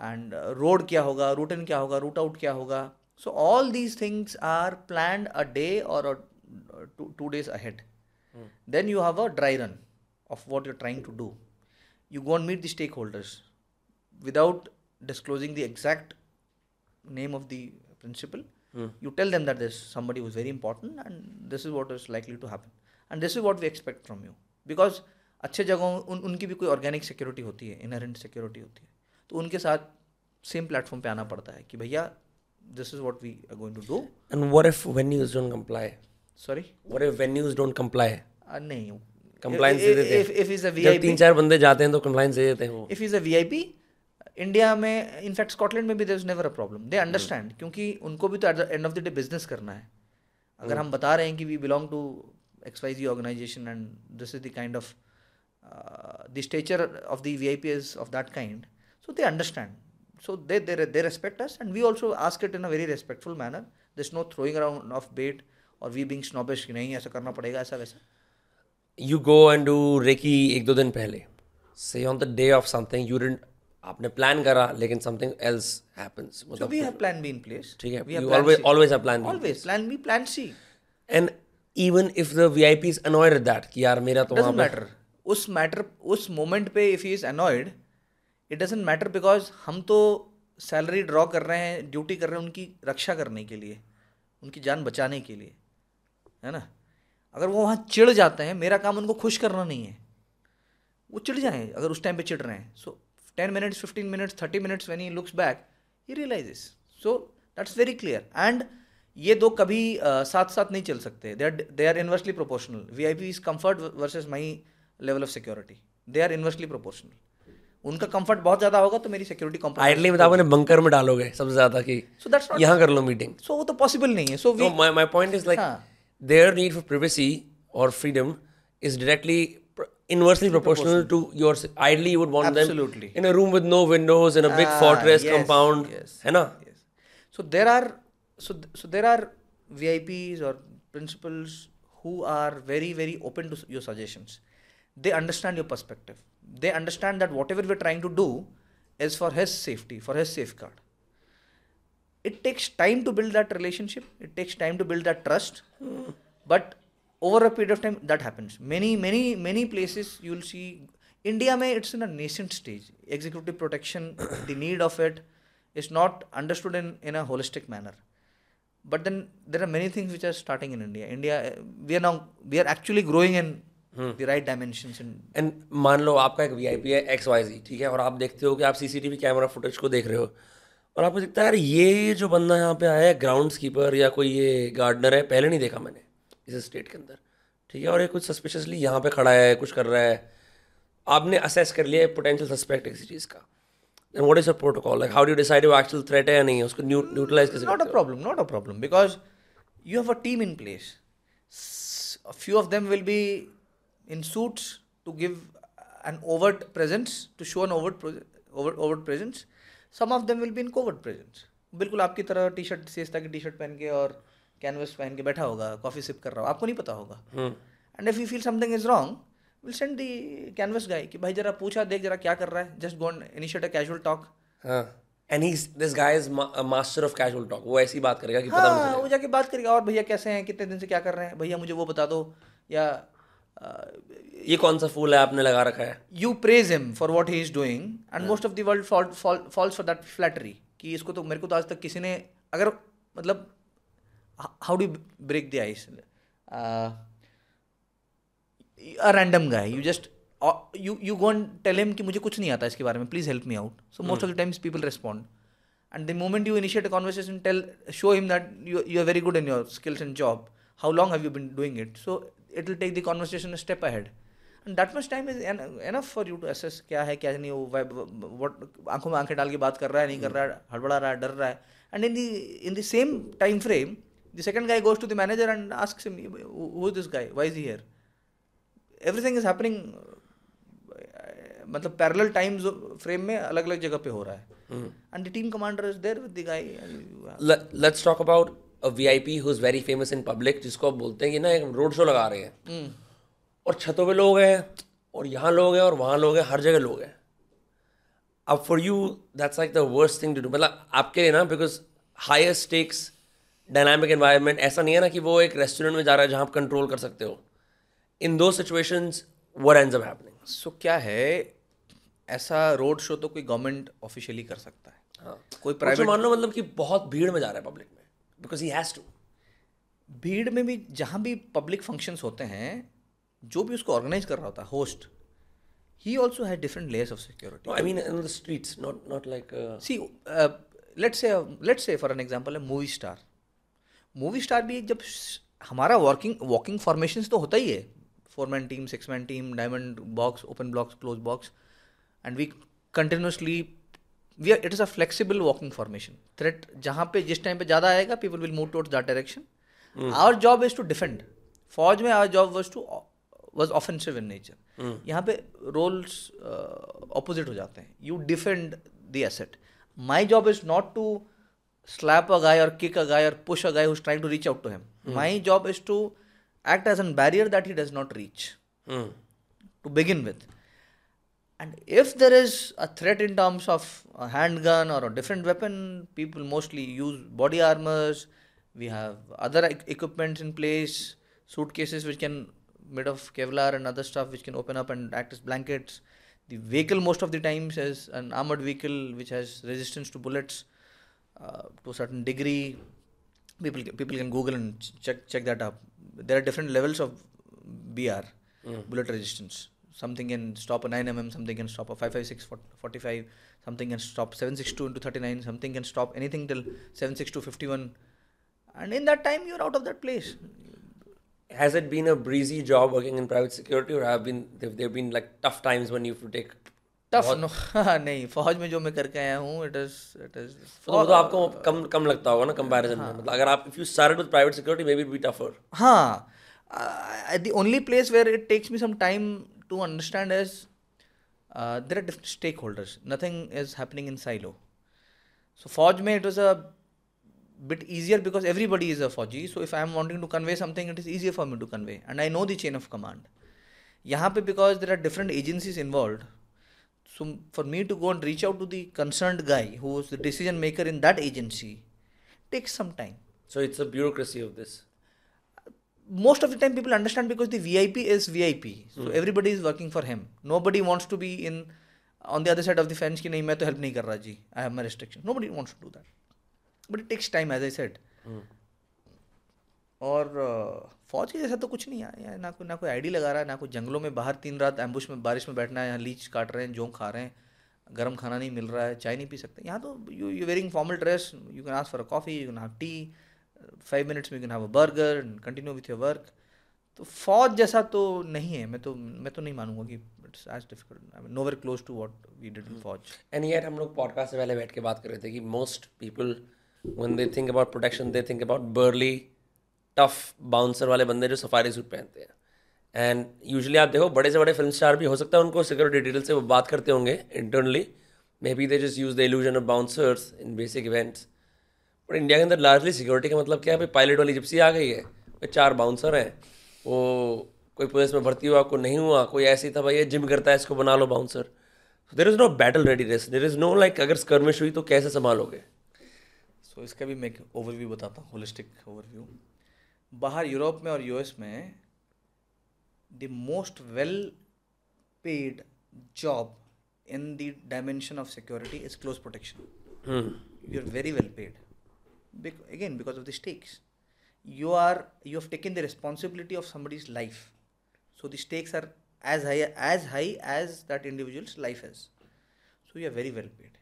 एंड रोड uh, क्या होगा रूट इन क्या होगा रूट आउट क्या होगा। So all these things are plan a day और Two days ahead then you have a dry run of what you're trying to do. You go and meet the stakeholders without disclosing the exact name of the principal. Mm. You tell them that there's somebody who's very important and this is what is likely to happen. And this is what we expect from you. Because अच्छे जगहों उन उनकी भी कोई organic security होती है inherent security होती है तो उनके साथ सेम प्लेटफॉर्म पे आना पड़ता है कि भैया this is what we are going to do And what if venues don't comply? sorry What if venues don't comply? नहीं। Compliance दे देते if if is a VIP तीन चार बंदे जाते हैं तो कंप्लाइंस दे देते हैं वो। If is a VIP India में इनफैक्ट स्कॉटलैंड में भी there is never a problem they understand क्योंकि उनको भी तो at the end of the day business करना है। अगर हम बता रहे हैं कि we belong to X Y Z organisation and this is the kind of the stature of the V I P is of that kind so they understand so they they they respect us and we also ask it in a very respectful manner this no throwing around of weight और we being snobbish नहीं ऐसा करना पड़ेगा ऐसा वैसा you go and do recce एक दो दिन पहले से on the day of something you didn't आपने प्लान करा लेकिन समथिंग एल्स हैपेंस मतलब we have plan B in place. ठीक है always C. always have plan B. Always plan B, plan C. and even if the VIP is annoyed at that कि यार मेरा तो वहाँ matter. उस मैटर उस मोमेंट पे if he is annoyed it doesn't matter because हम तो सैलरी ड्रॉ कर रहे हैं ड्यूटी कर रहे हैं उनकी रक्षा करने के लिए उनकी जान बचाने के लिए है ना? अगर वो वहाँ चिढ़ जाते हैं मेरा काम उनको खुश करना नहीं है। वो चिढ़ जाएँ अगर उस टाइम पे चिढ़ रहे हैं। So ten minutes fifteen minutes thirty minutes when he looks back he realises so that's very clear and ये दो कभी uh, साथ साथ नहीं चल सकते। They are they are inversely proportional V I P is comfort versus my level of security they are inversely proportional उनका comfort बहुत ज़्यादा होगा तो मेरी सिक्योरिटी आइडली बताओ ने बंकर में डालोगे सबसे ज़्यादा कि सो दैट्स यहाँ कर लो मीटिंग सो so, वो तो पॉसिबल नहीं है। So we So my, my their need for privacy or freedom is directly inversely proportional, proportional to yours. Ideally, you would want Absolutely. them in a room with no windows in a big ah, fortress yes, compound. Yes. Hai na? yes. So there are so so there are VIPs or principals who are very very open to your suggestions. They understand your perspective. They understand that whatever we're trying to do is for his safety, for his safeguard. It takes time to build that relationship. It takes time to build that trust. But over a period of time, that happens. Many, many, many places you'll see. India, mein, it's in a nascent stage. Executive protection, the need of it is not understood in, in a holistic manner. But then there are many things which are starting in India. India, uh, we are now, we are actually growing in the right dimensions. And मान लो आपका एक VIP है X Y Z ठीक है और आप देखते हो कि आप सीसीटीवी कैमरा फुटेज को देख रहे हो और आपको दिखता है ये जो बंदा यहाँ पे आया है ग्राउंड कीपर या कोई ये गार्डनर है पहले नहीं देखा मैंने इस स्टेट के अंदर। ठीक है और ये कुछ सस्पिशियसली यहाँ पे खड़ा है कुछ कर रहा है। आपने असेस कर लिया है पोटेंशियल सस्पेक्ट किसी चीज़ का। Then what is a protocol like how do decide you actual threat है या नहीं उसको न्यूट्रलाइज कर not a problem not a problem because you have a team in place few of them will be in suits to give an over presence to show an over presence Some of them will be in covert presence. बिल्कुल आपकी तरह T shirt सेस्ता की T shirt पहन के और canvas पहन के बैठा होगा कॉफ़ी सिप कर रहा हो आपको नहीं पता होगा। And if you feel something is wrong will send the canvas guy कि भाई जरा पूछा देख जरा क्या कर रहा है just go initiate a casual talk and he. This guy is master of casual talk वो ऐसी बात करेगा कि हाँ, पता नहीं वो जाके बात करेगा और भैया कैसे हैं कितने दिन से क्या कर रहे हैं भैया मुझे वो बता दो या। ये कौन सा फूल है आपने लगा रखा है? You praise him for what he is doing and most of the world falls for that flattery कि इसको तो मेरे को तो आज तक किसी ने अगर मतलब how do break the ice a random guy you just you you go and tell him कि मुझे कुछ नहीं आता इसके बारे में please help me out so most of the times people respond and the moment you initiate a conversation tell show him that you, you are very good in your skills and job. How long have you been doing it? So it will take the conversation step ahead and that much time is enough for you to assess क्या है क्या नहीं वो what आँखों में आँखें डाल के बात कर रहा है नहीं कर रहा है हड़बड़ा रहा है डर रहा है and in the in the same time frame the second guy goes to the manager and ask who this guy why is here everything is happening मतलब पैरल टाइम फ्रेम में अलग अलग जगह पे हो रहा है। And the team commander is there with the guy let's talk about about I P who's very famous in public जिसको आप बोलते हैं कि ना एक रोड शो लगा रहे हैं। और छतों पे लोग हैं और यहाँ लोग हैं और वहाँ लोग हैं हर जगह लोग हैं। अब for you that's like the worst thing to do मतलब आपके लिए ना because higher stakes dynamic environment ऐसा नहीं है ना कि वो एक रेस्टोरेंट में जा रहा है जहाँ आप कंट्रोल कर सकते हो। इन दो situations where end up happening? So क्या है ऐसा रोड शो तो कोई गवर्नमेंट ऑफिशियली कर सकता है। हाँ। कोई प्राइवेट मान लो मतलब कि बहुत भीड़ में जा रहा है पब्लिक में। बिकॉज़ ही हैज़ टू भीड़ में भी जहाँ भी पब्लिक फ़ंक्शंस होते हैं जो भी उसको ऑर्गेनाइज कर रहा होता है host he also had different layers of security. No, I mean in the streets, not not like. Uh, see let's say let's say for an example है मूवी स्टार मूवी स्टार भी जब हमारा working walking formation तो होता ही है. Four man team six man team diamond box open blocks close box and we continuously we are it is a flexible walking formation threat जहाँ पे जिस टाइम पे ज़्यादा आएगा people will move towards that direction our job is to defend फौज में our job was to was offensive in nature यहाँ पे रोल्स ऑपोजिट हो जाते हैं you defend the asset my job is not to slap a guy or kick a guy or push a guy who's trying to reach out to him. My job is to act as a barrier that he does not reach. Hmm. to begin with. And if there is a threat in terms of a handgun or a different weapon, people mostly use body armors. We have other e- equipments in place, suitcases which can made of Kevlar and other stuff which can open up and act as blankets. The vehicle most of the times is an armored vehicle which has resistance to bullets uh, to a certain degree. People can, people can Google and check check that up. There are different levels of BR, bullet resistance Something can stop a 9 mm, something can stop a 556 fort- 45, something can stop 762 into 39, something can stop anything till 762 51. And in that time, you're out of that place. Has it been a breezy job working in private security, or have been there have been like tough times when you have to take? Tough no नहीं फौज में जो मैं करके आया हूँ it is it is तो वो तो आपको कम कम लगता होगा ना कंपैरिजन में मतलब अगर आप if you started with private security may be be tougher हाँ uh, the only place where it takes me some time to understand is uh, there are different stakeholders nothing is happening in silo so forge mein it was a bit easier because everybody is a fauji so if i am wanting to convey something it is easier for me to convey and i know the chain of command यहाँ पे because there are different agencies involved so for me to go and reach out to the concerned guy who is the decision maker in that agency takes some time So it's a bureaucracy of this. Most of the time people understand because the VIP is VIP. So everybody is working for him. Nobody wants to be in on the other side of the fence कि नहीं मैं तो help नहीं कर रहा जी I have my restrictions. Nobody wants to do that. But it takes time as I said. और uh, फौज के जैसा तो कुछ नहीं है ना कोई ना कोई आईडी लगा रहा है ना कोई जंगलों में बाहर तीन रात एम्बुश में बारिश में बैठना है यहाँ लीच काट रहे हैं जोंक खा रहे हैं गर्म खाना नहीं मिल रहा है चाय नहीं पी सकते यहाँ तो you you wearing formal dress you can ask for a coffee you can have tea five minutes में you can have a burger and continue with your work तो फौज जैसा तो नहीं है। मैं तो मैं तो नहीं मानूँगा कि it's as difficult nowhere close to what we did in फौज। एंड येट हम लोग पॉडकास्ट से पहले बैठ के बात कर रहे थे कि most people when they think about protection they think about burly tough bouncer वाले बंदे जो सफारी सूट पहनते हैं। एंड यूजली आप देखो बड़े से बड़े फ़िल्म स्टार भी हो सकता है उनको सिक्योरिटी डिटेल से वो बात करते होंगे internally maybe they just use the illusion of bouncers in basic events but India के अंदर लार्जली सिक्योरिटी का मतलब क्या है? भाई पायलट वाली जिप्सी आ गई है। भाई चार बाउंसर हैं। वो कोई पुलिस में भर्ती हुआ कोई नहीं हुआ कोई ऐसे ही था भाई ये जिम करता है इसको बना लो bouncer there is no battle readiness there is no like अगर स्कर्मिश हुई तो कैसे संभालोगे? सो so, इसका भी मैं एक ओवरव्यू बताता हूँ होलिस्टिक ओवरव्यू बाहर यूरोप में और यूएस में the most well paid job in the dimension of security is close protection you are very well paid again because of the stakes. You are you have taken the responsibility of somebody's life. So the stakes are as high as high as that individual's life is. So you are very well paid.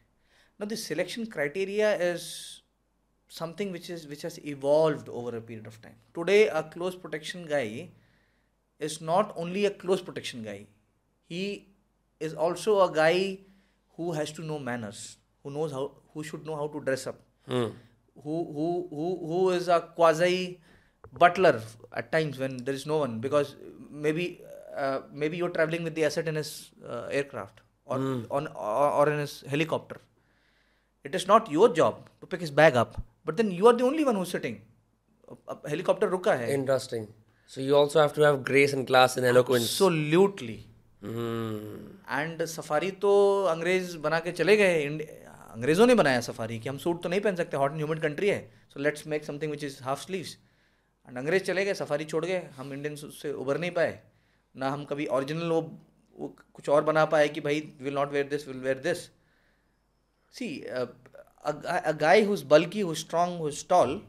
Now the selection criteria is something which is which has evolved over a period of time. Today a close protection guy is not only a close protection guy. He is also a guy who has to know manners who knows how who should know how to dress up hmm who who who who is a quasi butler at times when there is no one because maybe uh, maybe you're traveling with the asset in his uh, aircraft or on or, or in his helicopter it is not your job to pick his bag up but then you are the only one who's sitting a, a helicopter रुका है Interesting. So you also have to have grace and class and eloquence. absolutely Hmm. And safari तो अंग्रेज बना के चले गए end- अंग्रेज़ों ने बनाया सफारी कि हम सूट तो नहीं पहन सकते हॉट एंड ह्यूमन कंट्री है so let's make something which is half sleeves and अंग्रेज़ चले गए सफारी छोड़ गए हम इंडियंस उससे उभर नहीं पाए ना हम कभी ओरिजिनल वो, वो कुछ और बना पाए कि भाई will not wear this will wear this see a guy who's बल्कि who's strong who's tall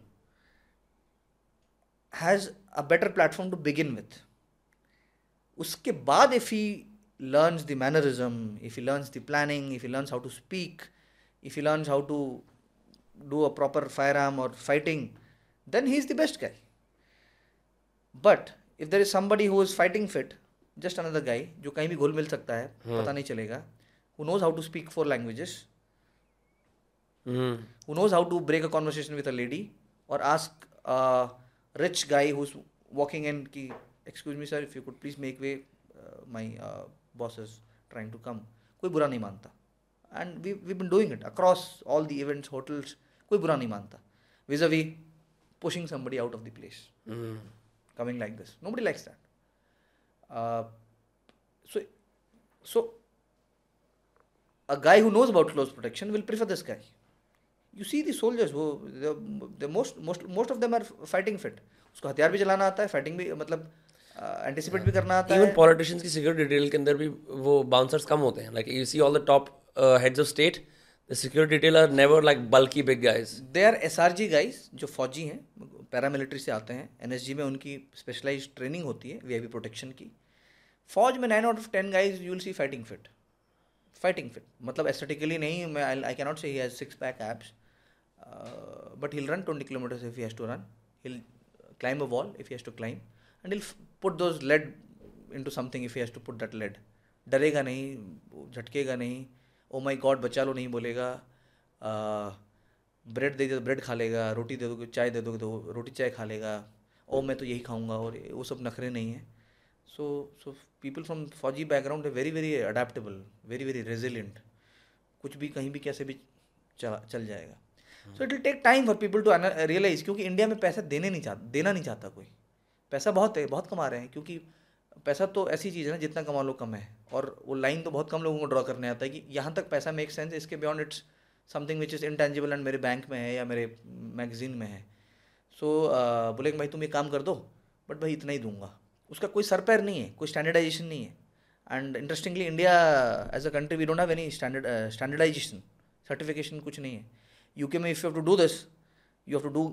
has a better platform to begin with. उसके बाद if he learns the mannerism, if he learns the planning, if he learns how to speak, if he learns how to do a proper firearm or fighting, then he's the best guy. But if there is somebody who is fighting fit, just another guy जो कहीं भी घुल मिल सकता है पता नहीं चलेगा who knows how to speak four languages Hmm. who knows how to break a conversation with a lady or ask a rich guy who's walking in ki excuse me sir if you could please make way uh, my uh, boss is trying to come कोई बुरा नहीं मानता and we we been doing it across all the events hotels कोई बुरा नहीं मानता। With uh we pushing somebody out of the place coming like this nobody likes that so so a guy who knows about close protection will prefer this guy you see soldiers वो most most of them are fighting fit उसको हथियार भी चलाना आता है fighting भी मतलब anticipate uh, भी करना आता है। पॉलिटिशियंस की सिक्योरिटी डिटेल के अंदर भी वो बाउंसर्स कम होते हैं। Like you see all the top heads of state the security detail are never like bulky big guys they are S R G guys जो फौजी हैं पैरामिलिट्री से आते हैं एन एस जी में उनकी स्पेशलाइज ट्रेनिंग होती है वी आई पी प्रोटेक्शन की। फौज में nine out of ten guys you will see fighting fit fighting fit मतलब एस्थेटिकली नहीं, मैं I cannot say he has six pack abs but hill run twenty kilometers if he has to run hill climb a wall if he has to and he'll f- put those lead into something if he has to put that डरेगा नहीं, झटकेगा नहीं ओ माई God बचा लो नहीं बोलेगा। Bread दे दो bread खा लेगा, रोटी दे दोगे, चाय दे दोगे तो रोटी चाय खा लेगा। ओ मैं तो यही खाऊँगा और वो सब नखरे नहीं हैं। सो सो पीपल फ्रॉम फौजी background very very adaptable very very resilient कुछ भी कहीं भी कैसे भी चला चल जाएगा। So it will take time for people to realize क्योंकि इंडिया में पैसा देने नहीं चाहता देना नहीं चाहता कोई। पैसा बहुत है, बहुत कमा रहे हैं, क्योंकि पैसा तो ऐसी चीज़ है ना जितना कमा लो कम है। और वो लाइन तो बहुत कम लोगों को ड्रॉ करने आता है कि यहाँ तक पैसा मेक सेंस इसके beyond it's something which is intangible and मेरे बैंक में है या मेरे मैगजीन में है। सो so, बोले कि भाई तुम ये काम कर दो बट भाई इतना ही दूँगा। उसका कोई सर पैर नहीं है कोई स्टैंडर्डाइजेशन नहीं है। And interestingly India as a country we don't have any standard standardization certification कुछ नहीं है। यूके में if you have to do this you have to do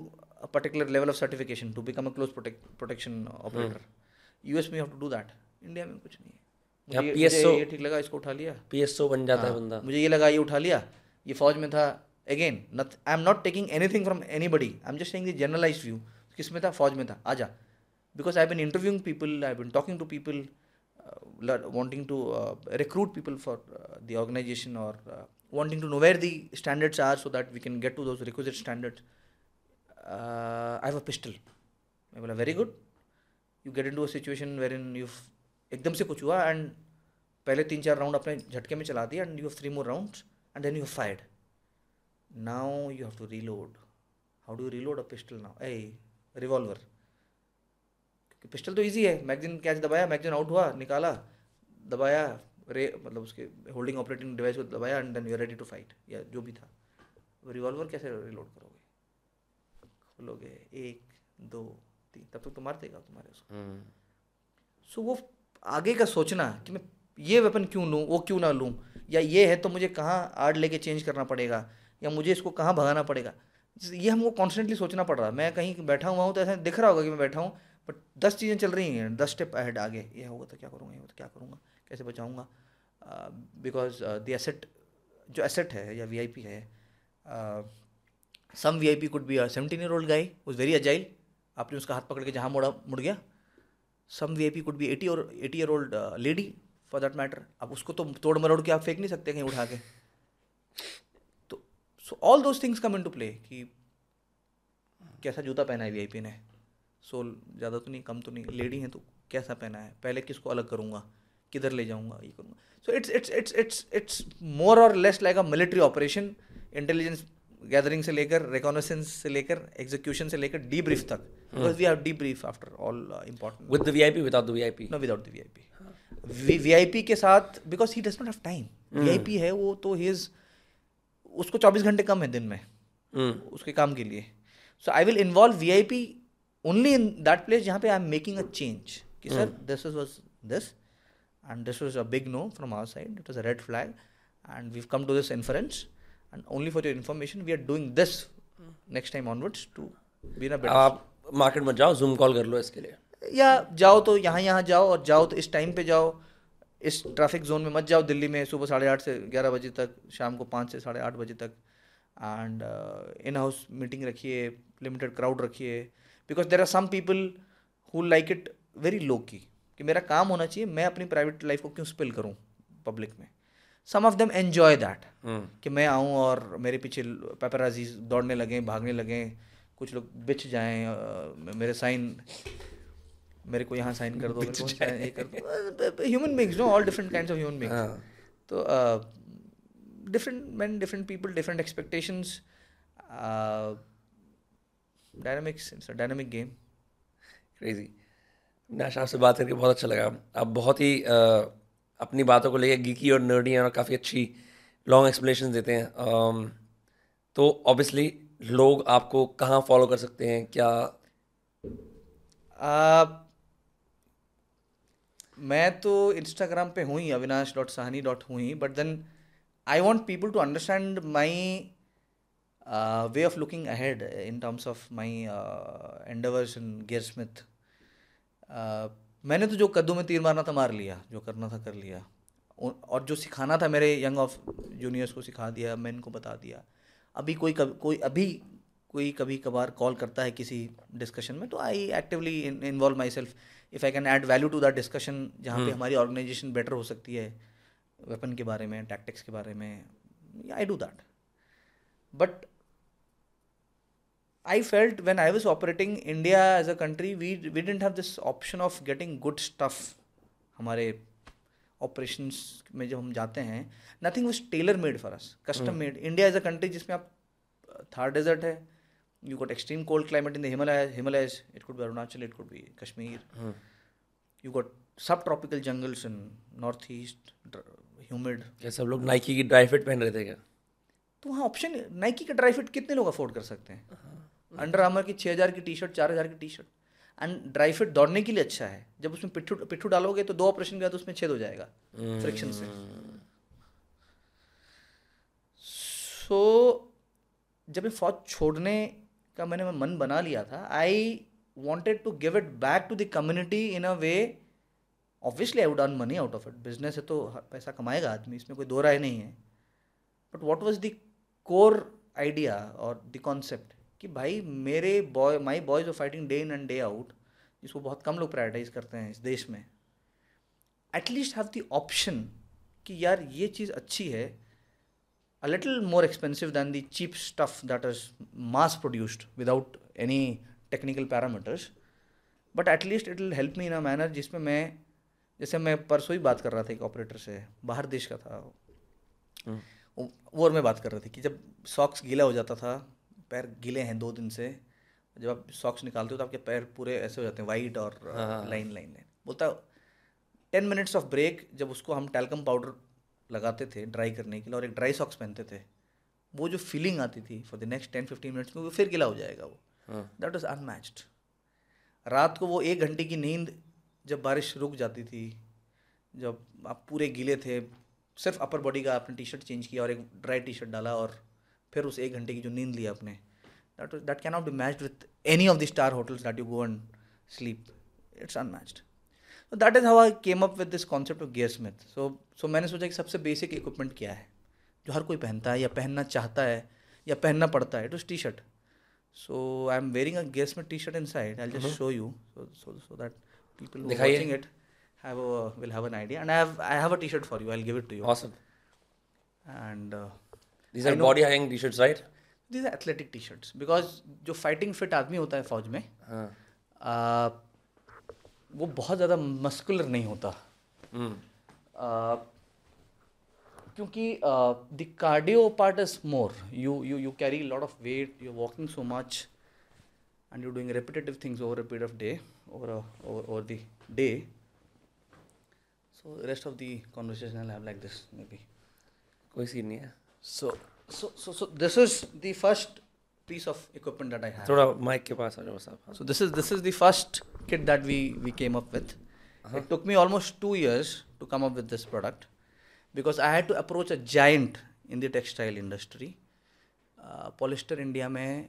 particular level of certification to become a close protect, protection operator. US में have to do that India में कुछ नहीं है। मुझे ये- PSO ये ठीक लगा इसको उठा लिया। पी पीएसओ बन जाता है हाँ, बंदा। मुझे ये लगा ये उठा लिया। ये फौज में था। Again I am not taking anything from anybody I am just taking generalize view किसमें था? फौज में था। आजा। Because I been interviewing people I been talking to people wanting to uh, recruit people for uh, the organization or uh, wanting to know where the standards are so that we can get to those requisite standards. Uh, I have a pistol. मैं बोला very good you get into a situation wherein you एकदम से कुछ हुआ and पहले तीन चार round अपने झटके में चला दिया and you have three more rounds and then you fired now you have to reload how do reload a pistol now a revolver क्योंकि पिस्टल तो ईजी है. मैगजीन कैच दबाया मैगजीन आउट हुआ, निकाला, दबाया, रे मतलब उसके होल्डिंग ऑपरेटिंग डिवाइस को दबाया and then you ready to fight या जो भी था. रिवॉल्वर कैसे रिलोड करोगे? खोलोगे? एक, दो तीन तब तक तो मार देगा तुम्हारे उसको। हम्म, सो वो आगे का सोचना कि मैं ये वेपन क्यों लूँ वो क्यों ना लूँ? या ये है तो मुझे कहाँ आर्ड लेके चेंज करना पड़ेगा? या मुझे इसको कहाँ भगाना पड़ेगा? ये हमको कॉन्स्टेंटली सोचना पड़ रहा। है मैं कहीं बैठा हुआ हूँ तो ऐसा दिख रहा होगा कि मैं बैठा हूँ बट दस चीज़ें चल रही हैं। दस स्टेप अहेड आगे। ये होगा तो क्या करूँगा ये होगा तो क्या करूँगा? कैसे बचाऊँगा? बिकॉज़ द एसेट जो एसेट है या वीआईपी है some V I P could be a seventeen year old guy was very agile आपने उसका हाथ पकड़ के जहाँ मुड़ा, मुड़ गया। Some V I P could be eighty और eighty year old lady for that matter अब उसको तो तोड़ मरोड़ के आप फेंक नहीं सकते कहीं उठा के। तो so all those things come into play कि कैसा जूता पहना है वीआईपी ने? सोल ज़्यादा तो नहीं, कम तो नहीं। लेडी हैं तो कैसा पहना है? पहले किसको अलग करूँगा? किधर ले जाऊँगा? ये करूँगा। So it's it's it's it's it's more और less like a military operation intelligence gathering से लेकर रिकॉनेसेंस से लेकर एग्जीक्यूशन से लेकर डी ब्रीफ तक। Because we have debrief after all important with the VIP without the VIP no without the VIP VIP के साथ because he does not have time VIP है वो तो ही इज़ उसको 24 घंटे कम है दिन में हम्म, उसके काम के लिए. So I will involve VIP only in that place जहाँ पे I am making a change कि sir this is was this and this was a big no from our side it was a red flag and we come to this inference and only for your information we are doing this next time onwards to be in better market में जाओ zoom call कर लो इसके लिए। या जाओ तो यहाँ यहाँ जाओ और जाओ तो इस टाइम पे जाओ। इस ट्रैफ़िक जोन में मत जाओ दिल्ली में सुबह साढ़े आठ से ग्यारह बजे तक शाम को पाँच से साढ़े आठ बजे तक। एंड इन हाउस मीटिंग रखिए लिमिटेड क्राउड रखिए। Because there are some people who like it very low key कि मेरा काम होना चाहिए मैं अपनी प्राइवेट लाइफ को क्यों स्पिल करूँ पब्लिक में? Some of them enjoy that कि मैं आऊँ और मेरे पीछे पेपराजी दौड़ने लगें भागने लगें। कुछ लोग बिछ जाएँ मेरे साइन मेरे को यहाँ साइन कर दो मेरे को साइन ये कर दो। Human beings no all different kinds of human beings तो different man different people different expectations dynamics it's a dynamic game crazy नाश आपसे बात करके बहुत अच्छा लगा। आप बहुत ही uh, अपनी बातों को लेकर गीकी और नर्डी और काफ़ी अच्छी लॉन्ग एक्सप्लेनेशन देते हैं। um, तो ऑब्वियसली लोग आपको कहाँ फॉलो कर सकते हैं? क्या uh, मैं तो इंस्टाग्राम पे हूँ ही अविनाश डॉट साहनी डॉट हूँ ही but then I want people to understand my way of looking ahead in terms of my endeavours in Gear Smith मैंने तो जो कद्दू में तीर मारना था मार लिया जो करना था कर लिया। और जो सिखाना था मेरे यंग ऑफ़ जूनियर्स को सिखा दिया मैं इनको बता दिया। अभी कोई कभी कोई अभी कोई कभी कभार कॉल करता है किसी डिस्कशन में तो I actively involve myself if I can add value to that discussion जहाँ पे हम्म। हमारी ऑर्गेनाइजेशन बेटर हो सकती है वेपन के बारे में टैक्टिक्स के बारे में I do that but I felt when I was operating India as a country, we we didn't have this option of getting good stuff. हमारे ऑपरेशंस में जब हम जाते हैं nothing was tailor made for us custom made India is a country जिसमें आप Thar desert है you got extreme cold climate in the Himalaya Himalayas it could be Arunachal it could be Kashmir you got subtropical jungles in North East humid क्या सब लोग Nike की dry fit पहन रहे थे क्या? तो वहाँ ऑप्शन नाइकी का ड्राई फिट कितने लोग अफोर्ड कर सकते हैं? हाँ। अंडर आर्मर की छः हज़ार की टी शर्ट चार हज़ार की T shirt and dry fit दौड़ने के लिए अच्छा है। जब उसमें पिट्ठू पिट्ठू डालोगे तो दो ऑपरेशन के बाद उसमें छेद हो जाएगा फ्रिक्शन से। सो so, जब मैं फौज छोड़ने का मैंने मन बना लिया था I wanted to give it back to the community in a way obviously I would earn money out of it business है तो पैसा कमाएगा आदमी इसमें कोई दो राय नहीं है। But what was the core idea और द कॉन्सेप्ट कि भाई मेरे boy my boys of fighting day in and day out जिसको बहुत कम लोग प्रायोरिटाइज करते हैं इस देश में एटलीस्ट हैव द ऑप्शन कि यार ये चीज़ अच्छी है a little more expensive than the cheap stuff that is mass produced without any technical parameters but at least it will help me in a manner जिसमें मैं जैसे मैं परसों ही बात कर रहा था एक ऑपरेटर से बाहर देश का था हम्म। वो और मैं बात कर रहा था कि जब सॉक्स गीला हो जाता था पैर गिले हैं दो दिन से जब आप सॉक्स निकालते हो तो आपके पैर पूरे ऐसे हो जाते हैं वाइट और लाइन लाइन लाइन बोलता टेन मिनट्स ऑफ़ ब्रेक जब उसको हम टैल्कम पाउडर लगाते थे ड्राई करने के लिए और एक ड्राई सॉक्स पहनते थे वो जो फीलिंग आती थी for the next ten fifteen minutes में वो फिर गिला हो जाएगा वो। दैट वॉज़ अनमैच्ड रात को वो एक घंटे की नींद जब बारिश रुक जाती थी जब आप पूरे गीले थे सिर्फ़ अपर बॉडी का आपने टी शर्ट चेंज किया और एक ड्राई टी शर्ट डाला और फिर उस एक घंटे की जो नींद ली अपने that that can not be matched with any of the star hotels that you go and sleep it's unmatched तो that is how I came up with this concept of Gear Smith so so मैंने सोचा कि सबसे basic equipment क्या है जो हर कोई पहनता है या पहनना चाहता है या पहनना पड़ता है it is T shirt so I am wearing a Gear Smith T shirt inside I just show you so so that are watching it have a, will have an idea. And I have I have a t-shirt for you. I'll give it to you. Awesome. And uh, these are body hang T shirts right these are athletic T shirts because जो fighting fit आदमी होता है फौज में हाँ. आ, वो बहुत ज़्यादा मस्कुलर नहीं होता। हम्म। क्योंकि the cardio part is more you you you carry lot of weight you walking so much and you doing repetitive things over a period of day over over the day so rest of the conversation I have like this maybe कोई scene नहीं है। So, so, so, so this is the first piece of equipment that I have. थोड़ा mic के पास आ जाओ साहब. So this is this is the first kit that we we came up with. Uh-huh. It took me almost two years to come up with this product because I had to approach a giant in the textile industry. Uh, polyester India में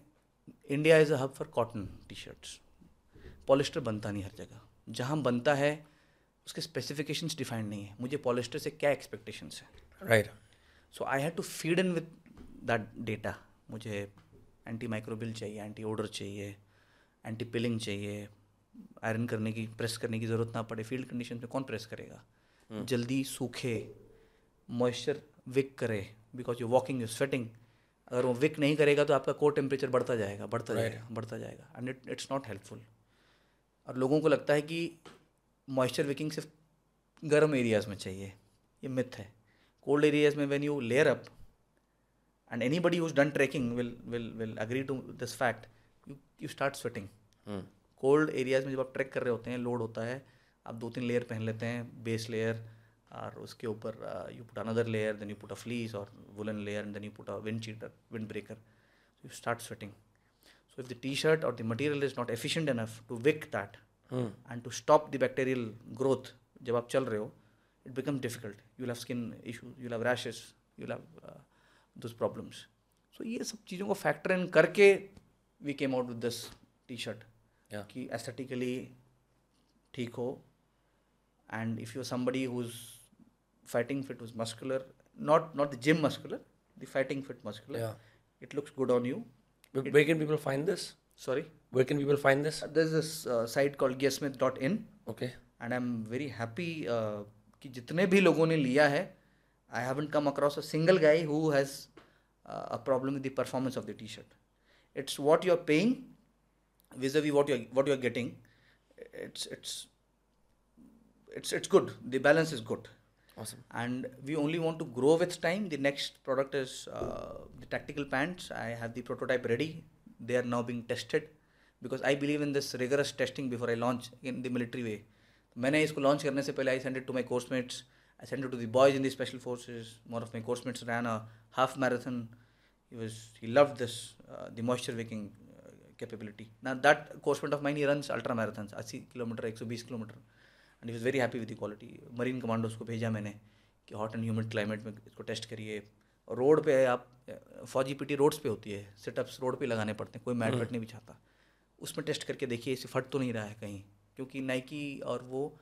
India is a hub for cotton t-shirts. Polyester बनता नहीं हर जगह जहाँ बनता है उसके specifications defined नहीं है मुझे पॉलिस्टर से क्या एक्सपेक्टेशंस है right so I had to feed in with that data मुझे एंटी माइक्रोबिल चाहिए एंटी ओडर चाहिए एंटी पिलिंग चाहिए आयरन करने की प्रेस करने की ज़रूरत ना पड़े फ़ील्ड कंडीशन में कौन प्रेस करेगा? hmm. जल्दी सूखे मॉइस्चर विक करे because you walking you sweating अगर वो विक नहीं करेगा तो आपका कोर टेम्परेचर बढ़ता जाएगा बढ़ता right. जाएगा बढ़ता जाएगा. And it it's not helpful और लोगों को लगता है कि मॉइस्चर विकिंग सिर्फ़ गर्म एरियाज़ में चाहिए. ये मिथ है. कोल्ड एरियाज़ में when you layer up and anybody who's done trekking will will will agree to this fact you you start sweating cold areas में जब आप ट्रैक कर रहे होते हैं लोड होता है आप दो तीन लेयर पहन लेते हैं बेस लेयर और उसके ऊपर you put another layer then you put a fleece और woollen layer and then you put a windcheater windbreaker you start sweating so if the t-shirt or the material is not efficient enough to wick that and to stop the bacterial growth जब आप चल रहे हो it becomes difficult you'll have skin issues you'll have rashes you'll have uh, those problems so ये सब चीज़ों को factor in करके we came out with this t-shirt Yeah. कि aesthetically ठीक हो and if you're somebody who's fighting fit who's muscular not not the gym muscular the fighting fit muscular Yeah. it looks good on you Where, where can people find this? sorry Where can people find this? there's this uh, site called gearsmith.in Okay. and i'm very happy uh, कि जितने भी लोगों ने लिया है I haven't come across a single guy who has a problem with the performance of the T shirt it's what you are paying vis at what you what you are getting it's it's it's it's good the balance is good and we only want to grow with time the next product is the tactical pants I have the prototype ready they are now being tested because I believe in this rigorous testing before I launch in the military way मैंने इसको launch करने से पहले I send it to my coursemates I send it to the boys in the special forces more of my coursemates ran a half marathon he was he loved this uh, the moisture wicking uh, capability. Now that coursement of mine he runs ultra marathons 80 kilometre 120 kilometre and he was very happy with the quality marine commandos को भेजा मैंने कि hot and humid climate में इसको test करिए. और road पे है आप फौजी पीटी रोड्स पे होती है. सेटअप्स रोड पे लगाने पड़ते हैं कोई मैट वैट नहीं बिछाता. उसमें टेस्ट करके देखिए इसे फट तो नहीं रहा है कहीं. क्योंकि नाइकी और वो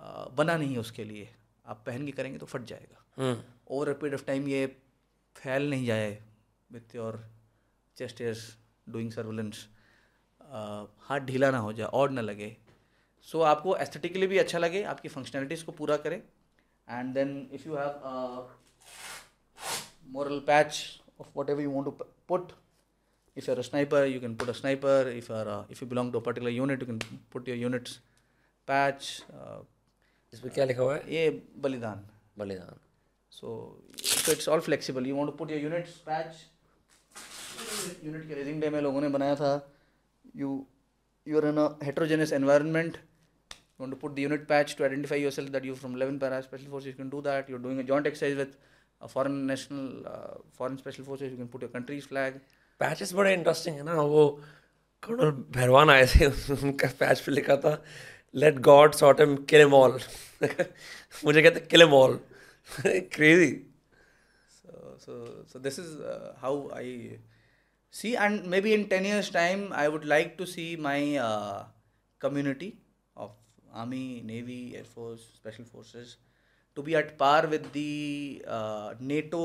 आ, बना नहीं है उसके लिए। आप पहन के करेंगे तो फट जाएगा. Over a period of time ये फैल नहीं जाए with your chest is doing surveillance हाथ ढीला ना हो जाए और ना लगे। सो so, आपको एस्थेटिकली भी अच्छा लगे आपकी फंक्शनैलिटीज़ को पूरा करे। And then if you have moral patch of whatever ever you to p- put if you're a sniper you can put a sniper if you're a, if you belong to a particular unit you can put your units patch uh, इसमें क्या लिखा हुआ है ये बलिदान बलिदान so so it's all flexible you want to put your units patch unit के raising day में लोगों ने बनाया था you you're in a heterogeneous environment you want to put the unit patch to identify yourself that you're from 11 para special forces you can do that you're doing a joint exercise with a foreign national uh, foreign special forces you can put your country's flag patches बड़े interesting है ना, वो colonel भैरवान आए थे, उनका patch पे लिखा था लेट गॉड सॉट एम किले मॉल मुझे कहते किले mall crazy this is how I C and may be in ten years time I would like to C my community of army navy air force special forces to be at par with the NATO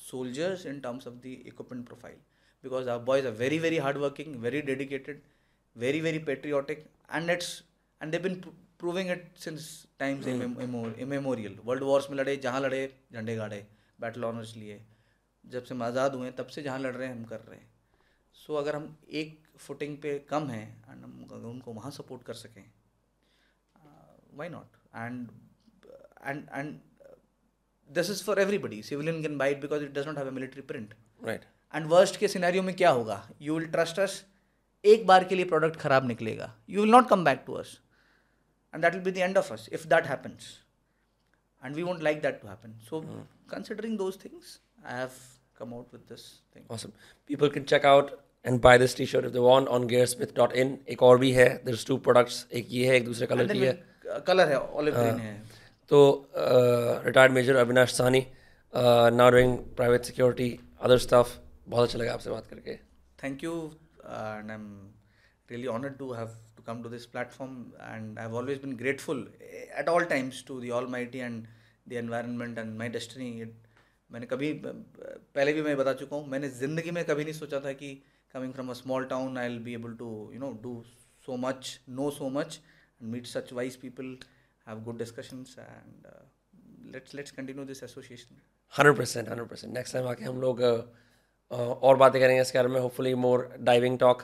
soldiers in terms of the equipment profile. Because our boys are very, very hardworking, very dedicated, very, very patriotic, and it's and they've been pr- proving it since times immemor- immemorial. World Wars में लड़े जहाँ लड़े झंडे गाड़े battle honours लिए जब से हम आज़ाद हुए हैं तब से जहाँ लड़ रहे हैं हम कर रहे हैं सो अगर हम एक फुटिंग पे कम हैं एंड हम अगर उनको वहाँ सपोर्ट कर सकें why not and and and This is for everybody civilian can buy it because it does not have a military print right and worst के सिनेरियो में क्या होगा यू विल ट्रस्ट अस एक बार के लिए प्रोडक्ट खराब निकलेगा you will not come back to us and that will be the end of us if that happens and we won't like that to happen so considering those things i have come out with this thing Awesome. People can check out and buy this t-shirt if they want on gearsmith.in. एक और भी है there's two products एक ये है एक दूसरे and colour then की है with, uh, color है olive green है तो retired major Avinash Sahni not doing private security other staff बहुत अच्छा लगा आपसे बात करके। Thank you and I am really honoured to have to come to this platform and I have always been grateful at all times to the all my tea and the environment and my destiny मैंने कभी, पहले भी मैं बता चुका हूँ, मैंने ज़िंदगी में कभी नहीं सोचा था कि coming from a small town I will be able to you know do so much no so much and meet such wise people have good discussions, and uh, let's let's continue this association. Hundred percent hundred percent next time आके हम लोग uh, uh, और बातें करेंगे इसके बारे में hopefully more diving talk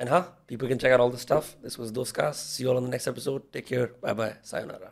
and हाँ people can check out all the stuff this was Dostcast see you all on the next episode take care bye bye sayonara